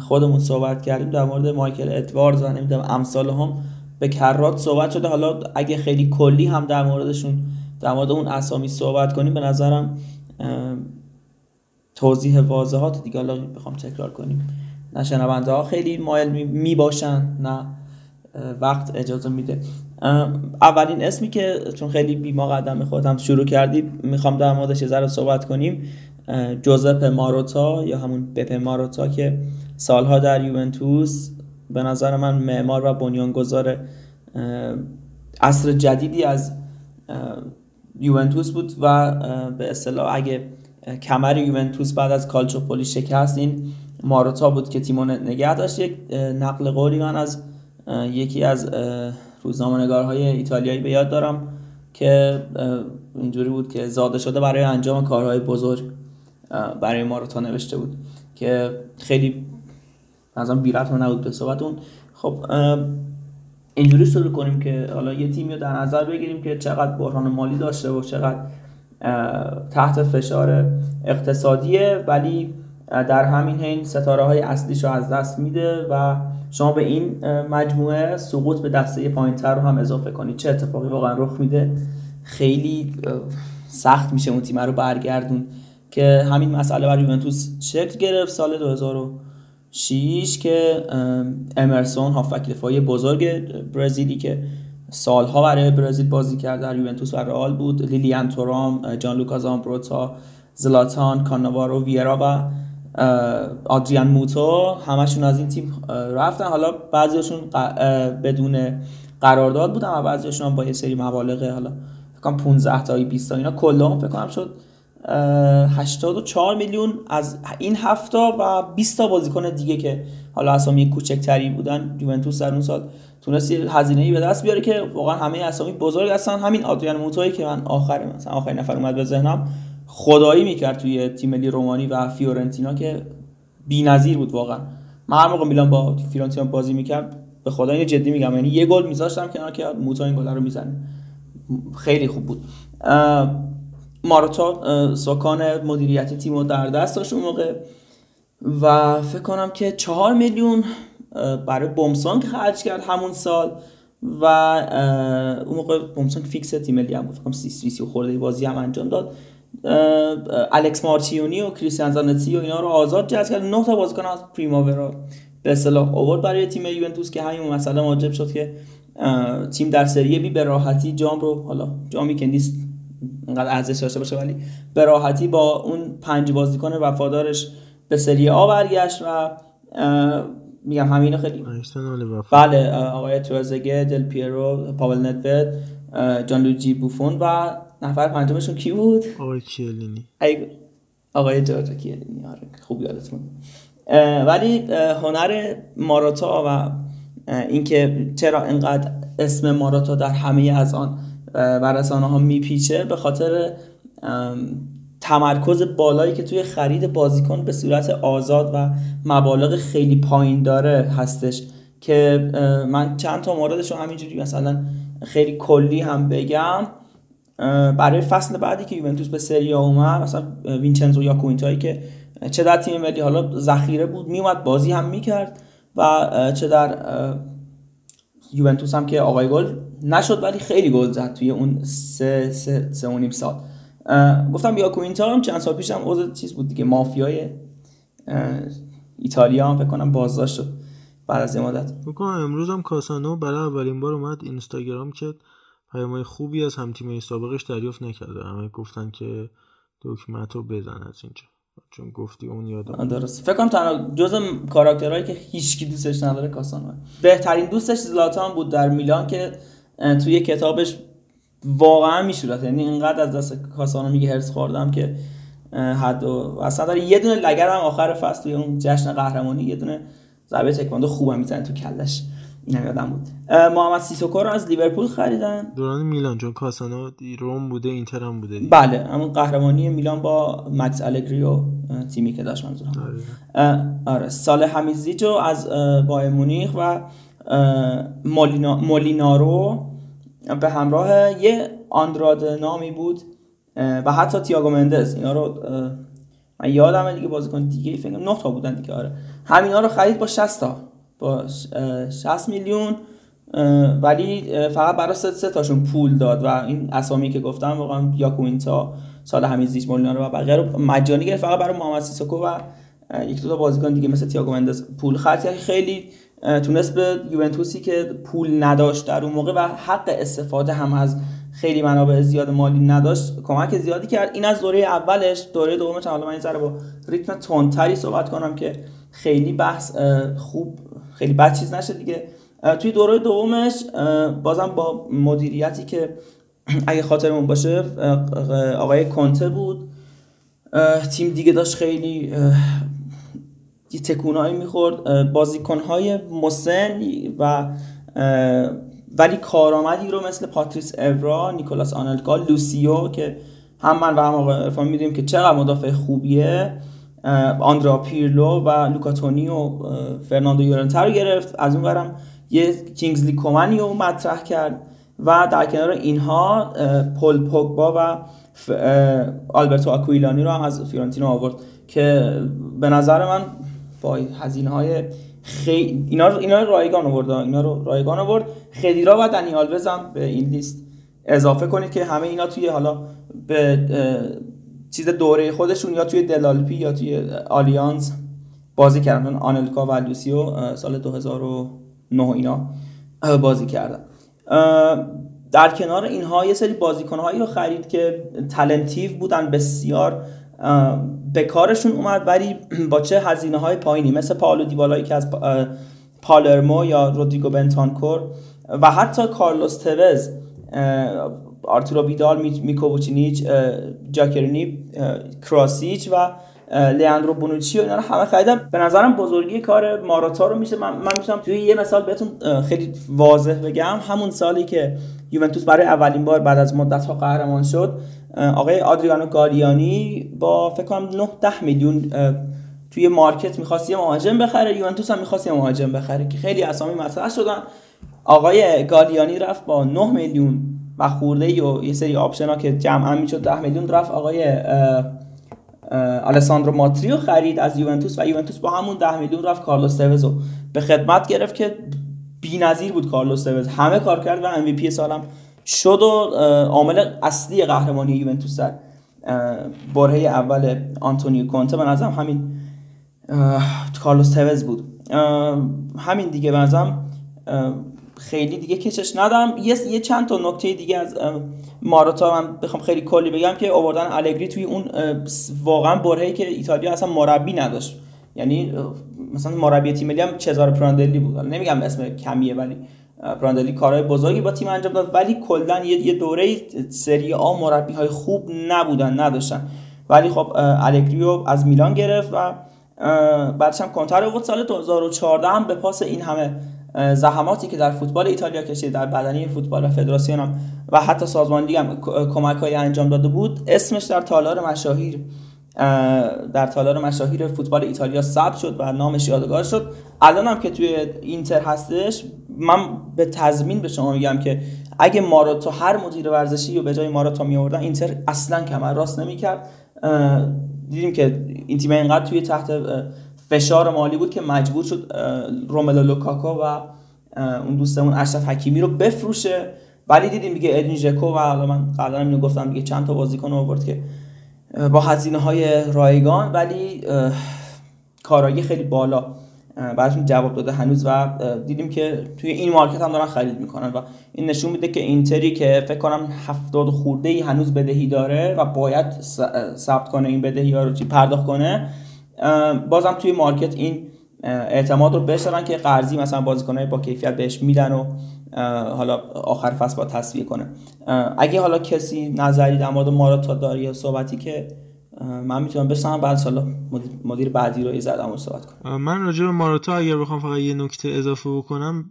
خودمون صحبت کردیم در مورد مایکل ادواردز و نمی‌دونم امثال هم به کرات صحبت شده. حالا اگه خیلی کلی هم در موردشون در مورد اون اسامی صحبت کنیم به نظرم توضیح واضحات دیگه. حالا بخوام تکرار کنیم. نه شنونده ها خیلی مایل می باشن نه وقت اجازه میده. اولین اسمی که چون خیلی بیما قدم خودم شروع کردی می‌خوام در موردش یه صحبت کنیم. جوزپ ماروتا یا همون بپ ماروتا که سالها در یوونتوس به نظر من معمار و بنیانگذار عصر جدیدی از یوونتوس بود و به اصطلاح اگه کمر یوونتوس بعد از کالچوپولی شکست این ماروتا بود که تیمون نگه داشت. یک نقل قولی من از یکی از روزنامه‌نگارهای ایتالیایی به یاد دارم که اینجوری بود که زاده شده برای انجام کارهای بزرگ. برای ماراتا نوشته بود که خیلی ازم بیرت نبود به صحبت اون. خب اینجوری شروع کنیم که حالا یه تیمی رو در نظر بگیریم که چقدر بحران مالی داشته و چقدر تحت فشار اقتصادیه ولی در همین حین ستاره های اصلیش رو از دست میده و شما به این مجموعه سقوط به دسته پایین تر رو هم اضافه کنید. چه اتفاقی واقعا رخ میده؟ خیلی سخت میشه اون تیم رو برگردون. که همین مسئله برای یوونتوس شکل گرفت سال 2006 که امرسون هافک دفاعی بزرگ برزیلی که سالها برای برزیل بازی کرد در یوونتوس و رئال بود. لیلیان تورام جان لوکا زامبروتا زلاتان کاناوارو ویرا و آدریان موتو همشون از این تیم رفتن. حالا بعضیشون بدون قرارداد بودن و بعضیشون با یه سری مبالغ حالا فکر 15 تا 20 تا اینا کلا فکر کنم شد 84 میلیون از این هفته و 20 تا بازیکن دیگه که حالا اسامی کوچکتری بودن یوونتوس در اون سال تونست هزینه ای به دست بیاره که واقعا همه اسامی بزرگ هستن. همین آدریان موتوی که من آخر مثلا آخرین نفر اومد به ذهنم خدایی می‌کرد توی تیم ملی رومانی و فیورنتینا که بی‌نظیر بود واقعا. من هر موقع میلان با فیورنتینا بازی می‌کرد به خدا اینو جدی میگم یعنی یه گل میذاشتم کنار که موتو این گل رو می‌زنه. خیلی خوب بود. ماراتا سکان مدیریت تیم رو در دست داشت اون موقع. و فکر کنم که چهار میلیون برای بومسانگ خرج کرد همون سال. و اون موقع بومسانگ فیکس تیم ملی هم بود. فکر کنم سی و خورده بازی هم انجام داد. الکس مارتیونی و کریستیان زانتی و اینا رو آزاد جذب کرد. نه تا بازیکن از پریماورا به اصطلاح آورد برای تیم یوونتوس که همین مسئله موجب شد که تیم در سری بی به راحتی جام رو حالا جامی که نیست انقدر ارزش داشته باشه ولی به راحتی با اون پنج بازیکن وفادارش به سری آ برگشت و میگم همینو خیلی بله آقای توزگه دل پیرو پاول ندوید جان لوجی بوفون و نفر پنجمشون کی بود؟ آقای کیلینی. آقای جورج کیلینی آره خوب یادتون. ولی هنر ماراتا و اینکه چرا اینقدر اسم ماراتا در همه از آن و رسانه ها میپیچه به خاطر تمرکز بالایی که توی خرید بازیکن به صورت آزاد و مبالغ خیلی پایین داره هستش که من چند تا موردش رو همینجوری مثلا خیلی کلی هم بگم. برای فصل بعدی که یوونتوس به سری اومد مثلا وینچنزو یا کوینتایی که چه در تیم ملی حالا ذخیره بود میومد بازی هم می‌کرد و چه در یوونتوس هم که آقای گل نشد ولی خیلی گل زد توی اون سه سه, سه و نیم سال. گفتم یا کوینتا هم چند سال پیش هم اوضاع چیز بود دیگه مافیای ایتالیا هم فکر کنم بازداشت شد بعد از مدت. فکر امروز هم کاسانو برای اولین بار اومد اینستاگرام که پیامهای خوبی از هم تیمای سابقش دریافت نکرده. همه گفتن که دکمت رو بزن از اینجا. چون گفتی اون یادم درست فکر کنم تنها جز کاراکترهایی که هیچکی دوستش نداره کاسانو بهترین دوستش زلاتان بود در میلان که توی کتابش واقعا میشورد. یعنی اینقدر از دست کاسانو میگه هرس خوردم که حد و اصلا داره یه دونه لگر هم آخر فصل توی اون جشن قهرمانی یه دونه ضربه تکواندو خوبم می‌زنه تو کلش. اینم یادم بود. محمد سیسوکو رو از لیورپول خریدن. دوران میلان چون کاسانو روم بوده اینتر هم بوده دیگه. بله همون قهرمانی میلان با مکس الگری و تیمی که داشت منظورم آره. آره سال همیزیجو از بایر مونیخ و مولینا... مولینارو به همراه یه آندراد نامی بود و حتی تییاگو مندز. اینا رو من یادم دیگه بازیکن دیگه فکر 9 تا بودن دیگه آره. همینا رو خرید با 60 تا با 60 میلیون ولی فقط برای سه تاشون پول داد و این اسامی که گفتم واقعا یاکوینتا سال همیزیچ مولینارو و بقیه رو مجانی گرفت فقط برای محمد سیسوکو و یک دو تا بازیکن دیگه مثل تییاگو مندز پول خرج خیلی تونست به یوونتوسی که پول نداشت در اون موقع و حق استفاده هم از خیلی منابع زیاد مالی نداشت کمک زیادی کرد. این از دوره اولش دوره دومش حالا من ذره با ریتم تندتری صحبت کنم که خیلی بحث خوب خیلی بد چیز نشه دیگه. توی دوره دومش بازم با مدیریتی که اگه خاطرمون باشه آقای کنته بود. تیم دیگه داشت خیلی یه تکونایی می‌خورد بازیکنهای مسن و ولی کارآمدی رو مثل پاتریس اورا نیکولاس آنلکا لوسیو که هم من و هم آقای عرفان می‌دونیم که چقدر مدافع خوبیه آندرا پیرلو و لوکا تونی و فرناندو یورنته رو گرفت. از اون برم یه کینگزلی کومنی رو مطرح کرد و در کنار اینها پل پوگبا و آلبرتو آکویلانی رو هم از فیورنتینا آورد که به نظر من هزینه های خیلی اینا رو اینا رایگان آورد. اینا رو رایگان آورد. خدیرا و دنی آلوز به این لیست اضافه کنید که همه اینا توی حالا به چیز دوره خودشون یا توی دل آلپی یا توی آلیانز بازی کردن. آنلکا و لوسیو سال 2009 اینا بازی کردن. در کنار اینها یه سری بازیکنهایی رو خرید که talented بودن بسیار به کارشون اومد ولی با چه هزینه های پایینی مثل پاولو دیبالایی که از پالرمو یا رودریگو بنتانکور و حتی کارلوس توز آرتورو ویدال میکووچینیچ جاکرینی کراسیچ و لیاندرو بونوچی و اینا رو همه خریدم. به نظرم بزرگی کار ماراتا رو میشه. من, من می‌تونم توی یه مثال بهتون خیلی واضح بگم. همون سالی که یوونتوس برای اولین بار بعد از مدت ها قهرمان شد آقای آدریانو گالیانی با فکر کنم 9 10 میلیون توی market می‌خواست یه مهاجم بخره یوونتوس هم می‌خواست یه مهاجم بخره که خیلی اسامی مطرح شدن. آقای گالیانی رفت با 9 میلیون و خورده و یه سری option ها که جمعا می‌شد 10 میلیون رفت آقای آلساندرو ماتری رو خرید از یوونتوس و یوونتوس با همون 10 میلیون رفت کارلوس توز رو به خدمت گرفت که بی‌نظیر بود کارلوس توز همه کار کرد و MVP سالم شد و عامل اصلی قهرمانی یوونتوس در برهه اول آنتونیو کونته به نظرم همین کارلوس توز بود. همین دیگه به خیلی دیگه کشش ندارم. یه یه چند تا نکته دیگه از ماراتا من بخوام خیلی کلی بگم که آوردن الگری توی اون واقعا برهه‌ای که ایتالیا اصلا مربی نداشت. یعنی مثلا مربی تیم ملی هم چزار پراندلی بود. نمیگم اسم کمیه ولی پراندلی کارهای بزرگی با تیم انجام داد ولی کلا یه دوره سری آ مربی های خوب نبودن نداشتن. ولی خب الگریو از میلان گرفت و بعدش هم کنتر بود سال 2014 هم به پاس این همه زحماتی که در فوتبال ایتالیا کشید در بدنی فوتبال و فدراسیون هم. و حتی سازمان دیگه هم کمک های انجام داده بود. اسمش در تالار مشاهیر. در تالار مشاهیر فوتبال ایتالیا ثبت شد و نامش یادگار شد. الان هم که توی اینتر هستش من به تضمین به شما میگم که اگه ماراتا هر مدیر ورزشی رو به جای ماراتا می آوردن اینتر اصلا کمر راست نمی‌کرد. دیدیم که این تیم اینقدر توی تحت فشار مالی بود که مجبور شد روملو لوکاکو و اون دوستمون اشرف حکیمی رو بفروشه. ولی دیدیم دیگه ادین ژکو و حالا من قبلا اینو گفتم دیگه چند تا بازیکن آورد که با هزینه های رایگان ولی کارایی خیلی بالا. براشون جواب داده هنوز و دیدیم که توی این مارکت هم دارن خرید می‌کنن و این نشون میده که اینتری که فکر کنم هفتاد خورده ای هنوز بدهی داره و باید ثبت کنه این بدهی ها رو چی پرداخت کنه. بازم توی مارکت این اعتماد رو بشارن که قرضی مثلا بازیکنای با کیفیت بهش میدن و حالا آخر فصل با تصویه کنه. اگه حالا کسی نظری در مورد ماراتا داره یا صحبتی که من می‌تونم بشنم بعد سالا مدیر بعدی رو زدم و صحبت کنم. من راجع به ماراتا اگر بخوام فقط یه نکته اضافه بکنم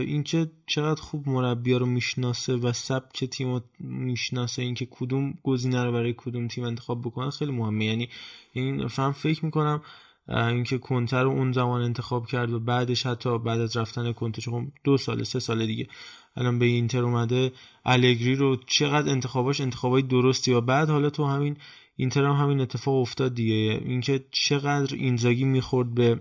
اینکه چقدر خوب مربی رو می‌شناسه و سبک تیم رو می‌شناسه اینکه کدوم گزینه رو برای کدوم تیم انتخاب بکنه خیلی مهمه. یعنی این فهم فکر می‌کنم اینکه کنتر رو اون زمان انتخاب کرد و بعدش حتی بعد از رفتن کنته چون دو سال سه سال دیگه الان به اینتر اومده الگری رو چقدر انتخاباش انتخابای درستی و بعد حالا تو همین اینتر هم همین اتفاق افتاد دیگه. اینکه چقدر اینزاگی می‌خورد به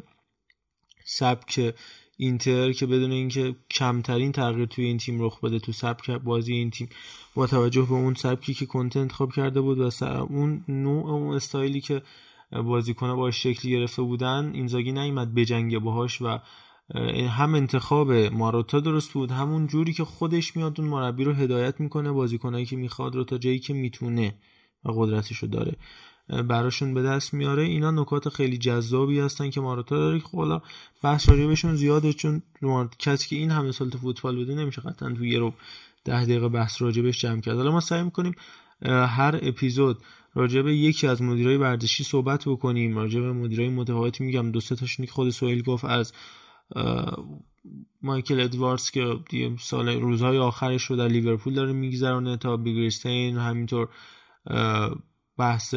سبک اینتر که بدون اینکه کمترین تغییر توی این تیم رخ بده تو سبک بازی این تیم با توجه به اون سبکی که کنته انتخاب کرده بود و اون نوع اون استایلی که بازیکن‌ها باش شکل گرفته بودن اینزاگی نیومد بجنگه باهاش و هم انتخاب ماروتا درست بود همون جوری که خودش میاد اون مربی رو هدایت می‌کنه بازیکنایی که می‌خواد رو تا جایی که می‌تونه و قدرتش رو داره براشون به دست میاره. اینا نکات خیلی جذابی هستن که ماراتا داره. که حالا بحث راجبشون زیاده چون کسی که این همه سال فوتبال بده نمیشه قطعا تو یه رو ده دقیقه بحث راجبش جمع کرد. حالا ما سعی می‌کنیم هر اپیزود راجع به یکی از مدیرای ورزشی صحبت بکنیم. راجع به مدیرای متفاوتی میگم. دو سه تاشون خود سوئیل گفت از مایکل ادواردز که سال روزهای آخرش رو در لیورپول داره میگذرونه تا بیگریستین همینطور بحث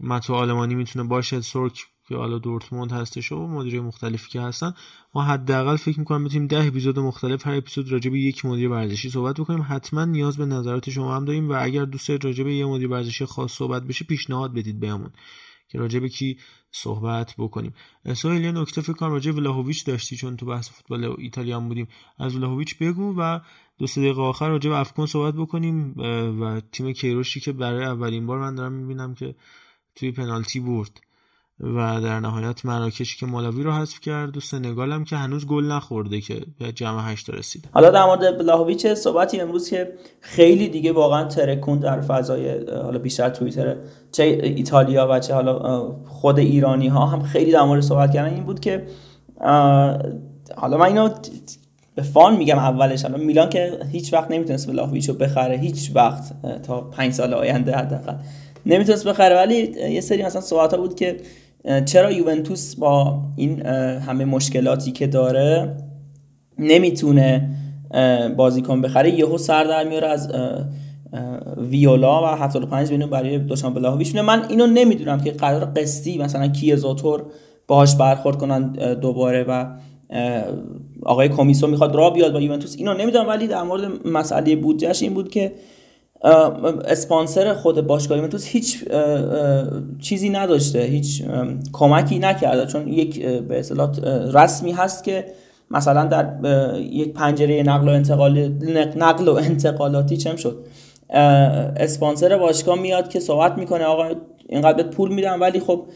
متو آلمانی می‌تونه باشه. سورک که حالا دورتموند هستش و مدیر مختلفی که هستن ما حداقل فکر می‌کنم بتونیم ده اپیزود مختلف هر اپیزود راجع به یک مدیر ورزشی صحبت بکنیم. حتما نیاز به نظرات شما هم داریم و اگر دوست راجع به یه مدیر ورزشی خاص صحبت بشه پیشنهاد بدید بهمون که راجع به کی صحبت بکنیم. سوال یه نکته فکر کنم راجع ولاهویچ داشتی چون تو بحث فوتبال ایتالیا بودیم. از ولاهویچ بگو و دو سه دقیقه آخر راجع به افکن صحبت بکنیم و تیم کیروشی که برای اولین بار من دارم می‌بینم که توی پنالتی برد. و در نهایت مراکشی که مالاوی رو حذف کرد و سنگال هم که هنوز گل نخورده که به جمع هشت رسیده حالا در مورد بلاهویچ صحبتی امروز که خیلی دیگه واقعا ترکون در فضای حالا بیشتر توییتر چه ایتالیا و چه حالا خود ایرانی ها هم خیلی در مورد صحبت کردن این بود که حالا من اینو به فان میگم اولش. حالا میلان که هیچ وقت نمی‌تونست بلاهویچ رو بخره هیچ وقت تا پنج سال آینده حداقل. نمی‌تونست بخره ولی یه سری مثلا صحبت ها بود که چرا یوونتوس با این همه مشکلاتی که داره نمی‌تونه بازیکن بخره؟ یهو سر در میاره از ویولا و 75 میلیون برای دوشان بلاهویچ من اینو نمی‌دونم که قرار قسطی مثلا کیزاتور باهاش برخورد کنن دوباره و آقای کمیسو می‌خواد را بیاد با یوونتوس. اینو نمی‌دونم ولی در مورد مسئله بودجهش این بود که اسپانسر خود باشگاه یوونتوس هیچ چیزی نداشته هیچ کمکی نکرده. چون یک به اصطلاح رسمی هست که مثلا در یک پنجره نقل و انتقال نقل و انتقالاتی چم شد. اسپانسر باشگاه میاد که صحبت می‌کنه آقا اینقدر پول میدم ولی خب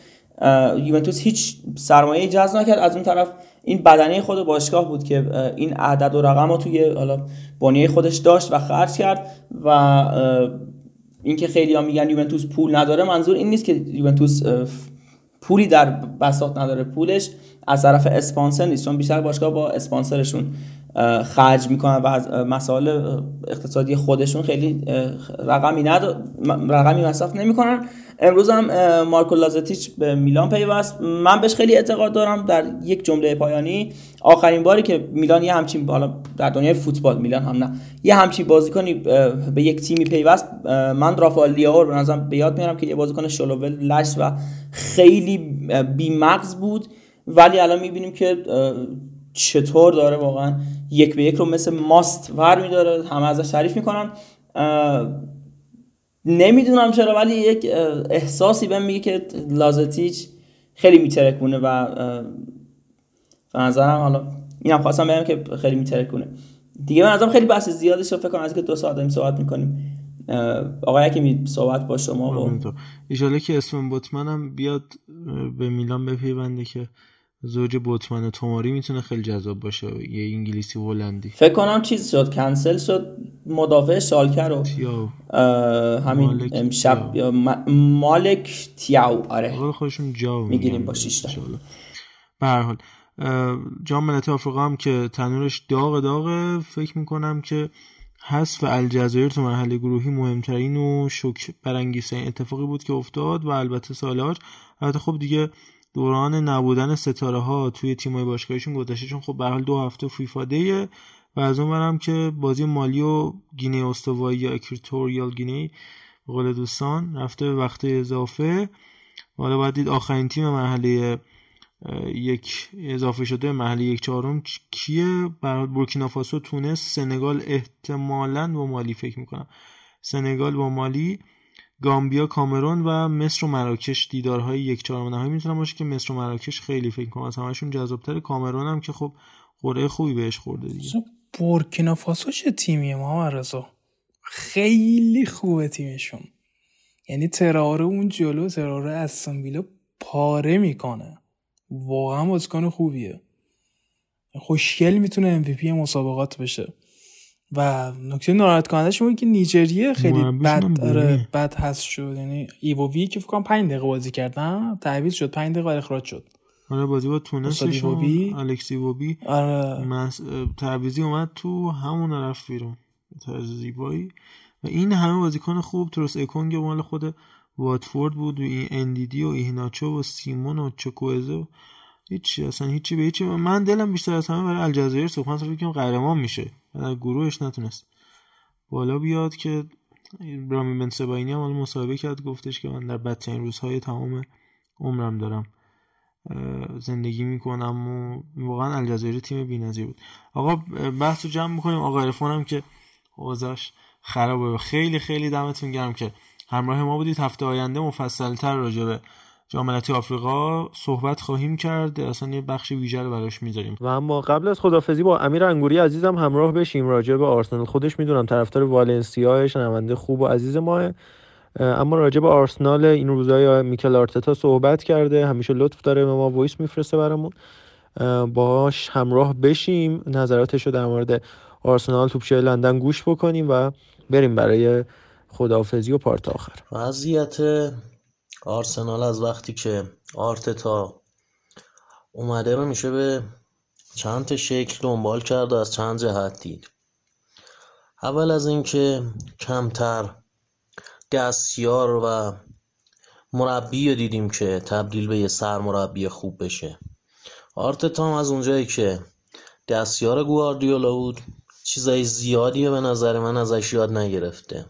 یوونتوس هیچ سرمایه جذب نکرد. از اون طرف این بدنه خود باشگاه بود که این عدد و رقم رو توی حالا بنیه خودش داشت و خرج کرد و اینکه خیلی ها میگن یوونتوس پول نداره منظور این نیست که یوونتوس پولی در بساط نداره پولش از طرف اسپانسر نیست چون بیشتر باشگاه با اسپانسرشون خرج می‌کنن و از مسائل اقتصادی خودشون خیلی رقمی ند رقمی مصرف نمی‌کنن. امروز هم مارکو لازتیچ به میلان پیوست. من بهش خیلی اعتقاد دارم در یک جمله پایانی. آخرین باری که میلان یه همچین بالا در دنیای فوتبال میلان هم نه یه همچین بازیکنی به یک تیمی پیوست. من رافائل لیاور به نظرم به یاد میارم که یه بازیکن شلوول لش و خیلی بیمغز بود. ولی الان می‌بینیم که چطور داره واقعا یک به یک رو مثل ماست ور میداره. همه ازش تعریف می‌کنن. نمی‌دونم چرا ولی یک احساسی بهم میگه که لازتیچ خیلی میترکونه و به نظرم حالا اینم خواستم بگم که خیلی میترکونه. دیگه به نظرم خیلی بحث زیادی شد فکر کنم از که دو ساعت داریم صحبت می‌کنیم. آقای می صحبت با شما و ایشالا که اسم بوتمن بیاد به میلان بپیونده که زوج بوتمن و توماری می‌تونه خیلی جذاب باشه یه انگلیسی و هلندی. فکر کنم چیز شد کنسل شد مدافع شالکر رو. همین مالک امشب تیاو. مالک تیاو آره. خودشون جاو می‌گیریم با 6 به هر حال جام ملت آفریقا هم که تنورش داغ داغه فکر می‌کنم که حذف الجزایر تو مرحله گروهی مهمترین و شوک برانگیزترین اتفاقی بود که افتاد و البته ساحل عاج. البته خب دیگه دوران نبودن ستاره ها توی تیمای باشگاهشون گذشته. چون خب به دو هفته فیفا day ه و از اون برم که بازی مالی و گینه استوایی یا Equatorial Guinea قول دوستان رفته به وقت اضافه. حالا باید دید آخرین تیم مرحله یک اضافه شده مرحله یک چهارم کیه؟ برای بورکینافاسو تونس سنگال احتمالا با مالی فکر می‌کنم. سنگال با مالی گامبیا کامرون و مصر و مراکش دیدارهای یک چهارم نهایی می‌تونن باشه که مصر و مراکش خیلی فکر کنم از همشون جذابتر کامرون هم که خب قرعه خوبی بهش خورده دیگه. بورکینافاسو چه تیمیه ما رضا؟ خیلی خوبه تیمشون. یعنی تراره اون جلو تراره از پاره می‌کنه. واقعا بازیکن خوبیه. خوشگل می‌تونه MVP مسابقات بشه. و نکته ناراحت کنندش بود که نیجریه خیلی بد آره بد هست شد. یعنی ایووی که فکر کنم 5 دقیقه بازی کردن تعویض شد 5 دقیقه اخراج شد. آره بازی با تونس ووبی الکسی ووبی آره. مس... تعویضی اومد تو همون رفت بیرون طرز زیبایی. و این همه بازیکن خوب تروس اکونگ مال خود واتفورد بود و این اندیدی و ایهناچو و سیمون و چکوزه هیچی اصلا هیچی به هیچی. من دلم بیشتر از همه برای الجزایر سوخ من فکر قهرمان میشه. در گروهش نتونست. بالا بیاد که رامی بن سباینی هم مصاحبه کرد گفتش که من در بدترین روزهای تمام عمرم دارم زندگی می‌کنم و واقعا الجزایر تیم بی‌نظیر بود. آقا بحث رو جمع می‌کنیم. آقا عرفان هم که اوضاعش خرابه. خیلی خیلی دمتون گرم که همراه ما بودید. هفته آینده مفصلتر راجع به جاملتی آفریقا صحبت خواهیم کرد. اصلا یه بخش ویژه رو براش می‌ذاریم. و اما قبل از خدافزی با امیر انگوری عزیزم همراه بشیم. راجع به آرسنال خودش می‌دونم طرفدار والنسیا شنونده خوب و عزیز ما اما راجع به آرسنال این روزهای میکل آرتتا صحبت کرده. همیشه لطف داره به ما voice میفرسته برامون. باش همراه بشیم. نظراتش رو در مورد آرسنال توپچه لندن گوش بکنیم و بریم برای خداحافظی و پارت آخر. وضعیت آرسنال از وقتی که آرتتا اومده رو میشه به چند شکل دنبال کرد و از چند جهت دید. اول از اینکه کمتر دستیار و مربی رو دیدیم که تبدیل به یه سرمربی خوب بشه. آرتتا هم از اونجایی که دستیار گواردیولا بود چیزای زیادی به نظر من ازش یاد نگرفته.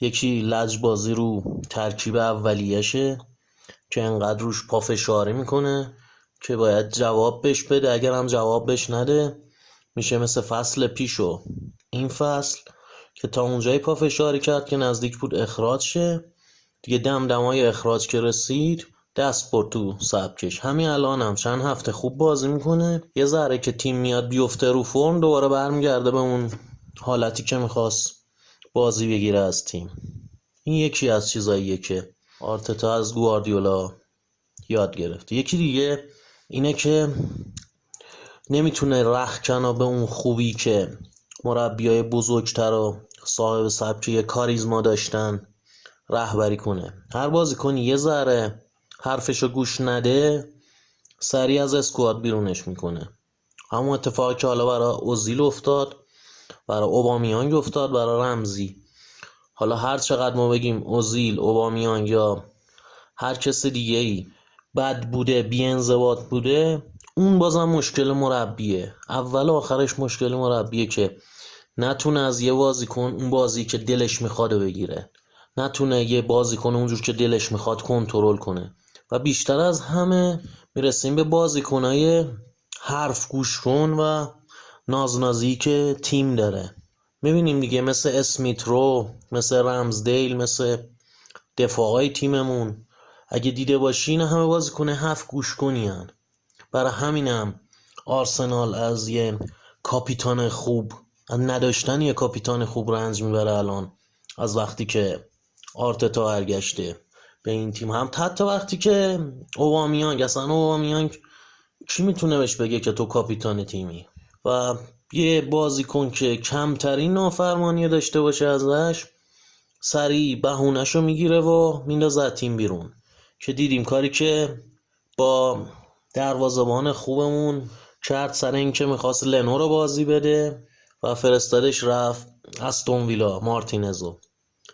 یکی لجبازی رو ترکیب اولیشه که انقدر روش پافشاری می‌کنه که باید جواب بش بده. اگر هم جواب بش نده میشه مثل فصل پیشو. این فصل که تا اونجایی پافشاری کرد که نزدیک بود اخراج شه دیگه دمدمای اخراج که رسید دست برد تو سبکش همین الان هم چند هفته خوب بازی می‌کنه. یه ذره که تیم میاد بیفته رو فرم دوباره برمیگرده به اون حالتی که می‌خواست. بازی بگیره از تیم. این یکی از چیزاییه که آرتتا از گواردیولا یاد گرفته یکی دیگه اینه که نمی‌تونه رخکنا به اون خوبی که مربیای بزرگتر و صاحب سبک کاریزما داشتن رهبری کنه. هر بازیکن یه ذره حرفشو گوش نده سریع از اسکواد بیرونش می‌کنه. همون اتفاقی که حالا برای اوزیل افتاد برای اوبامیانگ افتاد برای رمزی. حالا هر چقدر ما بگیم اوزیل اوبامیانگ یا هر کس دیگه ای بد بوده بی انضباط بوده اون بازم مشکل مربیه. اول و آخرش مشکل مربیه که نتونه از یه بازیکن اون بازی که دلش می‌خواد بگیره. نتونه یه بازیکن اونجور که دلش می‌خواد کنترل کنه. و بیشتر از همه می‌رسیم به بازیکنای حرف گوش کن و نازنازی که تیم داره. می‌بینیم دیگه مثل اسمیت رو مثل رمزدیل مثل دفاعای تیممون. اگه دیده باشی نه همه بازیکن حرف گوش کنی برای همینم آرسنال از یه کاپیتان خوب از نداشتن یه کاپیتان خوب رنج می‌بره الان. از وقتی که آرتتا برگشته به این تیم. هم حتی وقتی که اووامیانگ اصلا اووامیانگ کی می‌تونه بهش بگه که تو کاپیتان تیمی؟ و یه بازیکن که کمترین نافرمانی داشته باشه ازش سریع بهونش رو می‌گیره و میندازه تیم بیرون. که دیدیم کاری که با دروازبان خوبمون کرد سر اینکه می‌خواست لنو رو بازی بده و فرستادش رفت استون ویلا مارتینزو.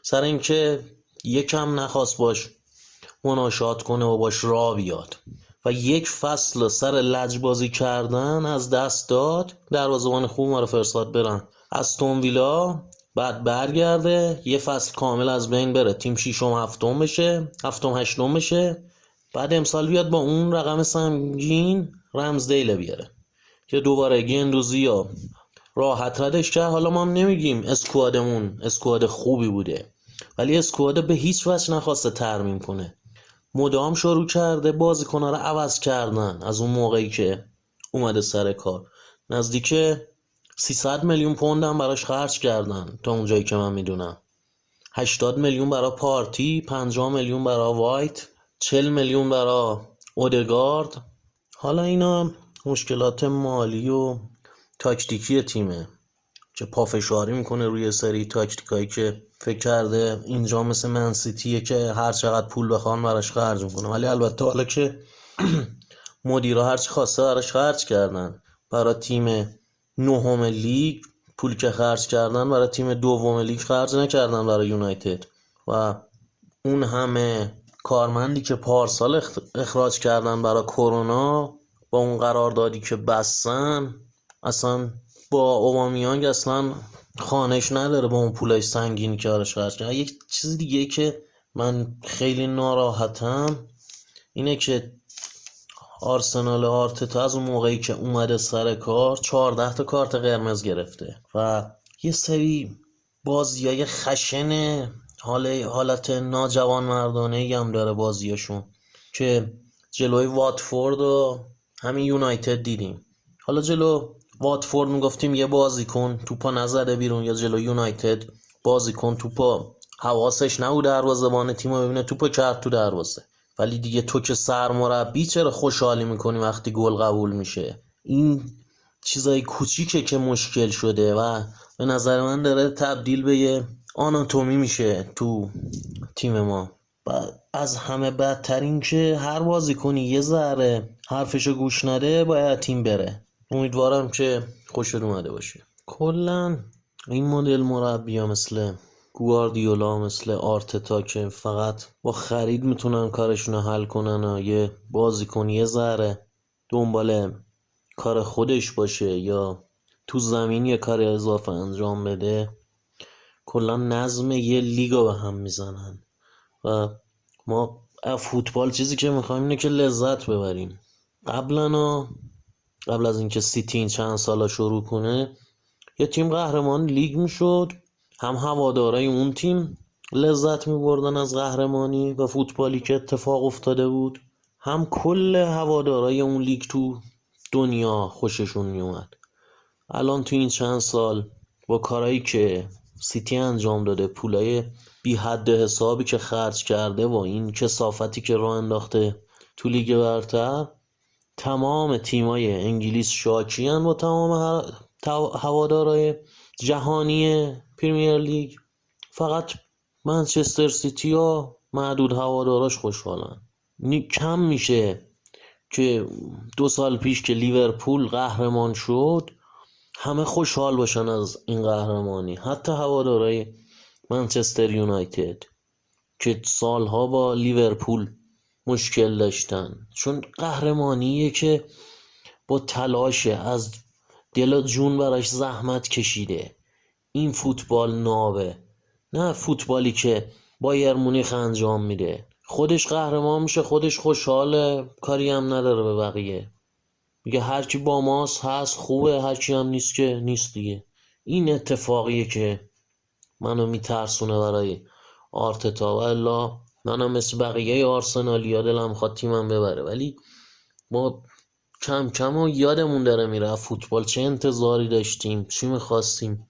سر اینکه یکم نخواست باش مناشات کنه و باش را بیاد. و یک فصل سر لجبازی کردن از دست داد. دروازه‌بان خوب ما رو فرستاد برن. استون ویلا بعد برگرده. یه فصل کامل از بین بره. تیم شیشم هفتم بشه. هفتم هشتم بشه. بعد امسال بیاد با اون رقم سنگین رمزدیل بیاره. که دوباره گندوزی یا راحت ردش کرد. حالا ما هم نمیگیم اسکوادمون اسکواد خوبی بوده. ولی اسکواد به هیچ وجه نخواسته ترمیم کنه. مدام شروع کرده بازیکن‌ها رو عوض کردن از اون موقعی که اومده سر کار. نزدیک 300 میلیون پوند هم براش خرج کردن تا اونجایی که من می‌دونم. 80 میلیون برای پارتی 50 میلیون برای وایت 40 میلیون برای اودگارد. حالا اینا مشکلات مالی و تاکتیکی تیمه. که پافشاری می‌کنه روی سری تاکتیکایی که فکر کرده اینجا مثل منسیتیه که هر چقدر پول بخوان براش خرج می‌کنه. ولی البته حالا که مدیرا هرچی خواسته براش خرج کردن. برای تیم نهم لیگ پول که خرج کردن برای تیم دوم لیگ خرج نکردن برای یونایتد. و اون همه کارمندی که پارسال اخراج کردن برای کرونا با اون قراردادی که بستن اصلا با اوبامیانگ اصلا خانش نداره با اون پولای سنگینی که آرش خرج کرد یک چیز دیگه که من خیلی ناراحتم اینه که آرسنال آرتتا از اون موقعی که اومده سر کار 14 تا کارت قرمز گرفته و یه سری بازی های خشن حال حالت ناجوان مردانه ای هم داره بازیاشون که جلوی واتفورد و همین یونایتد دیدیم. حالا جلو واتفورد می‌گفتیم یه بازیکن توپا نزده بیرون یا جلو یونایتد. بازیکن توپا حواسش نبود دروازه‌بان تیم رو ببینه توپو کرد تو دروازه. ولی دیگه تو که سرمربی چرا خوشحالی می‌کنی وقتی گل قبول میشه؟ این چیزای کوچیکه که مشکل شده و به نظر من داره تبدیل به یه آناتومی میشه تو تیم ما. و از همه بدتر که هر بازی کنی یه ذره حرفشو گوش نده باید تیم بره. امیدوارم که خوش اومده باشه. کلا این مدل مربی ها مثل گواردیولا مثل آرتتا که فقط با خرید می‌تونن کارشون رو حل کنن و یه بازیکن یه ذره دنبال کار خودش باشه یا تو زمین یه کار اضافه انجام بده کلا نظم یه لیگا به هم می‌زنن. و ما فوتبال چیزی که می‌خوایم اینه که لذت ببریم. قبلا قبل از اینکه سیتی این چند سالا شروع کنه یه تیم قهرمان لیگ می‌شد. هم هوادارای اون تیم لذت میبردن از قهرمانی و فوتبالی که اتفاق افتاده بود. هم کل هوادارای اون لیگ تو دنیا خوششون میومد الان تو این چند سال با کارهایی که سیتی انجام داده پولای بی حد و حسابی که خرج کرده و این کثافتی که راه انداخته تو لیگ برتر تمام تیمای انگلیس شاکیان با تمام هوادارای جهانی پریمیر لیگ فقط منچستر سیتی و معدود هواداراش خوشحالن. کم میشه که دو سال پیش که لیورپول قهرمان شد همه خوشحال باشن از این قهرمانی. حتی هوادارای منچستر یونایتد که سالها با لیورپول مشکل داشتن. چون قهرمانیه که با تلاش از دل جون براش زحمت کشیده. این فوتبال نابه. نه فوتبالی که بایر مونیخ انجام میده. خودش قهرمان میشه خودش خوشحاله. کاری هم نداره به بقیه. میگه هرکی با ماست هست خوبه. هرکی هم نیست که نیست دیگه. این اتفاقیه که منو میترسونه برای آرتتا. و الا منم مثل بقیه آرسنالیا دلم می‌خواد تیمم ببره. ولی ما کم کم و یادمون داره میره. فوتبال چه انتظاری داشتیم چی می‌خواستیم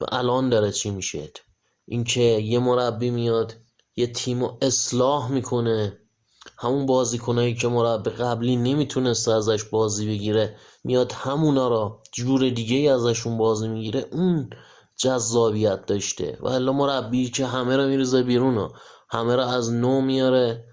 و الان داره چی میشه. اینکه یه مربی میاد یه تیم رو اصلاح می‌کنه. همون بازیکنایی که مربی قبلی نمی‌تونسته ازش بازی بگیره میاد همونا را جور دیگه ازشون بازی می‌گیره. اون جذابیت داشته. و الا مربی که همه رو میریزه بیرون. همه رو از نو میاره.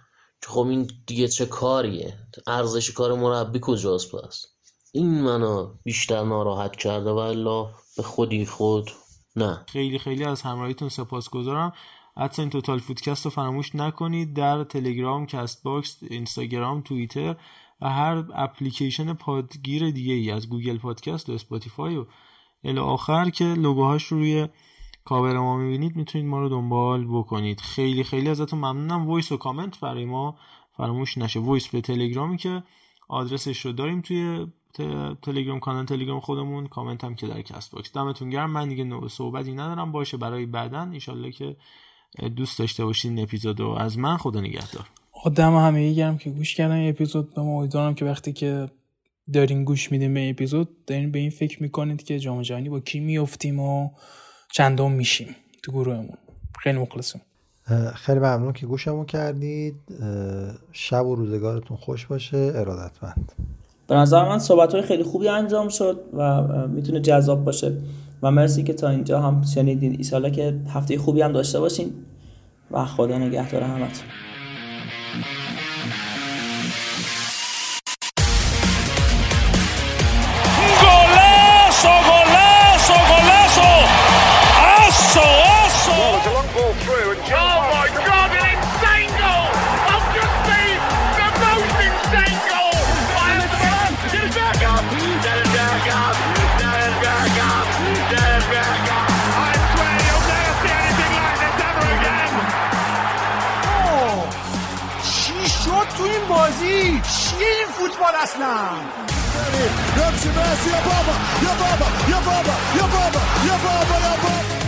که خب این دیگه چه کاریه؟ ارزش کار مربی کجاست پس؟ این منو بیشتر ناراحت کرده و به خودی خود. نه. خیلی خیلی از همراهیتون سپاسگزارم. حتی این Total Footcast رو فراموش نکنید. در تلگرام Castbox اینستاگرام توییتر و هر اپلیکیشن پادگیر دیگه ای از Google Podcast و Spotify و الی آخر که لوگوهاش رو روی کاور ما می‌بینید می‌تونید ما رو دنبال بکنید. خیلی خیلی ازتون ممنونم. voice و کامنت برای ما فراموش نشه. voice به تلگرامی که آدرسش رو داریم توی تلگرام کانال تلگرام خودمون. کامنت هم که در Castbox دمتون گرم. من دیگه صحبتی ندارم. باشه. برای بعدا انشالله که دوست داشته باشین این اپیزودو. از من خدا نگهدار. دم همه گرم که گوش کردن این اپیزود. به امیدوارم که وقتی که دارین گوش میدین به اپیزود دارین به این فکر می‌کنید که جام جهانی با کی میافتیم و چندم میشیم تو گروهمون. خیلی مخلصیم. خیلی ممنون که گوشمون کردید. شب و روزگارتون خوش باشه. ارادتمند. به نظر من صحبت های خیلی خوبی انجام شد و می‌تونه جذاب باشه و مرسی که تا اینجا هم شنیدین. ایسالا که هفته خوبی هم داشته باشین و خدا نگهدار همتون. for us now. Yababa, Yababa, Yababa, Yababa, Yababa, Yababa.